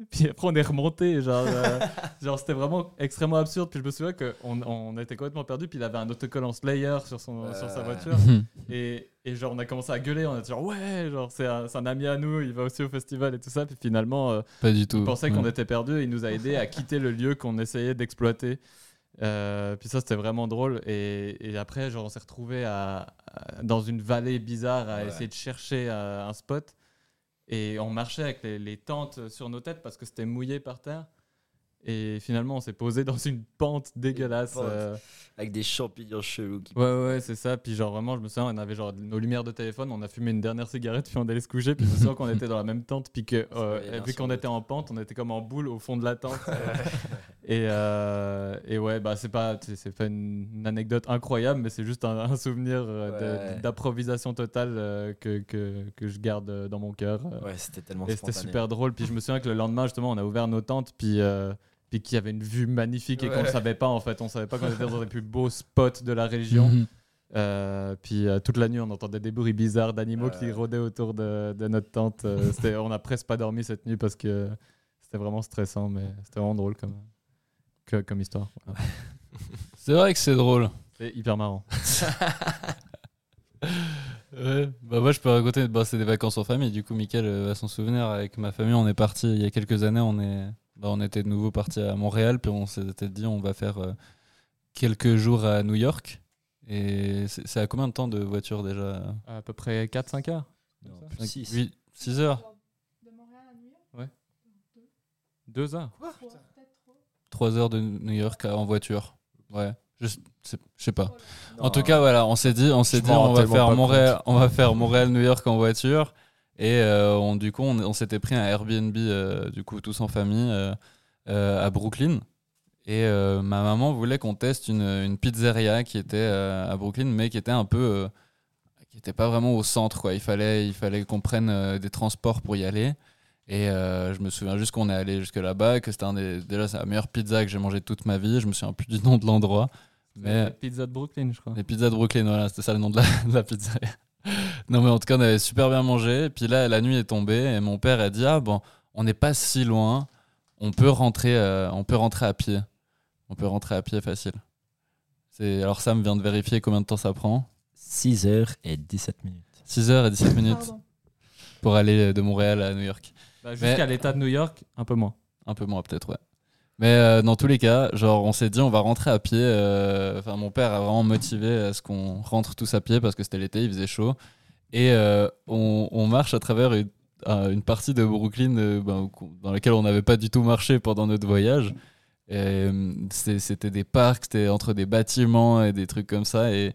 Puis après on est remonté, genre, euh, genre c'était vraiment extrêmement absurde. Puis je me souviens qu'on on était complètement perdu, puis il avait un autocollant Slayer sur, son, sur sa voiture. Et, et genre on a commencé à gueuler, on a dit genre ouais, genre c'est un, c'est un ami à nous, il va aussi au festival et tout ça. Puis finalement euh, Pas du tout. on pensait qu'on était perdu et il nous a aidé à quitter le lieu qu'on essayait d'exploiter. Euh, puis ça c'était vraiment drôle et, et après genre on s'est retrouvé à, à- dans une vallée bizarre à Ouais. essayer de chercher euh, un spot et on marchait avec les, les tentes sur nos têtes parce que c'était mouillé par terre et finalement on s'est posé dans une pente dégueulasse pente. euh, Avec des champignons chelous qui Ouais, ouais, c'est ça. Puis, genre, vraiment, je me souviens, on avait genre nos lumières de téléphone, on a fumé une dernière cigarette, puis on allait se coucher. Puis, je me souviens qu'on était dans la même tente, puis que, euh, vu qu'on était en pente, on était comme en boule au fond de la tente. et, euh, et ouais, bah, c'est pas, c'est pas une, une anecdote incroyable, mais c'est juste un, un souvenir euh, Ouais. d'improvisation totale euh, que, que, que je garde dans mon cœur. Ouais, c'était tellement Et c'était super drôle. Puis je me souviens que le lendemain, justement, on a ouvert nos tentes, puis, euh, puis qu'il y avait une vue magnifique et qu'on ne savait pas, en fait. On savait pas qu'on était dans les plus beaux spots de la région. Mhm. Euh, puis euh, toute la nuit, on entendait des bruits bizarres d'animaux qui rôdaient autour de, de notre tente. Euh, on a presque pas dormi cette nuit parce que c'était vraiment stressant, mais c'était vraiment drôle comme, que- comme histoire. Voilà. C'est vrai que c'est drôle. C'est hyper marrant. Ouais. Bah moi je peux raconter, bah, c'est des vacances en famille. Du coup, Mickaël euh, va s'en souvenir. Avec ma famille, on est parti il y a quelques années. On est, bah, on était de nouveau parti à Montréal, puis on s'était dit on va faire euh, quelques jours à New York. Et c'est à combien de temps de voiture déjà? À peu près 4-5 heures. Non, Cinq- plus six. 8, 6 heures De Montréal à New York? 2 heures. Trois. 3 heures de New York en voiture. Ouais, je sais pas. Non. En tout cas, voilà, on s'est dit, on s'est dit, on va faire Montréal, on va faire Montréal, New York en voiture. Et euh, on, du coup, on, on s'était pris un Airbnb, euh, du coup, tous en famille, euh, à Brooklyn. Et ma maman voulait qu'on teste une, une pizzeria qui était à Brooklyn, mais qui était un peu, qui était pas vraiment au centre, quoi. Il fallait, il fallait qu'on prenne des transports pour y aller. Et euh, je me souviens juste qu'on est allé jusque là-bas, que c'était un des, déjà c'est la meilleure pizza que j'ai mangée toute ma vie. Je me souviens plus du nom de l'endroit, mais Pizza de Brooklyn, je crois. les pizzas de Brooklyn, voilà, c'était ça le nom de la, de la pizzeria. non, mais en tout cas, on avait super bien mangé. Et puis là, la nuit est tombée et mon père a dit Ah, bon, on n'est pas si loin, on peut rentrer, euh, on peut rentrer à pied. On peut rentrer à pied facile. C'est... Alors, Sam vient de vérifier combien de temps ça prend 6 heures et 17 minutes. 6 heures et 17 minutes Pardon. pour aller de Montréal à New York. Bah, Jusqu'à l'état de New York, un peu moins. Un peu moins, peut-être, ouais. Mais euh, dans tous les cas, genre, on s'est dit, on va rentrer à pied. euh, Enfin, mon père a vraiment motivé à ce qu'on rentre tous à pied parce que c'était l'été, il faisait chaud. Et euh, on, on marche à travers une, partie de Brooklyn euh, ben, dans laquelle on n'avait pas du tout marché pendant notre voyage. Euh, C'était des parcs, c'était entre des bâtiments et des trucs comme ça. Et,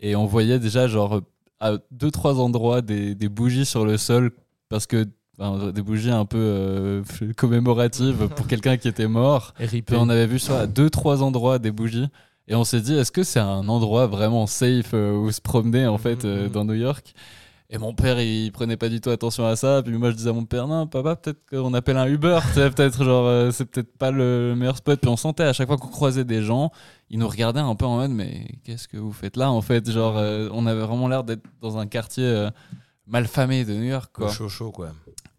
et on voyait déjà, genre, à deux, trois endroits, des, des bougies sur le sol parce que. Enfin, des bougies un peu euh, commémoratives pour quelqu'un qui était mort. RIP. Puis on avait vu ça à deux, trois endroits des bougies. Et on s'est dit, est-ce que c'est un endroit vraiment safe euh, où se promener en fait euh, Mhm. dans New York? Et mon père, il prenait pas du tout attention à ça. Puis moi, je disais à mon père, non, papa, peut-être qu'on appelle un Uber. Tu sais, peut-être genre, c'est peut-être pas le meilleur spot. Puis on sentait à chaque fois qu'on croisait des gens, ils nous regardaient un peu en mode, mais qu'est-ce que vous faites là en fait? Genre, on avait vraiment l'air d'être dans un quartier euh, malfamé de New York, quoi. Chaud, chaud, quoi.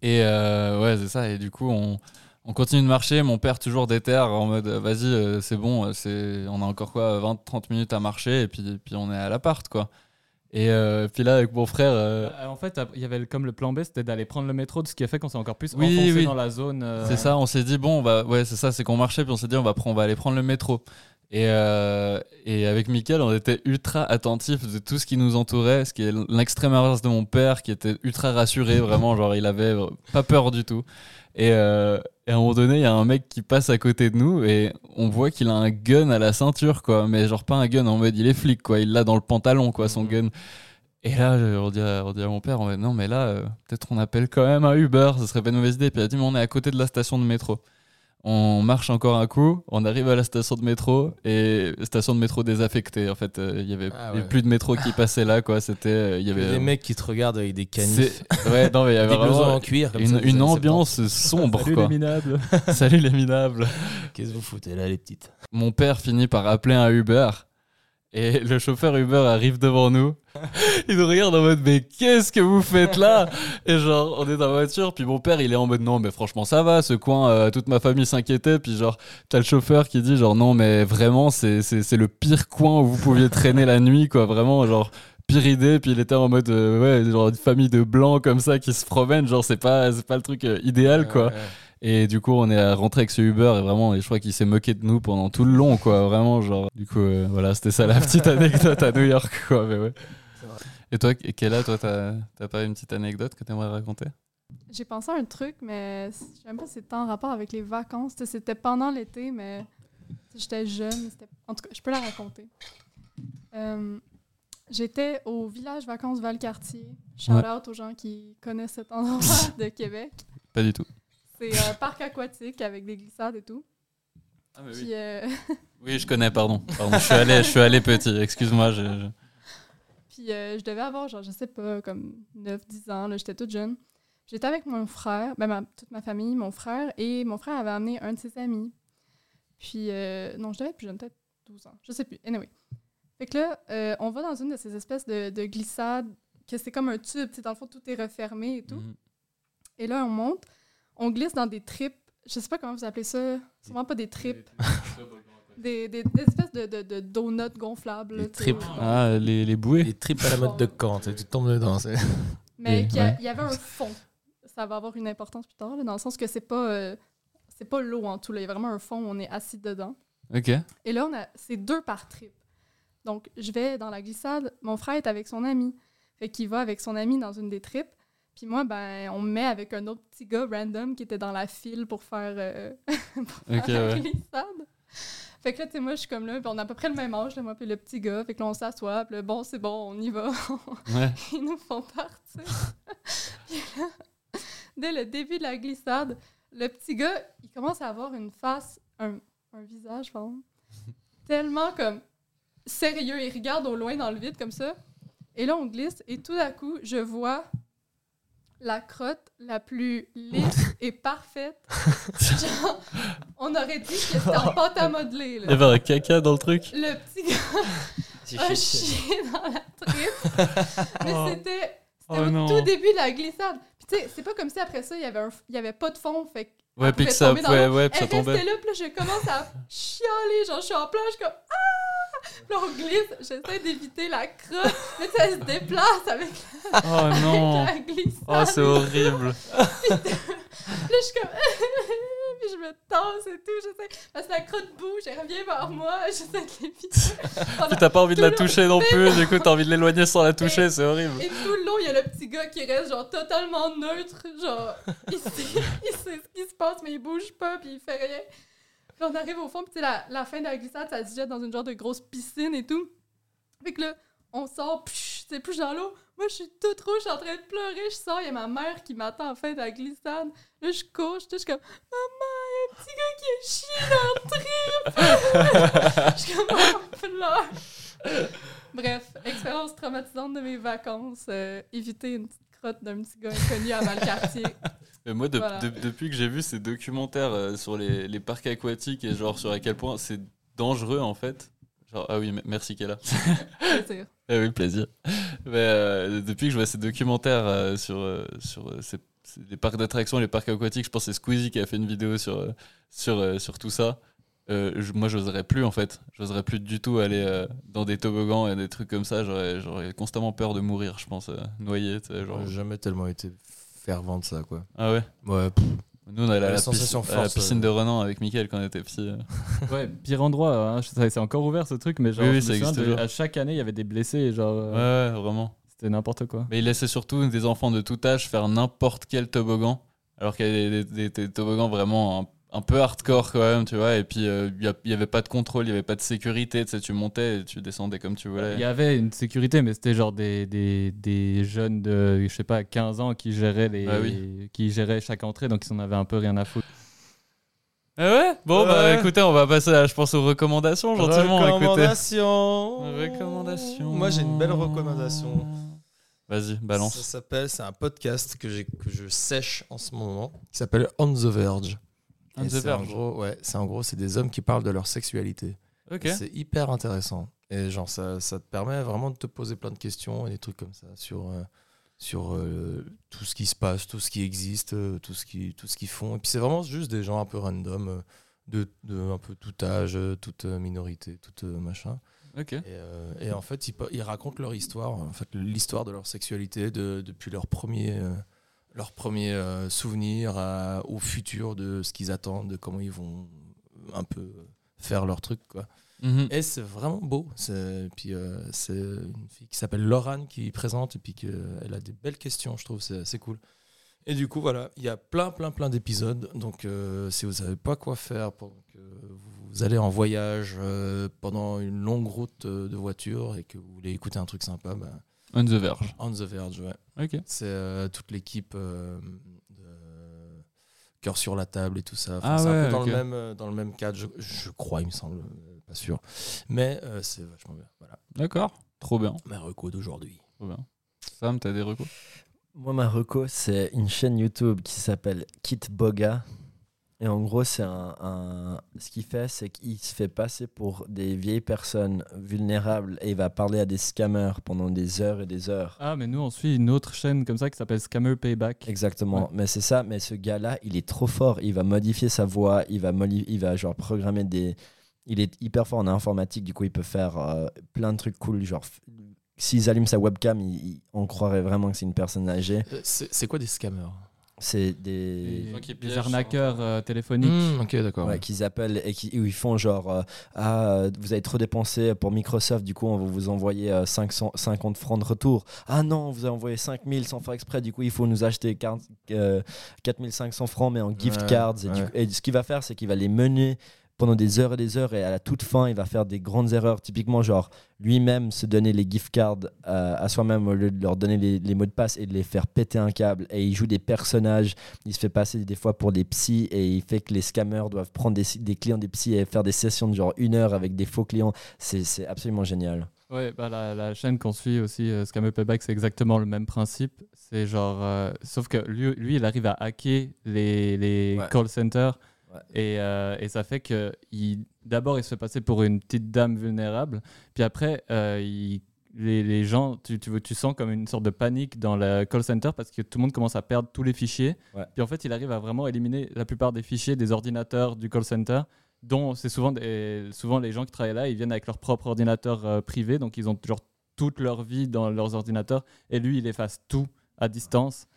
Et euh, ouais, c'est ça. Et du coup, on, on continue de marcher. Mon père, toujours déter, en mode euh, vas-y, euh, c'est bon, c'est, on a encore quoi, 20-30 minutes à marcher, et puis, puis on est à l'appart, quoi. Et euh, puis là, avec mon frère. euh, en fait, il y avait comme le plan B, c'était d'aller prendre le métro, ce qui a fait qu'on s'est encore plus Oui, enfoncé oui. dans la zone. euh, C'est ça, on s'est dit, bon, on va, ouais, c'est ça, c'est qu'on marchait, puis on s'est dit, on va, on va aller prendre le métro. Et, euh, et avec Mickaël, on était ultra attentifs de tout ce qui nous entourait, ce qui est l'extrême inverse de mon père, qui était ultra rassuré, vraiment, genre, il avait pas peur du tout. Et, euh, et à un moment donné, il y a un mec qui passe à côté de nous, et on voit qu'il a un gun à la ceinture, quoi, mais genre pas un gun en mode il est flic, quoi, il l'a dans le pantalon, quoi, son Mhm. gun. Et là, on dit, à, on dit à mon père, on va, non, mais là, euh, peut-être on appelle quand même un Uber, ce serait pas une mauvaise idée. Puis il a dit, mais on est à côté de la station de métro. On marche encore un coup, on arrive à la station de métro et station de métro désaffectée. En fait, euh, il y avait Ah ouais. plus de métro qui passait là, quoi. C'était, euh, il y Il y avait des mecs qui te regardent avec des canifs. Ouais, non, mais il y avait vraiment en cuir. Comme ça, une, des une ambiance sombre, Salut quoi. les minables. Salut les minables. 70. Qu'est-ce que vous foutez là, les petites? Mon père finit par appeler un Uber et le chauffeur Uber arrive devant nous. Il nous regarde en mode mais qu'est-ce que vous faites là? Et genre on est dans la voiture puis mon père il est en mode non mais franchement ça va ce coin euh, toute ma famille s'inquiétait puis genre t'as le chauffeur qui dit genre non mais vraiment c'est le pire coin où vous pouviez traîner la nuit quoi vraiment genre pire idée puis il était en mode euh, ouais genre une famille de blancs comme ça qui se promènent genre c'est pas pas le truc euh, idéal quoi. Et du coup, on est rentré avec ce Uber et vraiment, et je crois qu'il s'est moqué de nous pendant tout le long, quoi. Vraiment, genre. Du coup, euh, voilà, c'était ça la petite anecdote à New York, quoi. Mais ouais. Et toi, Kella, toi, t'as pas une petite anecdote que t'aimerais raconter? J'ai pensé à un truc, mais je sais même pas si c'était en rapport avec les vacances. C'était pendant l'été, mais j'étais jeune. En tout cas, je peux la raconter. Euh, J'étais au village vacances Valcartier. Shout out aux gens qui connaissent cet endroit de Québec. Pas du tout. C'est un parc aquatique avec des glissades et tout. Ah, Puis, euh, Oui, je connais, pardon. Pardon, je suis allé, je suis allé petit, excuse-moi. je- je- Puis euh, je devais avoir, genre, je sais pas, comme 9-10 ans, là, j'étais toute jeune. J'étais avec mon frère, ben, ma- toute ma famille, mon frère, et mon frère avait amené un de ses amis. Puis, euh, non, je devais être plus jeune, peut-être 12 ans, je sais plus. Anyway. Fait que là, euh, on va dans une de ces espèces de, de glissades, que c'est comme un tube, tu sais, dans le fond, tout est refermé et tout. Mhm. Et là, on monte, on glisse dans des tripes, je sais pas comment vous appelez ça, sûrement pas des tripes, des, des, des espèces de, de, de donuts gonflables. Sais. tripes. Ah, les, les bouées Les tripes à la mode de Kant, tu tombes dedans. c'est- Mais ouais. il y avait un fond. Ça va avoir une importance plus tard, là, dans le sens que c'est pas, euh, c'est pas l'eau en tout. Il y a vraiment un fond où on est assis dedans. Ok. Et là, on a, c'est deux par trip. Donc, je vais dans la glissade. Mon frère est avec son ami. Fait qu'il va avec son ami dans une des tripes. Puis moi, ben, on me met avec un autre petit gars random qui était dans la file pour faire, euh, pour faire. Fait que là, tu sais, moi, je suis comme là, puis on a à peu près le même âge, là, moi, puis le petit gars. Fait que là, on s'assoit, puis là, bon, c'est bon, on y va. Ouais. Ils nous font partir. Puis là, dès le début de la glissade, le petit gars, il commence à avoir une face, un, un visage, pardon, tellement comme sérieux. Il regarde au loin dans le vide comme ça. Et là, on glisse et tout d'un coup, je vois la crotte la plus lisse et parfaite. Genre, on aurait dit que c'était en pâte à modeler. Il y Là. avait un caca dans le truc Le petit gars a chié dans la tripe. Mais Oh. c'était Oh c'était au non. tout début de la glissade. Puis tu sais, c'est pas comme si après ça, il y avait, un, il y avait pas de fond. Fait Ouais, puis que ça, ouais, ouais, puis ça Elle tombait. restait là, puis là, je commence à chialer. Genre, je suis en plage, je suis comme Ah! Puis là, on glisse. J'essaie d'éviter la crotte. Mais elle se déplace avec Oh non la glissade. Oh, c'est horrible Là, je suis comme. puis je me tasse et tout. J'essaie. Parce que la crotte bouge, elle revient vers moi. J'essaie de l'éviter. Puis t'as pas envie de la toucher non plus, du coup t'as envie de l'éloigner sans la toucher, c'est horrible. Et tout le long, il y a le petit gars qui reste genre totalement neutre, genre il sait, il sait ce qui se passe mais il bouge pas puis il fait rien. Puis on arrive au fond, puis la, la fin de la glissade, ça se jette dans une genre de grosse piscine et tout. Fait que là, on sort, c'est plus dans l'eau. Moi, je suis toute rouge, je suis en train de pleurer, je sors, il y a ma mère qui m'attend la fin de la glissade. Là, je cours, je suis comme Maman, il y a un petit gars qui est chié dans le trip! je suis comme Oh, pleure. Bref, expérience traumatisante de mes vacances. euh, éviter une petite crotte d'un petit gars inconnu à Valcartier. Moi, de- Voilà. de- depuis que j'ai vu ces documentaires euh, sur les, les parcs aquatiques et genre sur à quel point c'est dangereux en fait. Genre, ah oui, merci Kella. Ah oui, plaisir. Mais euh, depuis que je vois ces documentaires euh, sur, euh, sur euh, ces- ces- les parcs d'attractions, les parcs aquatiques, je pense que c'est Squeezie qui a fait une vidéo sur, sur, euh, sur tout ça. Euh, je- moi, j'oserais plus en fait. J'oserais plus du tout aller euh, dans des toboggans et des trucs comme ça. J'aurais j'aurais constamment peur de mourir, je pense, euh, noyé. J'aurais jamais tellement été de ça, quoi. Ah ouais Ouais, pff, Nous, on allait à La la, sensation piscine, à la force, piscine euh. de Renan avec Mickaël quand on était petit. euh. Ouais, pire endroit, hein, c'est encore ouvert ce truc, mais genre, Oui, oui, ça existe de- à chaque année, il y avait des blessés, et genre, euh, Ouais, ouais, vraiment. c'était n'importe quoi. Mais il laissait surtout des enfants de tout âge faire n'importe quel toboggan. Alors qu'il y avait des, des- des toboggans vraiment un, peu hardcore quand même, tu vois. Et puis, euh, il n'y avait pas de contrôle, il n'y avait pas de sécurité. Tu sais, tu montais et tu descendais comme tu voulais. Il y avait une sécurité, mais c'était genre des, des, des jeunes de, je sais pas, 15 ans qui géraient, les, Ah oui. qui géraient chaque entrée, donc ils en avaient un peu rien à foutre. Ah ouais? Bon, bah écoutez, on va passer, à, je pense, aux recommandations, gentiment. Écoutez. Recommandation. Recommandations. Moi, j'ai une belle recommandation. Vas-y, Ça balance. s'appelle, c'est un podcast que, j'ai, que je sèche en ce moment, qui s'appelle On the Verge. C'est En gros, ouais, c'est en gros, c'est des hommes qui parlent de leur sexualité. C'est hyper intéressant. Et genre, ça, ça te permet vraiment de te poser plein de questions et des trucs comme ça sur, euh, sur euh, tout ce qui se passe, tout ce qui existe, euh, tout ce qu'ils font. Et puis c'est vraiment juste des gens un peu random, de, de un peu tout âge, toute minorité, tout machin. Et, et en fait, ils, ils racontent leur histoire, en fait, l'histoire de leur sexualité de- depuis leur premier, euh, leur premier euh, souvenir à- au futur de ce qu'ils attendent, de comment ils vont un peu faire leur truc, quoi. Mhm. Et c'est vraiment beau. C'est- Puis euh, c'est une fille qui s'appelle Laurane qui présente et puis qu'elle a des belles questions, je trouve. C'est cool. Et du coup, voilà, il y a plein, plein, plein d'épisodes. Donc, euh, si vous savez pas quoi faire, pour que vous allez en voyage euh, pendant une longue route euh, de voiture et que vous voulez écouter un truc sympa, bah, On the Verge. On the Verge, ouais. Ok. C'est euh, toute l'équipe euh, de Cœur sur la table et tout ça. Ah c'est un ouais, peu dans, le même, euh, dans le même cadre, je, je crois, il me semble, pas sûr. Mais euh, c'est vachement bien. Voilà, D'accord. Trop bien. ma reco d'aujourd'hui. Trop bien. Sam, t'as des recours Moi, ma reco, c'est une chaîne YouTube qui s'appelle Kit Boga. Et en gros, c'est un, un- ce qu'il fait, c'est qu'il se fait passer pour des vieilles personnes vulnérables et il va parler à des scammers pendant des heures et des heures. Ah, mais nous, on suit une autre chaîne comme ça qui s'appelle Scammer Payback. Exactement, Ouais. mais c'est ça. Mais ce gars-là, il est trop fort. Il va modifier sa voix, il va, il va genre programmer des. Il est hyper fort en informatique, du coup, il peut faire euh, plein de trucs cool. Genre, f- s'ils allument sa webcam, on croirait vraiment que c'est une personne âgée. Euh, c'est quoi des scammers? C'est des. Arnaqueurs euh, téléphoniques. Hmm, Ok, d'accord. Ouais, qu'ils appellent et qui, où ils font genre euh, Ah, euh, vous avez trop dépensé pour Microsoft, du coup, on va vous envoyer euh, 500, 50 francs de retour. Ah non, vous avez envoyé 5000 sans faire exprès, du coup, il faut nous acheter 40, euh, 4500 francs, mais en gift Ouais, cards. Et, du ouais. coup- et ce qu'il va faire, c'est qu'il va les mener pendant des heures et des heures, et à la toute fin, il va faire des grandes erreurs. Typiquement, genre lui-même se donner les gift cards euh, à soi-même au lieu de leur donner les, les mots de passe et de les faire péter un câble. Et il joue des personnages il se fait passer des fois pour des psys et il fait que les scammers doivent prendre des, des clients des psys et faire des sessions de genre une heure avec des faux clients. C'est absolument génial. Ouais, bah la, la chaîne qu'on suit aussi, euh, Scammer Payback, c'est exactement le même principe. C'est genre. euh, sauf que lui, lui, il arrive à hacker les, les Ouais. call centers. Ouais. Et, euh, et ça fait que d'abord, il se fait passer pour une petite dame vulnérable. Puis après, euh, il- les, les gens, tu, tu, tu sens comme une sorte de panique dans le call center parce que tout le monde commence à perdre tous les fichiers. Ouais. Puis en fait, il arrive à vraiment éliminer la plupart des fichiers des ordinateurs du call center dont c'est souvent, des- souvent les gens qui travaillent là, ils viennent avec leur propre ordinateur euh, privé, donc ils ont genre toute leur vie dans leurs ordinateurs, et lui, il efface tout à distance,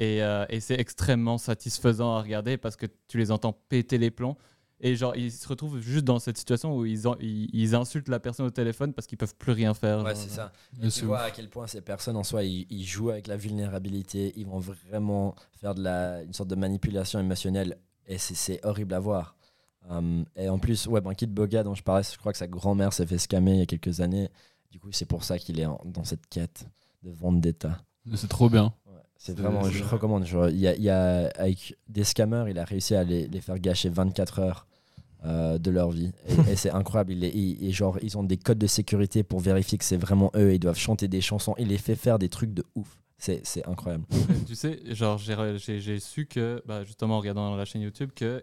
et, euh, et c'est extrêmement satisfaisant à regarder parce que tu les entends péter les plombs, et genre ils se retrouvent juste dans cette situation où ils, en- ils, ils insultent la personne au téléphone parce qu'ils peuvent plus rien faire. Ouais, c'est ça. Mais Et tu vois à quel point ces personnes en soi, ils, ils jouent avec la vulnérabilité, ils vont vraiment faire de la, une sorte de manipulation émotionnelle et c'est- c'est horrible à voir. Um, et en plus, ouais, ben, Kid Boga dont je parlais, je crois que sa grand-mère s'est fait scammer il y a quelques années. Du coup, c'est pour ça qu'il est en- dans cette quête de vendetta. C'est trop bien. C'est vraiment, je recommande. Genre, il y a, il y a- avec des scammers, il a réussi à les, les faire gâcher 24 heures euh, de leur vie. Et, et c'est incroyable. Il est- il- et genre, ils ont des codes de sécurité pour vérifier que c'est vraiment eux. Ils doivent chanter des chansons. Il les fait faire des trucs de ouf. C'est c'est incroyable. tu sais, genre, j'ai su que, bah, justement, en regardant la chaîne YouTube, que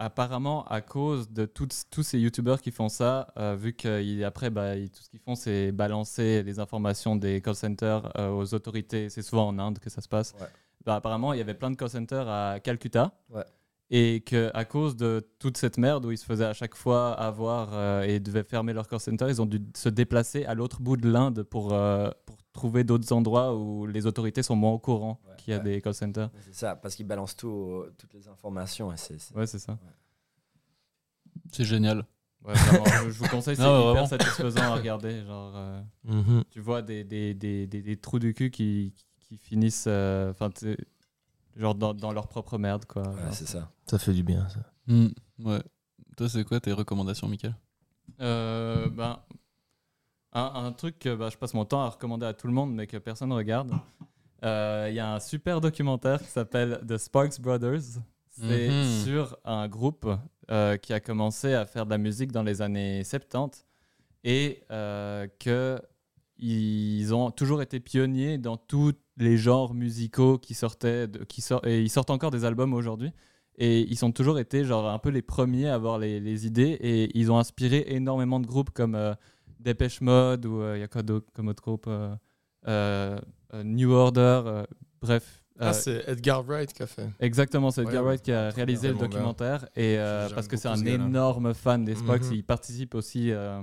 apparemment, à cause de tous ces YouTubeurs qui font ça, euh, vu qu'après, bah, tout ce qu'ils font, c'est balancer les informations des call centers euh, aux autorités. C'est souvent en Inde que ça se passe. Ouais. Bah, apparemment, il y avait plein de call centers à Calcutta. Ouais. Et qu'à cause de toute cette merde où ils se faisaient à chaque fois avoir euh, et devaient fermer leur call center, ils ont dû se déplacer à l'autre bout de l'Inde pour, pour trouver d'autres endroits où les autorités sont moins au courant Ouais. qu'il y a Ouais. des call centers. C'est ça, parce qu'ils balancent tout, au- toutes les informations. et c'est- c'est- Ouais, c'est ça. C'est génial. Ouais, vraiment, je, je vous conseille, c'est hyper vraiment. satisfaisant à regarder. Genre, euh, Mhm. tu vois des, des, des, des, des trous du cul qui, qui finissent euh, genre dans, dans leur propre merde. Quoi. c'est ça. Ça fait du bien, ça. Hmm, Ouais. Toi, c'est quoi tes recommandations, Michael? Euh, ben, un, un truc que bah, je passe mon temps à recommander à tout le monde, mais que personne ne regarde. Euh, Il y a un super documentaire qui s'appelle The Sparks Brothers. C'est Mhm. sur un groupe euh, qui a commencé à faire de la musique dans les années 70 et euh, que ils ont toujours été pionniers dans tous les genres musicaux qui sortaient, de- qui sort- et ils sortent encore des albums aujourd'hui. Et ils ont toujours été genre un peu les premiers à avoir les, les idées et ils ont inspiré énormément de groupes comme euh, Dépêche Mode ou euh, il y a quoi d'autre comme autre groupe euh, euh, euh, New Order, euh, bref. Ah, euh, c'est Edgar Wright qui a fait. Exactement, c'est Edgar Ouais, Wright qui a réalisé le bien, documentaire et euh, parce que c'est un ce énorme fan des Spock, Mhm. il participe aussi. euh,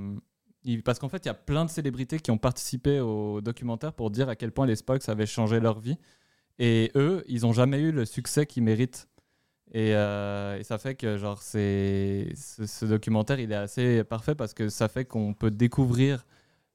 il- parce qu'en fait, il y a plein de célébrités qui ont participé au documentaire pour dire à quel point les Spocks avaient changé leur vie. Et eux, ils n'ont jamais eu le succès qu'ils méritent. Et, euh, et ça fait que genre c'est ce, documentaire, il est assez parfait parce que ça fait qu'on peut découvrir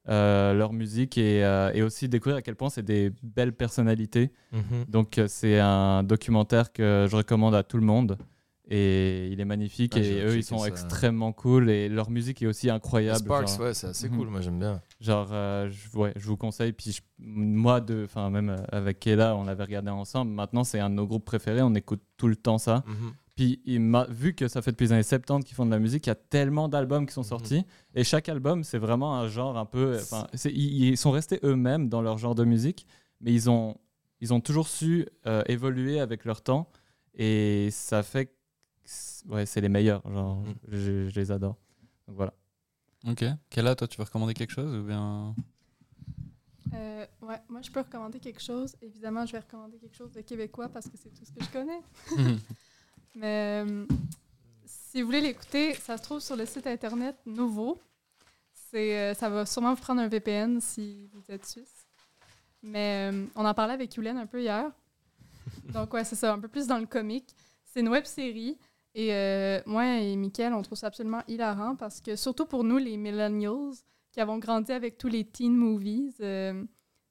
euh, leur musique et, euh, et aussi découvrir à quel point c'est des belles personnalités. Mhm. Donc c'est un documentaire que je recommande à tout le monde et il est magnifique Ah, et eux ils sont ça. extrêmement cool et leur musique est aussi incroyable. Sparks, genre, ouais, c'est assez Mhm. cool, moi j'aime bien. genre, euh, je, ouais, je vous conseille. Puis je- moi, de, enfin même euh, avec Kayla, on l'avait regardé ensemble. Maintenant c'est un de nos groupes préférés, on écoute tout le temps ça. Mhm. Puis il m'a vu que ça fait depuis les années 70 qu'ils font de la musique, il y a tellement d'albums qui sont Mhm. sortis et chaque album c'est vraiment un genre un peu. Ils, ils sont restés eux-mêmes dans leur genre de musique, mais ils ont ils ont toujours su euh, évoluer avec leur temps et ça fait que ouais c'est les meilleurs. Genre Mhm. je, je les adore. Donc voilà. Ok. Kella, toi, tu veux recommander quelque chose ou bien? Euh, ouais, moi je peux recommander quelque chose. Évidemment, je vais recommander quelque chose de québécois parce que c'est tout ce que je connais. Mais euh, si vous voulez l'écouter, ça se trouve sur le site internet Nouveau. C'est, euh, ça va sûrement vous prendre un VPN si vous êtes suisse. Mais euh, on en parlait avec Yulen un peu hier. Donc ouais, c'est ça, un peu plus dans le comique. C'est une web série. Et euh, moi et Mickaël, on trouve ça absolument hilarant parce que surtout pour nous, les millennials, qui avons grandi avec tous les teen movies, euh,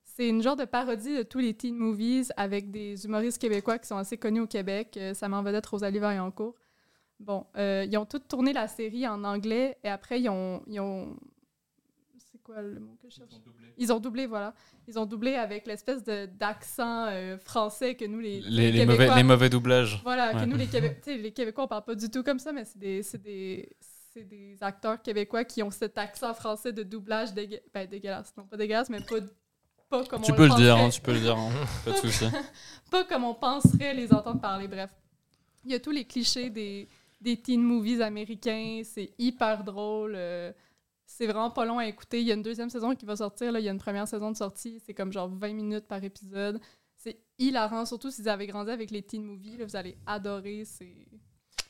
c'est une genre de parodie de tous les teen movies avec des humoristes québécois qui sont assez connus au Québec. Euh, ça m'en vedette Rosalie Vaillancourt. Bon, ils ont tous tourné la série en anglais et après, ils ont. Ils ont... Quoi le mot que je cherche? Ils ont doublé, voilà. Ils ont doublé avec l'espèce de- d'accent euh, français que nous, les, les, les Québécois- mauvais, les mauvais doublages. voilà, Ouais. que nous, les, Québé- les Québécois, on parle pas du tout comme ça, mais c'est des, c'est des, c'est des acteurs québécois qui ont cet accent français de doublage dégueu- ben, dégueulasse. Non, pas dégueulasse, mais pas, pas comme Tu on peux le dire, penserait. hein, tu peux le dire, hein. pas de souci. Pas comme on penserait les entendre parler, bref. Il y a tous les clichés des, des teen movies américains, c'est hyper drôle. euh, c'est vraiment pas long à écouter. Il y a une deuxième saison qui va sortir. Là. Il y a une première saison de sortie. C'est comme genre 20 minutes par épisode. C'est hilarant, surtout si vous avez grandi avec les teen movies. là, vous allez adorer. C'est.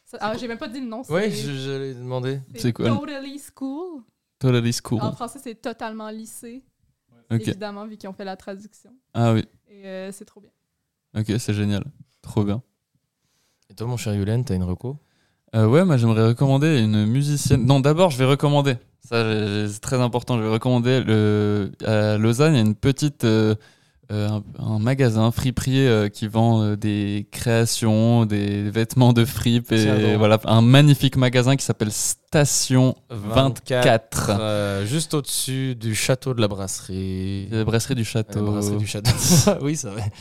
ça- Ah, j'ai même pas dit le nom. Ouais, c'est- je- j'allais demander. C'est quoi? Totally School. Totally cool. En français, c'est totalement lycée. Évidemment, vu qu'ils ont fait la traduction. Ah oui. Et euh, c'est trop bien. Ok, c'est génial. Trop bien. Et toi, mon cher Yulen, t'as une reco? Euh, ouais, moi j'aimerais recommander une musicienne. Non, d'abord je vais recommander. Ça, c'est très important. Je vais recommander le à Lausanne. Il y a une petite euh, euh, un, un magasin friperie euh, qui vend euh, des créations, des vêtements de fripe et voilà un magnifique magasin qui s'appelle Station 24. euh, juste au-dessus du château de la brasserie. La brasserie du La château. brasserie du château. oui, c'est vrai.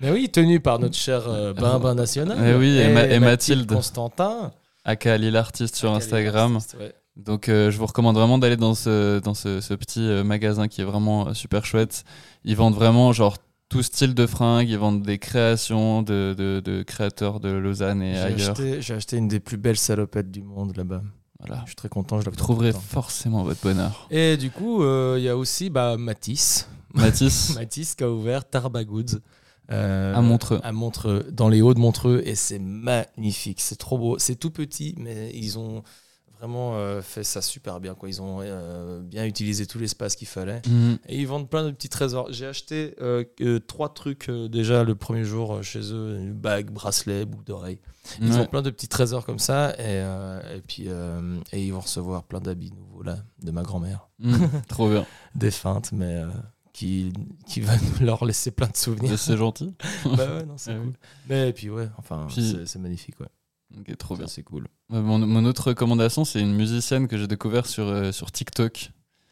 Mais oui, tenu par notre cher euh, Bimbin National. Eh oui, et Ma- et Mathilde. Constantin. Aka Lille Artiste sur Instagram. Artiste, ouais. Donc euh, je vous recommande vraiment d'aller dans ce, dans ce, ce petit euh, magasin qui est vraiment euh, super chouette. Ils vendent vraiment genre tout style de fringues, ils vendent des créations de, de, de créateurs de Lausanne et ailleurs. acheté, j'ai acheté une des plus belles salopettes du monde là-bas. Voilà. Je suis très content, je la Vous trouverez forcément votre bonheur. Et du coup, euh, il y a aussi bah, Matisse. Mathis, Matisse qui a ouvert Tarba Goods. euh, À Montreux. À Montreux, dans les Hauts de Montreux. Et c'est magnifique. C'est trop beau. C'est tout petit, mais ils ont vraiment euh, fait ça super bien. Quoi. Ils ont euh, bien utilisé tout l'espace qu'il fallait. Mhm. Et ils vendent plein de petits trésors. J'ai acheté euh, trois trucs déjà le premier jour chez eux une bague, bracelet, boucle d'oreille. Ils Ouais. ont plein de petits trésors comme ça. Et, et puis et ils vont recevoir plein d'habits nouveaux là, de ma grand-mère. Mhm. Trop bien. Défunte, mais euh, qui, qui va leur laisser plein de souvenirs. C'est gentil. bah ouais, non, c'est Ah oui. Mais puis ouais, enfin, Puis- c'est- c'est magnifique, ouais. Ok, trop bien. C'est cool. Euh, Mon, mon autre recommandation, c'est une musicienne que j'ai découvert sur, euh, sur TikTok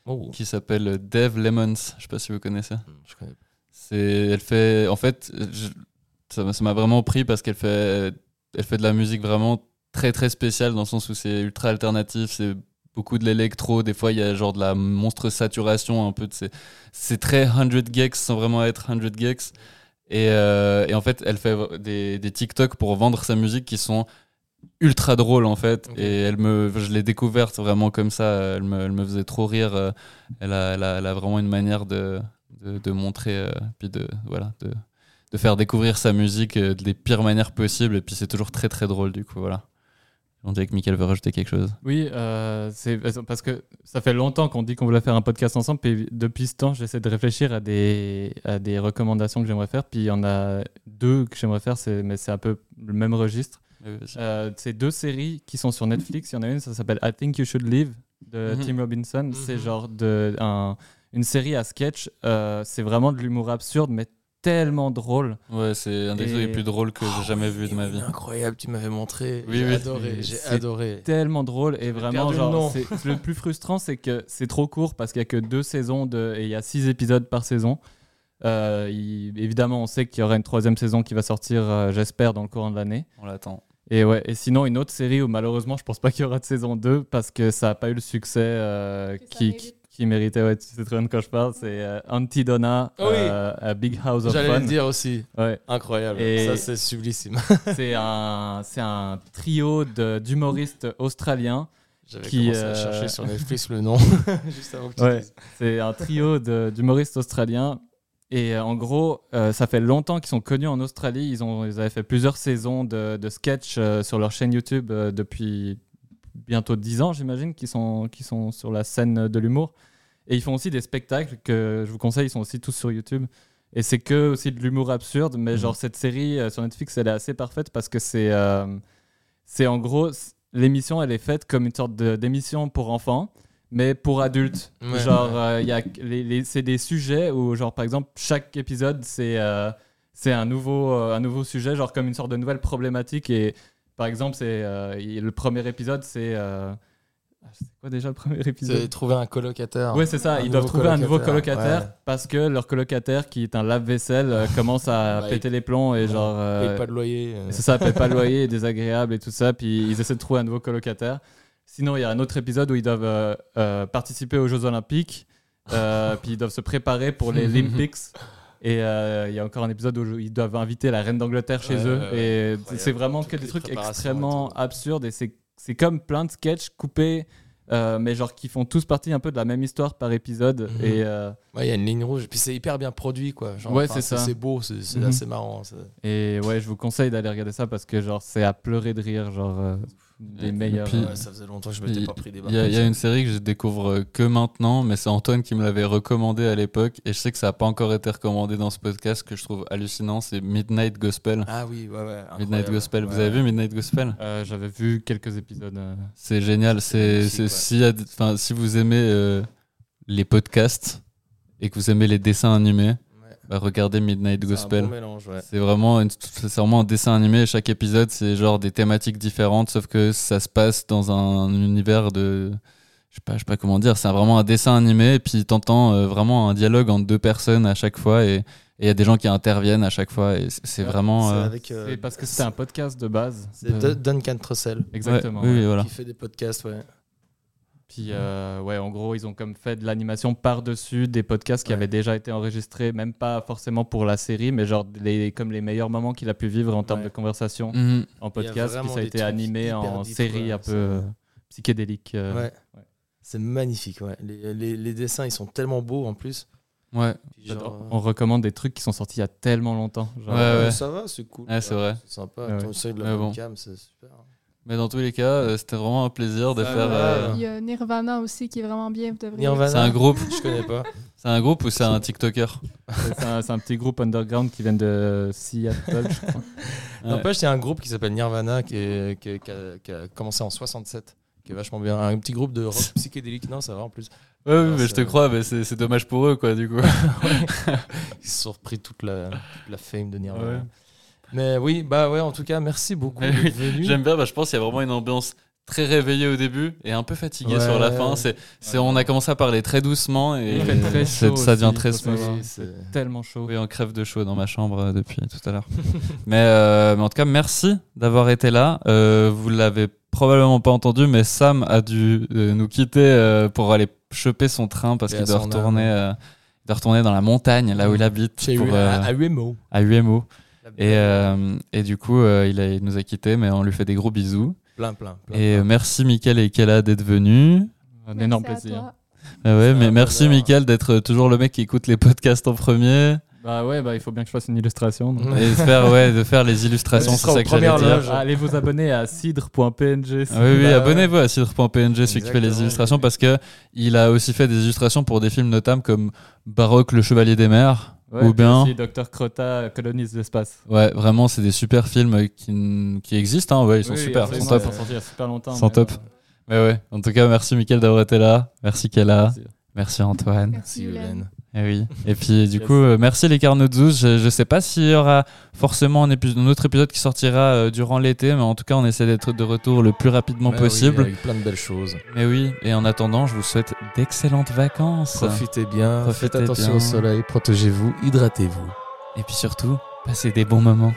Oh, qui s'appelle Dev Lemons. Je sais pas si vous connaissez. je connais. C'est, elle fait, en fait, je- ça m'a vraiment pris parce qu'elle fait elle fait de la musique vraiment très très spéciale dans le sens où c'est ultra alternatif, c'est beaucoup de l'électro, des fois il y a genre de la monstre saturation, un peu de ces- c'est très 100 gex sans vraiment être 100 gex. Et, euh, et en fait, elle fait des, des TikTok pour vendre sa musique qui sont ultra drôles en fait. Et elle me, je l'ai découverte vraiment comme ça. Elle me, elle me faisait trop rire. euh, Elle a, elle a, elle a vraiment une manière de, de, de montrer, euh, puis de, voilà, de, de faire découvrir sa musique euh, des pires manières possibles. Et puis c'est toujours très très drôle du coup. Voilà. On dirait que Michael veut rajouter quelque chose. Oui, euh, c'est parce que ça fait longtemps qu'on dit qu'on voulait faire un podcast ensemble. Puis depuis ce temps, j'essaie de réfléchir à des, à des recommandations que j'aimerais faire. Puis il y en a deux que j'aimerais faire, mais c'est un peu le même registre. Euh, c'est deux séries qui sont sur Netflix. Il y en a une, ça s'appelle I Think You Should Live de Mhm. Tim Robinson. C'est Mhm. genre de, un- une série à sketch. Euh, c'est vraiment de l'humour absurde, mais tellement drôle. Ouais, c'est un des Et- trucs les plus drôles que j'ai jamais vu de ma vie. Incroyable, tu m'avais montré. Oui, j'ai oui. adoré, j'ai C'est adoré. tellement drôle et vraiment le genre c'est le plus frustrant c'est que c'est trop court parce qu'il y a que deux saisons de et il y a six épisodes par saison Euh, il- évidemment on sait qu'il y aura une troisième saison qui va sortir euh, j'espère dans le courant de l'année On l'attend. Et ouais et sinon une autre série où malheureusement je pense pas qu'il y aura de saison 2 parce que ça a pas eu le succès euh, qui, mérite. qui méritait ouais tu sais très bien de quoi je parle c'est euh, Antidonna Ah oui. euh, a Big House of J'allais Fun le dire aussi. ouais Incroyable. Et- Ça, c'est sublissime. c'est un c'est un trio de- d'humoristes australiens J'avais Qui, commencé à euh, chercher sur Netflix le nom. Juste avant que tu Ouais. dises. C'est un trio de- d'humoristes australiens. Et euh, en gros, euh, ça fait longtemps qu'ils sont connus en Australie. Ils, ont, ils avaient fait plusieurs saisons de, de sketch euh, sur leur chaîne YouTube euh, depuis bientôt 10 ans, j'imagine, qui sont, qui sont sur la scène de l'humour. Et ils font aussi des spectacles que je vous conseille, ils sont aussi tous sur YouTube. Et c'est que aussi de l'humour absurde. Mais Mhm. genre, cette série sur Netflix, elle est assez parfaite parce que c'est c'est en gros, l'émission, elle est faite comme une sorte d'émission pour enfants, mais pour adultes. Ouais. genre, euh, y a les, les- c'est des sujets où, genre, par exemple, chaque épisode, c'est euh, c'est un, nouveau, euh, un nouveau sujet, genre comme une sorte de nouvelle problématique. Et par exemple, c'est euh, le premier épisode, c'est. ah, c'est quoi déjà le premier épisode? C'est trouver un colocataire. Ouais, c'est ça. Ils doivent trouver un nouveau colocataire, ouais. parce que leur colocataire, qui est un lave-vaisselle, commence à Bah, péter les plombs et genre. Paye pas de loyer. c'est ça, paye pas le loyer, désagréable et tout ça. Puis ils essaient de trouver un nouveau colocataire. Sinon, il y a un autre épisode où ils doivent euh, euh, participer aux Jeux Olympiques. euh, puis ils doivent se préparer pour les Olympics. Et il y a encore un épisode où ils doivent inviter la reine d'Angleterre chez Ouais, eux. ouais, ouais. et c'est vraiment que des les trucs préparations extrêmement et tout. absurdes. Et c'est c'est comme plein de sketchs coupés, euh, mais genre qui font tous partie un peu de la même histoire par épisode. Mhm. Et. euh, Ouais, il y a une ligne rouge. Puis c'est hyper bien produit, quoi. Genre, Ouais, enfin, c'est ça. C'est beau, c'est c'est Mhm. assez marrant. Et ouais, je vous conseille d'aller regarder ça parce que genre c'est à pleurer de rire, genre euh, des Et meilleurs. puis- euh, Ouais, ça faisait longtemps que je m'étais Il pas pris des il y, a- il y a une série que je découvre euh, que maintenant, mais c'est Antoine qui me l'avait recommandé à l'époque. Et je sais que ça n'a pas encore été recommandé dans ce podcast, que je trouve hallucinant. C'est Midnight Gospel. Ah oui, ouais, ouais. Midnight. Gospel. Vous avez vu Midnight Gospel? Euh, J'avais vu quelques épisodes. euh, C'est génial. C'est, si vous aimez euh, les podcasts et que vous aimez les dessins animés. Bah, regardez Midnight C'est Gospel. un bon mélange, ouais. C'est vraiment, une- c'est vraiment un dessin animé. Chaque épisode, c'est genre des thématiques différentes, sauf que ça se passe dans un univers de. Je sais pas, je sais pas comment dire. C'est vraiment un dessin animé, et puis t'entends euh, vraiment un dialogue entre deux personnes à chaque fois, et il y a des gens qui interviennent à chaque fois, et c'est- c'est Ouais, vraiment. c'est euh, avec, euh, c'est parce que c'était un podcast de base. C'est Duncan Trussell Exactement. ouais, oui, ouais. oui, voilà. qui fait des podcasts, ouais. Puis euh, ouais, en gros, ils ont comme fait de l'animation par-dessus des podcasts qui Ouais. avaient déjà été enregistrés, même pas forcément pour la série, mais genre les, comme les meilleurs moments qu'il a pu vivre en termes Ouais. de conversation Mhm. en podcast. Puis ça a été animé en série un peu euh, psychédélique. euh. ouais. ouais. C'est magnifique, ouais. Les, les- les dessins, ils sont tellement beaux en plus. Ouais. Genre. On recommande des trucs qui sont sortis il y a tellement longtemps. genre, Ouais, ouais. Ça va, c'est cool. Ouais, c'est vrai. C'est sympa. Ouais, Ton de la bon. webcam, c'est super. Mais dans tous les cas, euh, c'était vraiment un plaisir de faire. euh, Il y a Nirvana aussi qui est vraiment bien. Nirvana. C'est un groupe. Je connais pas. C'est un groupe ou c'est un TikToker? C'est un, c'est un petit groupe underground qui vient de Seattle, je crois. N'empêche, il y a un groupe qui s'appelle Nirvana qui, est- qui est- qui a, qui a commencé en 67, qui est vachement bien. Un petit groupe de rock psychédélique. Non, ça va en plus. Ouais, oui, mais je c'est- te crois, mais c'est c'est dommage pour eux, quoi, du coup. Ils se sont repris toute la, toute la fame de Nirvana. Ouais. Mais oui, bah ouais, en tout cas, merci beaucoup oui, venu. J'aime bien, bah, je pense qu'il y a vraiment une ambiance très réveillé au début et un peu fatigué Ouais. sur la fin. C'est, c'est, on a commencé à parler très doucement et Il fait très c'est- chaud ça devient aussi, très smooth. C'est- Tellement chaud. Oui, on crève de chaud dans ma chambre euh, depuis tout à l'heure. mais, euh, mais en tout cas, merci d'avoir été là. Euh, vous l'avez probablement pas entendu, mais Sam a dû euh, nous quitter pour aller choper son train parce qu'il doit retourner, euh, doit retourner dans la montagne, là où il habite, pour, U- euh, à, à UMO. à UMO. Et, euh, et du coup, euh, il, a- il nous a quittés, mais on lui fait des gros bisous. Plein, plein. plein, Et plein. merci Mickaël et Kella d'être venus. Un énorme Merci plaisir. Ah ouais, mais merci. Mickaël d'être toujours le mec qui écoute les podcasts en premier Bah ouais, bah il faut bien que je fasse une illustration. donc. et de faire, ouais, de faire les illustrations, c'est ça que j'allais dire. Allez vous abonner à cidre.png. Ah oui, oui, abonnez-vous à cidre.png, celui qui fait les illustrations, parce que il a aussi fait des illustrations pour des films notables comme Baroque, le Chevalier des Mers, Ouais, ou bien. aussi Dr Crota colonise l'espace. Ouais, vraiment, c'est des super films qui, qui existent, hein, ouais, ils sont Oui, super, ils sont top. Ils sont sortis il y a super longtemps. Ils sont mais top. voilà. Mais ouais, en tout cas, merci Mickaël d'avoir été là, merci Kella, Merci. merci Antoine. Merci. Yulen. Et oui. Et puis du Yes. coup, euh, merci les Carnotzous. Je, je sais pas s'il y aura forcément un, épi- un autre épisode qui sortira euh, durant l'été, mais en tout cas, on essaie d'être de retour le plus rapidement Ouais, possible. oui, avec plein de belles choses. Mais oui. Et en attendant, je vous souhaite d'excellentes vacances. Profitez bien, Profitez faites attention bien. au soleil, protégez-vous, hydratez-vous. Et puis surtout, passez des bons moments.